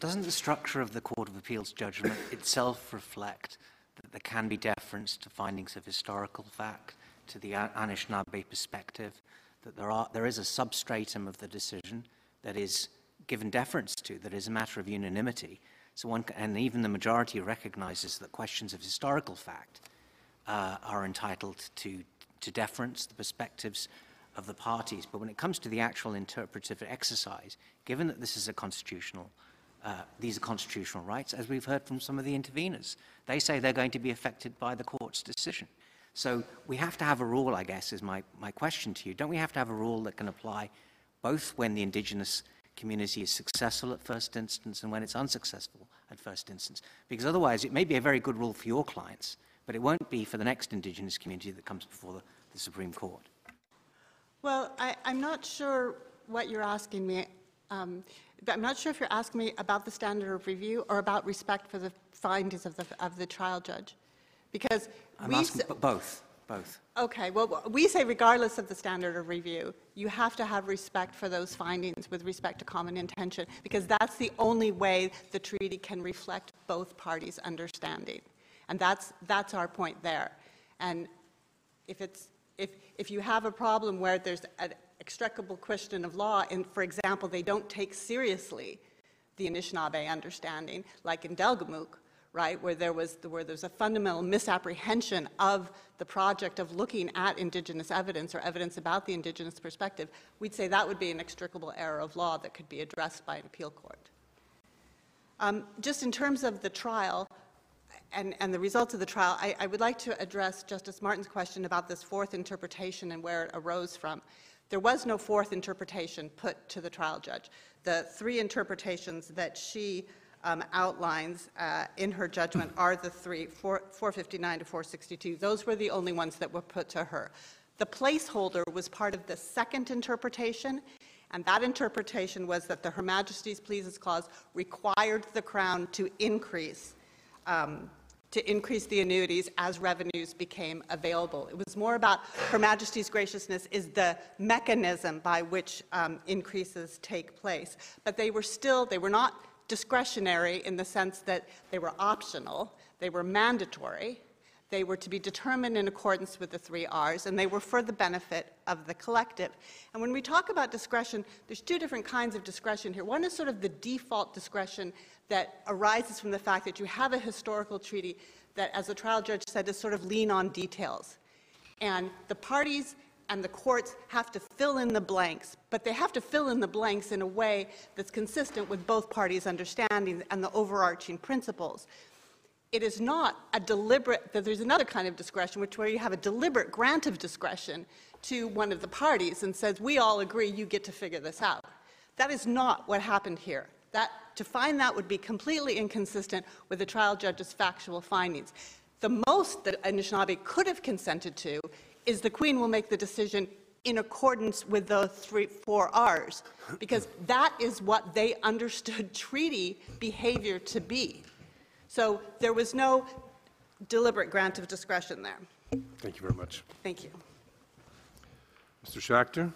Doesn't the structure of the Court of Appeals judgment itself reflect that there can be deference to findings of historical fact, to the Anishinaabe perspective, that there, are, there is a substratum of the decision that is given deference to, that is a matter of unanimity, so one, and even the majority recognizes that questions of historical fact uh, are entitled to, to deference, the perspectives of the parties. But when it comes to the actual interpretive exercise, given that this is a constitutional, uh, these are constitutional rights, as we've heard from some of the interveners, they say they're going to be affected by the court's decision. So we have to have a rule, I guess, is my, my question to you. Don't we have to have a rule that can apply both when the Indigenous community is successful at first instance and when it's unsuccessful at first instance. Because otherwise, it may be a very good rule for your clients, but it won't be for the next Indigenous community that comes before the, the Supreme Court. Well, I, am not sure what you're asking me. Um, I'm not sure if you're asking me about the standard of review or about respect for the findings of the, of the trial judge. Because I'm we asking both both. Okay, well, we say regardless of the standard of review, you have to have respect for those findings with respect to common intention, because that's the only way the treaty can reflect both parties' understanding. And that's, that's our point there. And if, it's, if, if you have a problem where there's an extricable question of law, and for example, they don't take seriously the Anishinaabe understanding, like in Delgamuukw, right, where there was where there's a fundamental misapprehension of the project of looking at indigenous evidence or evidence about the indigenous perspective, we'd say that would be an extricable error of law that could be addressed by an appeal court. Um, just in terms of the trial and, and the results of the trial, I, I would like to address Justice Martin's question about this fourth interpretation and where it arose from. There was no fourth interpretation put to the trial judge. The three interpretations that she um, outlines uh, in her judgment are the three, four, 459 to 462. Those were the only ones that were put to her. The placeholder was part of the second interpretation, and that interpretation was that the Her Majesty's Pleases Clause required the Crown to increase um, to increase the annuities as revenues became available. It was more about Her Majesty's graciousness is the mechanism by which um, increases take place. But they were still, they were not discretionary in the sense that they were optional, they were mandatory. They were to be determined in accordance with the three R's, and they were for the benefit of the collective. And when we talk about discretion, there's two different kinds of discretion here. One is sort of the default discretion that arises from the fact that you have a historical treaty that, as the trial judge said, is sort of lean on details. And the parties and the courts have to fill in the blanks, but they have to fill in the blanks in a way that's consistent with both parties' understanding and the overarching principles it is not a deliberate, that there's another kind of discretion, which where you have a deliberate grant of discretion to one of the parties and says, we all agree you get to figure this out. That is not what happened here. That, to find that would be completely inconsistent with the trial judge's factual findings. The most that Anishinaabe could have consented to is the Queen will make the decision in accordance with the three, four R's, because that is what they understood treaty behavior to be. So there was no deliberate grant of discretion there. Thank you very much. Thank you. Mr. Schachter?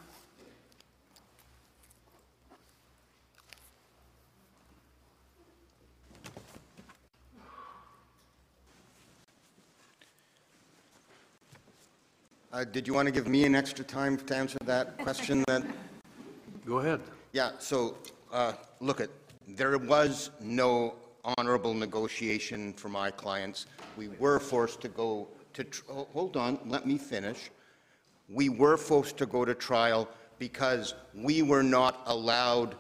Uh, Did you want to give me an extra time to answer that question then? Go ahead. Yeah, so, uh, look at, there was no honorable negotiation for my clients. We were forced to go to, tr- oh, hold on, let me finish. We were forced to go to trial because we were not allowed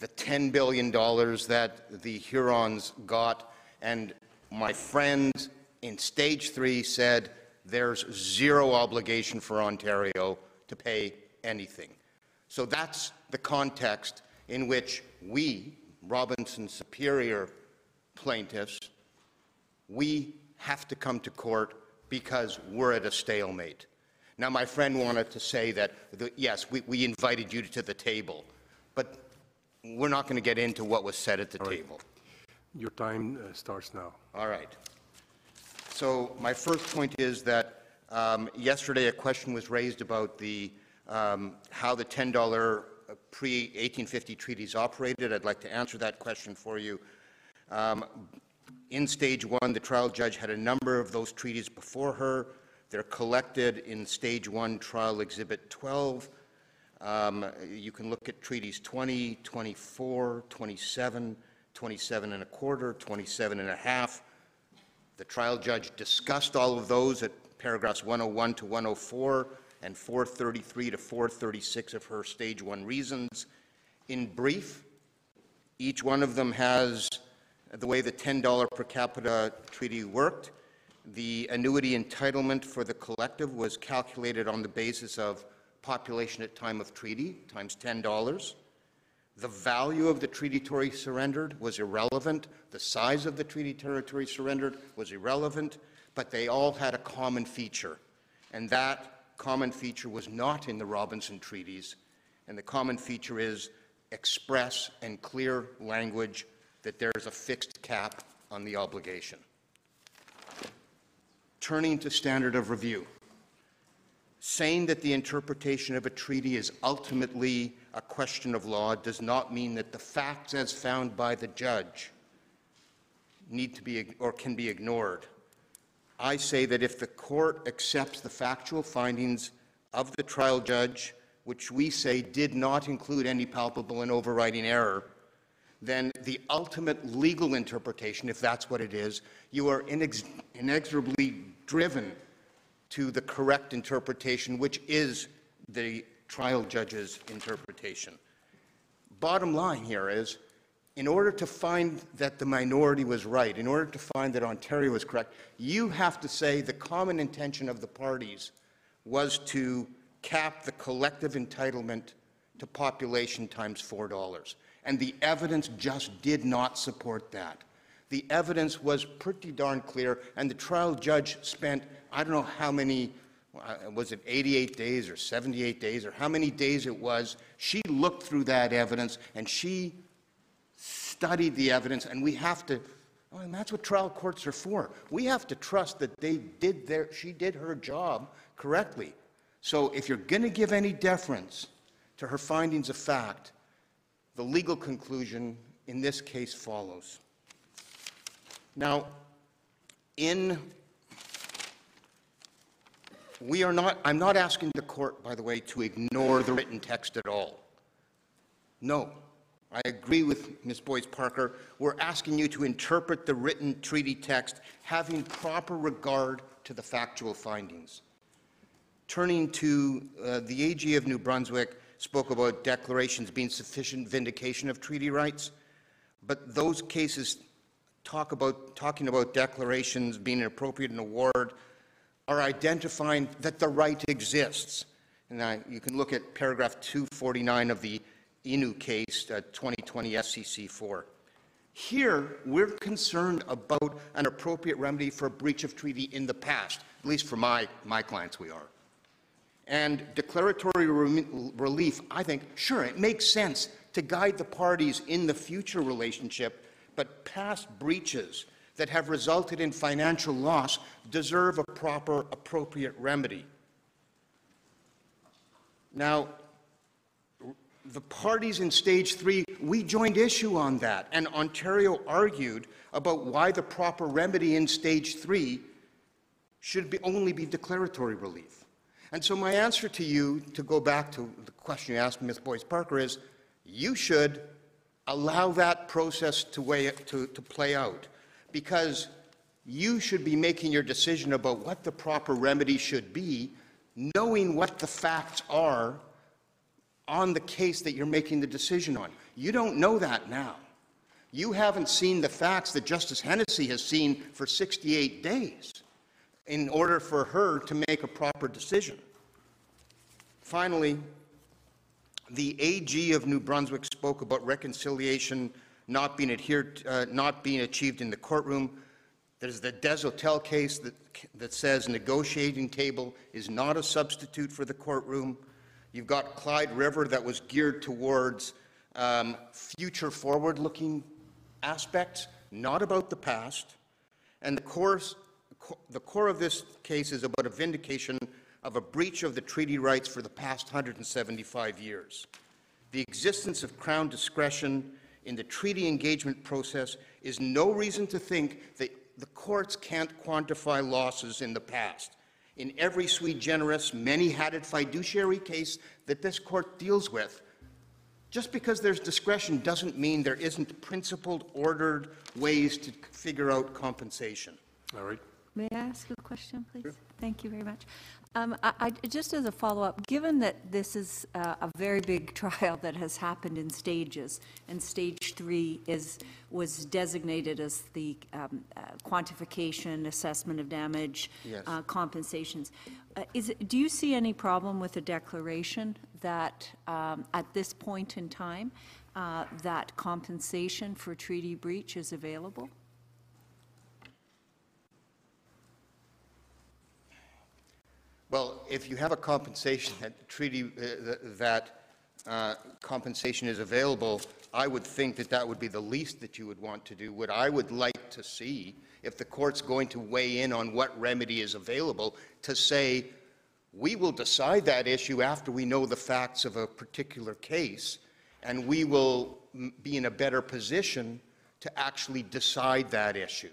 the $10 billion that the Hurons got. And my friends in stage three said there's zero obligation for Ontario to pay anything. So that's the context in which we, Robinson Superior plaintiffs, we have to come to court because we're at a stalemate. Now, my friend wanted to say that, the, yes, we, we, invited you to the table, but we're not going to get into what was said at the table. Your time uh, starts now. All right. So my first point is that um, yesterday a question was raised about the um, how the $10 pre-1850 treaties operated. I'd like to answer that question for you. Um, in stage one, the trial judge had a number of those treaties before her. They're collected in stage one, trial exhibit 12. Um, you can look at treaties 20, 24, 27, 27 and a quarter, 27 and a half. The trial judge discussed all of those at paragraphs 101 to 104 and 433 to 436 of her stage one reasons. In brief, each one of them has the way the $10 per capita treaty worked. The annuity entitlement for the collective was calculated on the basis of population at time of treaty times $10. The value of the treaty territory surrendered was irrelevant. The size of the treaty territory surrendered was irrelevant, but they all had a common feature. And that common feature was not in the Robinson treaties. And the common feature is express and clear language that there's a fixed cap on the obligation. Turning to standard of review, saying that the interpretation of a treaty is ultimately a question of law does not mean that the facts as found by the judge need to be or can be ignored. I say that if the court accepts the factual findings of the trial judge, which we say did not include any palpable and overriding error, then the ultimate legal interpretation, if that's what it is, you are inex inexorably driven to the correct interpretation, which is the trial judge's interpretation. Bottom line here is, in order to find that the minority was right, in order to find that Ontario was correct, you have to say the common intention of the parties was to cap the collective entitlement to population times $4 and the evidence just did not support that. The evidence was pretty darn clear, and the trial judge spent I don't know how many Uh, was it 88 days or 78 days or how many days it was, she looked through that evidence and she studied the evidence, and we have to, oh, and that's what trial courts are for. We have to trust that they did their, she did her job correctly. So if you're going to give any deference to her findings of fact, the legal conclusion in this case follows. Now, in we are not, I'm not asking the court, by the way, to ignore the written text at all. No, I agree with Ms. Boyce Parker. We're asking you to interpret the written treaty text having proper regard to the factual findings. Turning to uh, the AG of New Brunswick spoke about declarations being sufficient vindication of treaty rights, but those cases talk about talking about declarations being an appropriate award are identifying that the right exists. And I, you can look at paragraph 249 of the Innu case, uh, 2020 SCC 4. Here, we're concerned about an appropriate remedy for breach of treaty in the past, at least for my, my clients, we are. And declaratory re relief, I think, sure, it makes sense to guide the parties in the future relationship, but past breaches that have resulted in financial loss deserve a proper, appropriate remedy. Now, the parties in stage three, we joined issue on that, and Ontario argued about why the proper remedy in stage three should be, only be declaratory relief. And so my answer to you, to go back to the question you asked Ms. Boyce Parker, is you should allow that process to, weigh, to, to play out because you should be making your decision about what the proper remedy should be, knowing what the facts are on the case that you're making the decision on. You don't know that now. You haven't seen the facts that Justice Hennessy has seen for 68 days in order for her to make a proper decision. Finally, the AG of New Brunswick spoke about reconciliation not being adhered, uh, not being achieved in the courtroom. There's the Desautel case that, that says negotiating table is not a substitute for the courtroom. You've got Clyde River that was geared towards um, future forward-looking aspects, not about the past. And the, course, the core of this case is about a vindication of a breach of the treaty rights for the past 175 years. The existence of Crown discretion in the treaty engagement process is no reason to think that the courts can't quantify losses in the past. In every sui generis, many-hatted fiduciary case that this court deals with, just because there's discretion doesn't mean there isn't principled, ordered ways to figure out compensation. All right. May I ask a question, please? Sure. Thank you very much. Um, I, I, just as a follow-up, given that this is uh, a very big trial that has happened in stages, and stage three is was designated as the um, uh, quantification, assessment of damage, yes. uh, compensations, uh, is it, do you see any problem with a declaration that um, at this point in time uh, that compensation for treaty breach is available? Well, if you have a compensation that treaty uh, that uh, compensation is available, I would think that that would be the least that you would want to do. What I would like to see, if the court's going to weigh in on what remedy is available, to say we will decide that issue after we know the facts of a particular case, and we will be in a better position to actually decide that issue.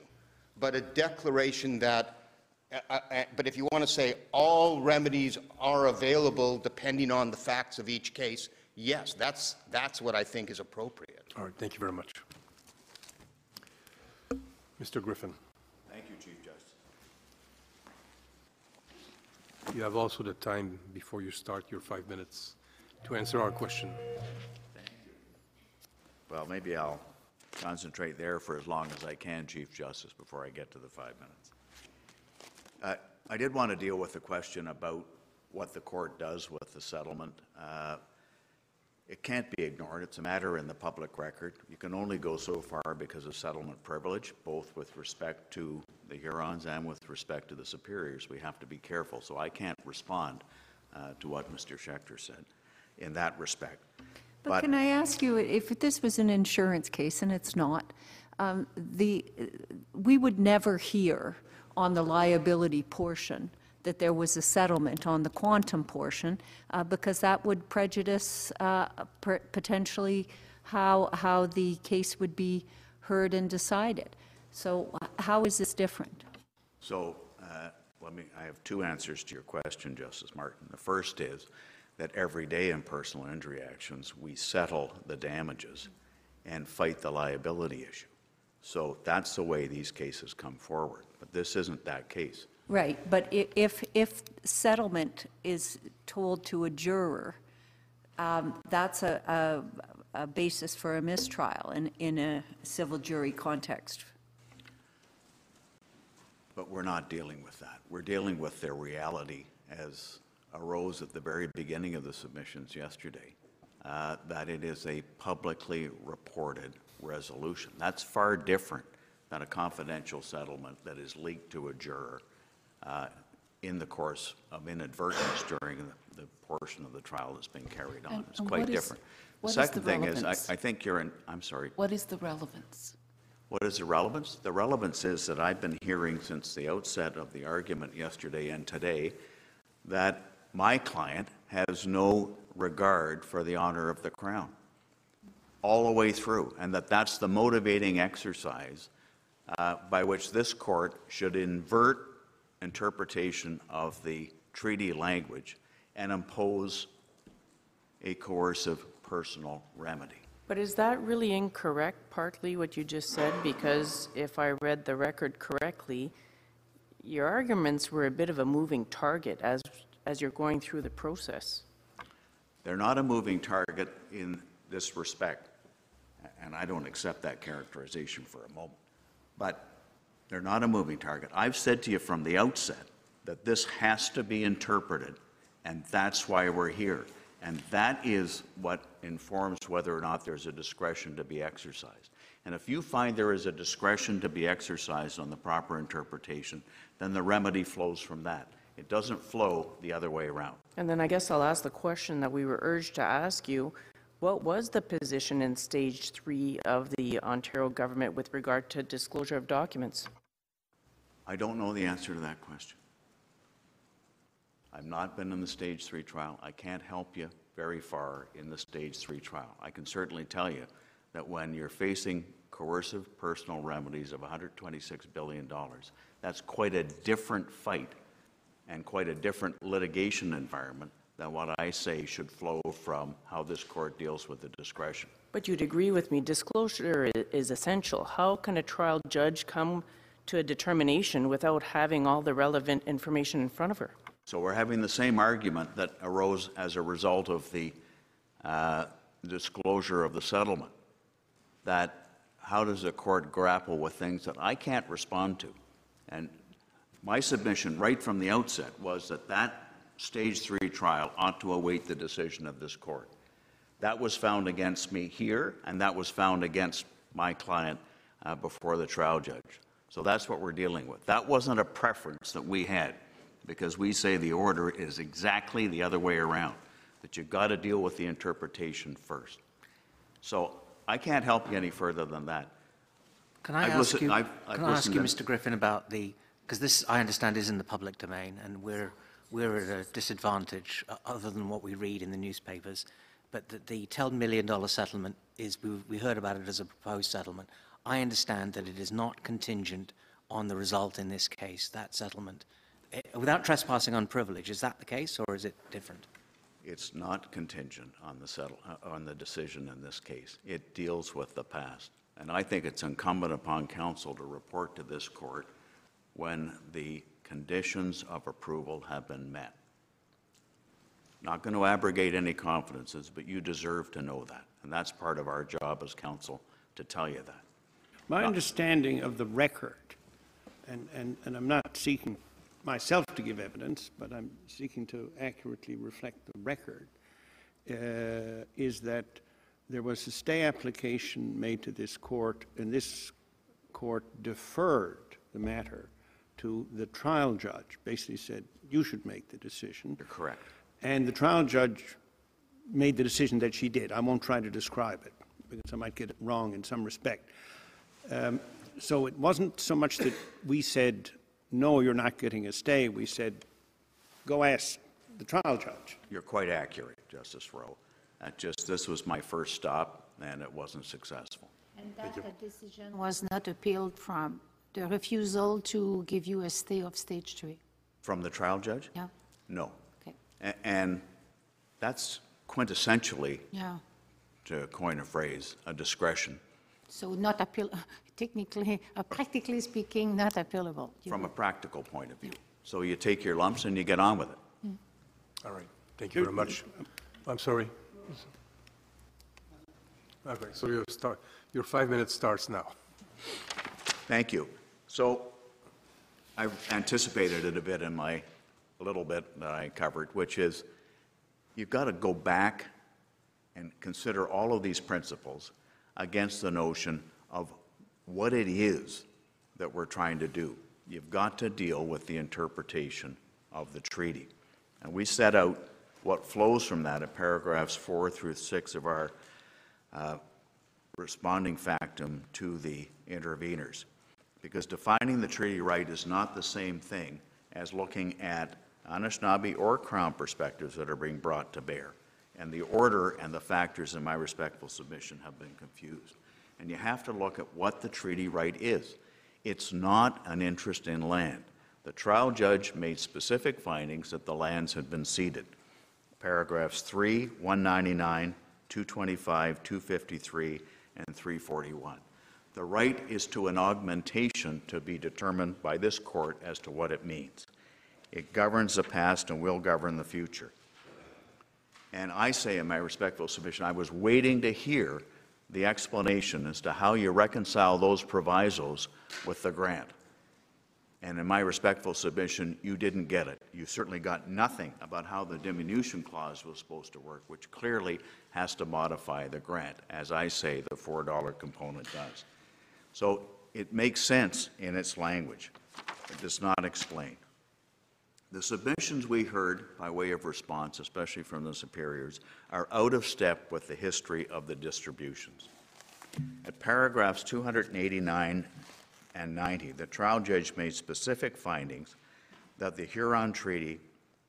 But a declaration that uh, uh, uh, but if you want to say all remedies are available depending on the facts of each case, yes, that's, that's what I think is appropriate. All right, thank you very much. Mr. Griffin. Thank you, Chief Justice. You have also the time before you start your five minutes to answer our question. Thank you. Well, maybe I'll concentrate there for as long as I can, Chief Justice, before I get to the five minutes. Uh, I did want to deal with the question about what the court does with the settlement. Uh, It can't be ignored. It's a matter in the public record. You can only go so far because of settlement privilege, both with respect to the Hurons and with respect to the Superiors. We have to be careful. So I can't respond uh, to what Mr. Schachter said in that respect. But can I ask you, if this was an insurance case, and it's not, um, the, we would never hear on the liability portion that there was a settlement on the quantum portion, uh, because that would prejudice uh, per- potentially how, how the case would be heard and decided. So uh, how is this different? So uh, let me, I have two answers to your question, Justice Martin. The first is that every day in personal injury actions, we settle the damages and fight the liability issue. So that's the way these cases come forward. But this isn't that case. Right, but i- if, if settlement is told to a juror, um, that's a, a, a basis for a mistrial in, in a civil jury context. But we're not dealing with that. We're dealing with their reality as arose at the very beginning of the submissions yesterday, uh, that it is a publicly reported resolution. That's far different than a confidential settlement that is leaked to a juror uh, in the course of inadvertence during the, the portion of the trial that's being carried on. And- It's and quite is- different. what The is second the thing is, I. I think you're in, I'm sorry. What is the relevance? What is the relevance? The relevance is that I've been hearing since the outset of the argument yesterday and today that my client has no regard for the honor of the crown all the way through, and that that's the motivating exercise uh, by which this court should invert interpretation of the treaty language and impose a coercive personal remedy. But is that really incorrect, partly what you just said? Because if I read the record correctly, your arguments were a bit of a moving target as, as you're going through the process. They're not a moving target in this respect, and I don't accept that characterization for a moment. But they're not a moving target. I've said to you from the outset that this has to be interpreted, and that's why we're here. And that is what informs whether or not there's a discretion to be exercised. And if you find there is a discretion to be exercised on the proper interpretation, then the remedy flows from that. It doesn't flow the other way around. And then I guess I'll ask the question that we were urged to ask you. What was the position in stage three of the Ontario government with regard to disclosure of documents? I don't know the answer to that question. I've not been in the stage three trial. I can't help you very far in the stage three trial. I can certainly tell you that when you're facing coercive personal remedies of $126 billion, that's quite a different fight and quite a different litigation environment than what I say should flow from how this court deals with the discretion. But you'd agree with me, disclosure is essential. How can a trial judge come to a determination without having all the relevant information in front of her? So we're having the same argument that arose as a result of the uh, disclosure of the settlement, that how does a court grapple with things that I can't respond to? And my submission right from the outset was that that stage three trial ought to await the decision of this court. That was found against me here, and that was found against my client uh, before the trial judge. So that's what we're dealing with. That wasn't a preference that we had, because we say the order is exactly the other way around, that you've got to deal with the interpretation first. So I can't help you any further than that. Can I I've ask listened- you, I've- I've can I ask you, Mr. Griffin, about the, because this, I understand, is in the public domain, and we're, we're at a disadvantage, uh, other than what we read in the newspapers, but that the $10 million settlement is, we, we heard about it as a proposed settlement. I understand that it is not contingent on the result in this case, that settlement. Eh, Without trespassing on privilege, is that the case, or is it different? It's not contingent on the settle, uh, on the decision in this case. It deals with the past. And I think it's incumbent upon counsel to report to this court when the conditions of approval have been met. Not going to abrogate any confidences, but you deserve to know that. And that's part of our job as counsel, to tell you that. My understanding of the record, and, and, and I'm not seeking myself to give evidence, but I'm seeking to accurately reflect the record, uh, is that there was a stay application made to this court, and this court deferred the matter to the trial judge, basically said, you should make the decision. You're correct. And the trial judge made the decision that she did. I won't try to describe it, because I might get it wrong in some respect. Um, so it wasn't so much that we said, no, you're not getting a stay. We said, go ask the trial judge. You're quite accurate, Justice Rowe. That just, this was my first stop, and it wasn't successful. And that the decision was not appealed from the refusal to give you a stay of stage three? From the trial judge? Yeah, No. Okay. A- And that's quintessentially, yeah. to coin a phrase, a discretion So not appeal, technically, uh, practically speaking, not appealable. You- from a practical point of view. So you take your lumps and you get on with it. All right, thank you very much. I'm sorry. Okay, so your start, your five minutes starts now. Thank you. So I anticipated it a bit in my little bit that I covered, which is you've got to go back and consider all of these principles against the notion of what it is that we're trying to do. You've got to deal with the interpretation of the treaty. And we set out what flows from that in paragraphs four through six of our uh, responding factum to the interveners. Because defining the treaty right is not the same thing as looking at Anishinaabe or Crown perspectives that are being brought to bear. And the order and the factors in my respectful submission have been confused. And you have to look at what the treaty right is. It's not an interest in land. The trial judge made specific findings that the lands had been ceded. Paragraphs 3, 199, 225, 253, and 341. The right is to an augmentation to be determined by this court as to what it means. It governs the past and will govern the future. And I say in my respectful submission, I was waiting to hear the explanation as to how you reconcile those provisos with the grant. And in my respectful submission, you didn't get it. You certainly got nothing about how the diminution clause was supposed to work, which clearly has to modify the grant, as I say the $4 component does. So it makes sense in its language. It does not explain. The submissions we heard by way of response, especially from the superiors, are out of step with the history of the distributions. At paragraphs 289 and 90, the trial judge made specific findings that the Huron Treaty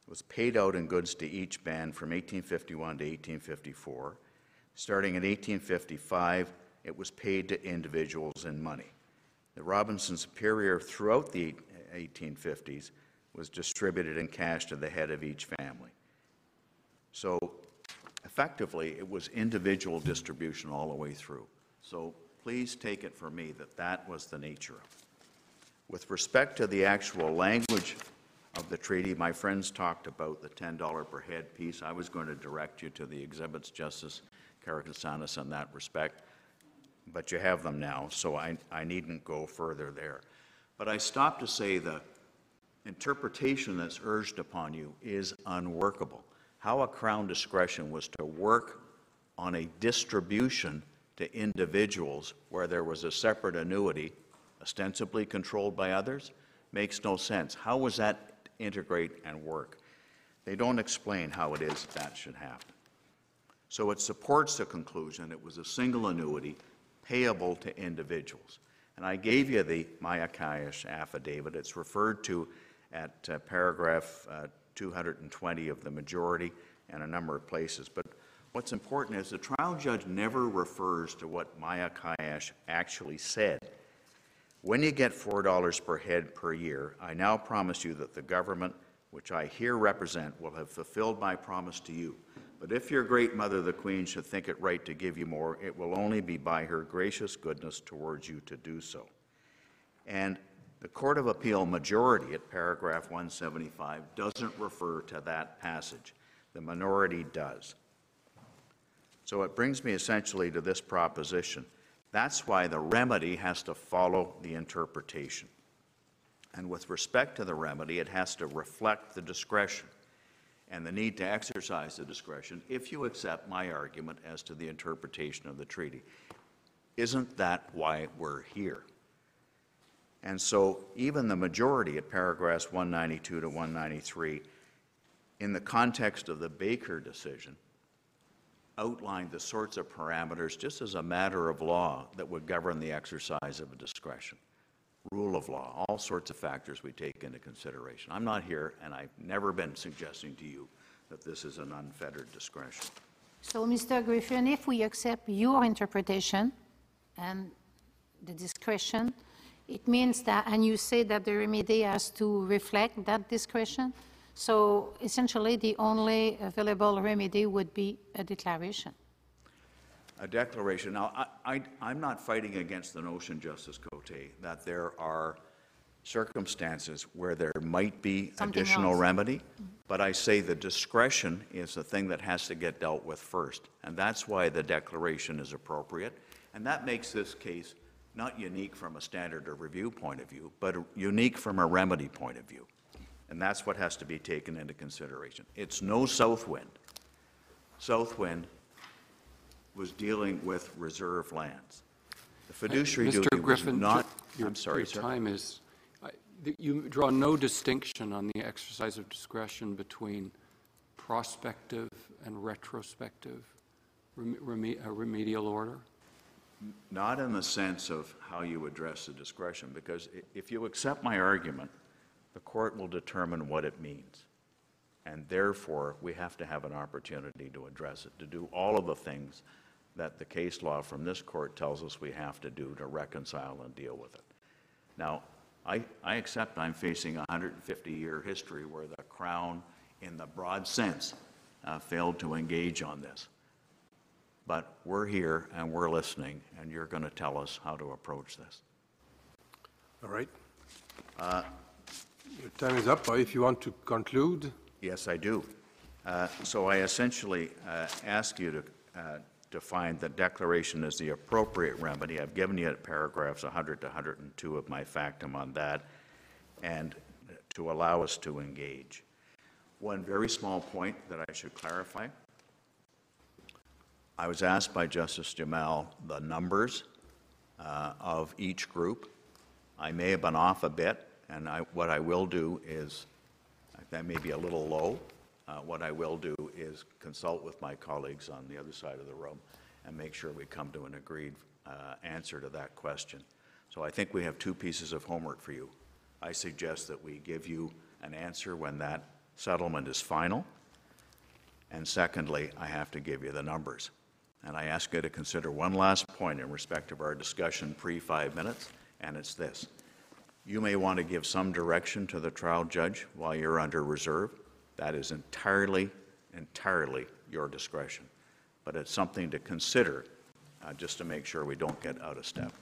was paid out in goods to each band from 1851 to 1854. Starting in 1855, it was paid to individuals in money. The Robinson Superior throughout the 1850s was distributed in cash to the head of each family. So effectively, it was individual distribution all the way through. So please take it from me that that was the nature of it. With respect to the actual language of the treaty, my friends talked about the $10 per head piece. I was going to direct you to the exhibits, Justice Karakatsanis, in that respect, but you have them now, so I, I needn't go further there. But I stop to say the interpretation that's urged upon you is unworkable. How a Crown discretion was to work on a distribution to individuals where there was a separate annuity ostensibly controlled by others makes no sense. How was that integrate and work? They don't explain how it is that should happen. So it supports the conclusion it was a single annuity payable to individuals. And I gave you the mayakaiash affidavit. It's referred to at uh, paragraph uh, 220 of the majority and a number of places. But what's important is the trial judge never refers to what mayakaiash actually said. When you get $4 per head per year, I now promise you that the government, which I here represent, will have fulfilled my promise to you. But if your great mother, the Queen, should think it right to give you more, it will only be by her gracious goodness towards you to do so. And the Court of Appeal majority at paragraph 175 doesn't refer to that passage. The minority does. So it brings me essentially to this proposition. That's why the remedy has to follow the interpretation. And with respect to the remedy, it has to reflect the discretion. And the need to exercise the discretion if you accept my argument as to the interpretation of the treaty. Isn't that why we're here? And so even the majority at paragraphs 192 to 193, in the context of the Baker decision, outlined the sorts of parameters, just as a matter of law, that would govern the exercise of a discretion. Rule of law, all sorts of factors we take into consideration. I'm not here, and I've never been suggesting to you that this is an unfettered discretion. So, Mr. Griffin, if we accept your interpretation and the discretion, it means that, and you say that the remedy has to reflect that discretion, so essentially the only available remedy would be a declaration. A declaration. Now, I, I, I'm not fighting against the notion, Justice Cote, that there are circumstances where there might be Something additional else. remedy, mm-hmm. but I say the discretion is the thing that has to get dealt with first. And that's why the declaration is appropriate. And that makes this case not unique from a standard of review point of view, but unique from a remedy point of view. And that's what has to be taken into consideration. It's no Southwind. Southwind was dealing with reserve lands. The fiduciary duty Mr. was Griffin, not, your- I'm sorry, Your sir. time is, I- th- you draw no distinction on the exercise of discretion between prospective and retrospective rem- reme- uh, remedial order? Not in the sense of how you address the discretion, because i- if you accept my argument, the court will determine what it means. And therefore, we have to have an opportunity to address it, to do all of the things that the case law from this court tells us we have to do to reconcile and deal with it. Now, I, I accept I'm facing a 150-year history where the Crown, in the broad sense, uh, failed to engage on this. But we're here and we're listening, and you're going to tell us how to approach this. All right. Uh, Your time is up. If you want to conclude, Yes, I do. Uh, So I essentially uh, ask you to, uh, to find that declaration is the appropriate remedy. I've given you paragraphs 100 to 102 of my factum on that, and to allow us to engage. One very small point that I should clarify. I was asked by Justice Jamal the numbers uh, of each group. I may have been off a bit, and I, what I will do is, that may be a little low. Uh, What I will do is consult with my colleagues on the other side of the room and make sure we come to an agreed uh, answer to that question. So I think we have two pieces of homework for you. I suggest that we give you an answer when that settlement is final. And secondly, I have to give you the numbers. And I ask you to consider one last point in respect of our discussion pre-five minutes, and it's this. You may want to give some direction to the trial judge while you're under reserve. That is entirely, entirely your discretion. But it's something to consider, uh, just to make sure we don't get out of step.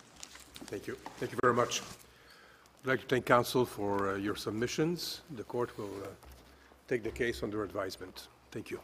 thank you. Thank you very much. I'd like to thank counsel for uh, your submissions. The court will uh, take the case under advisement. Thank you.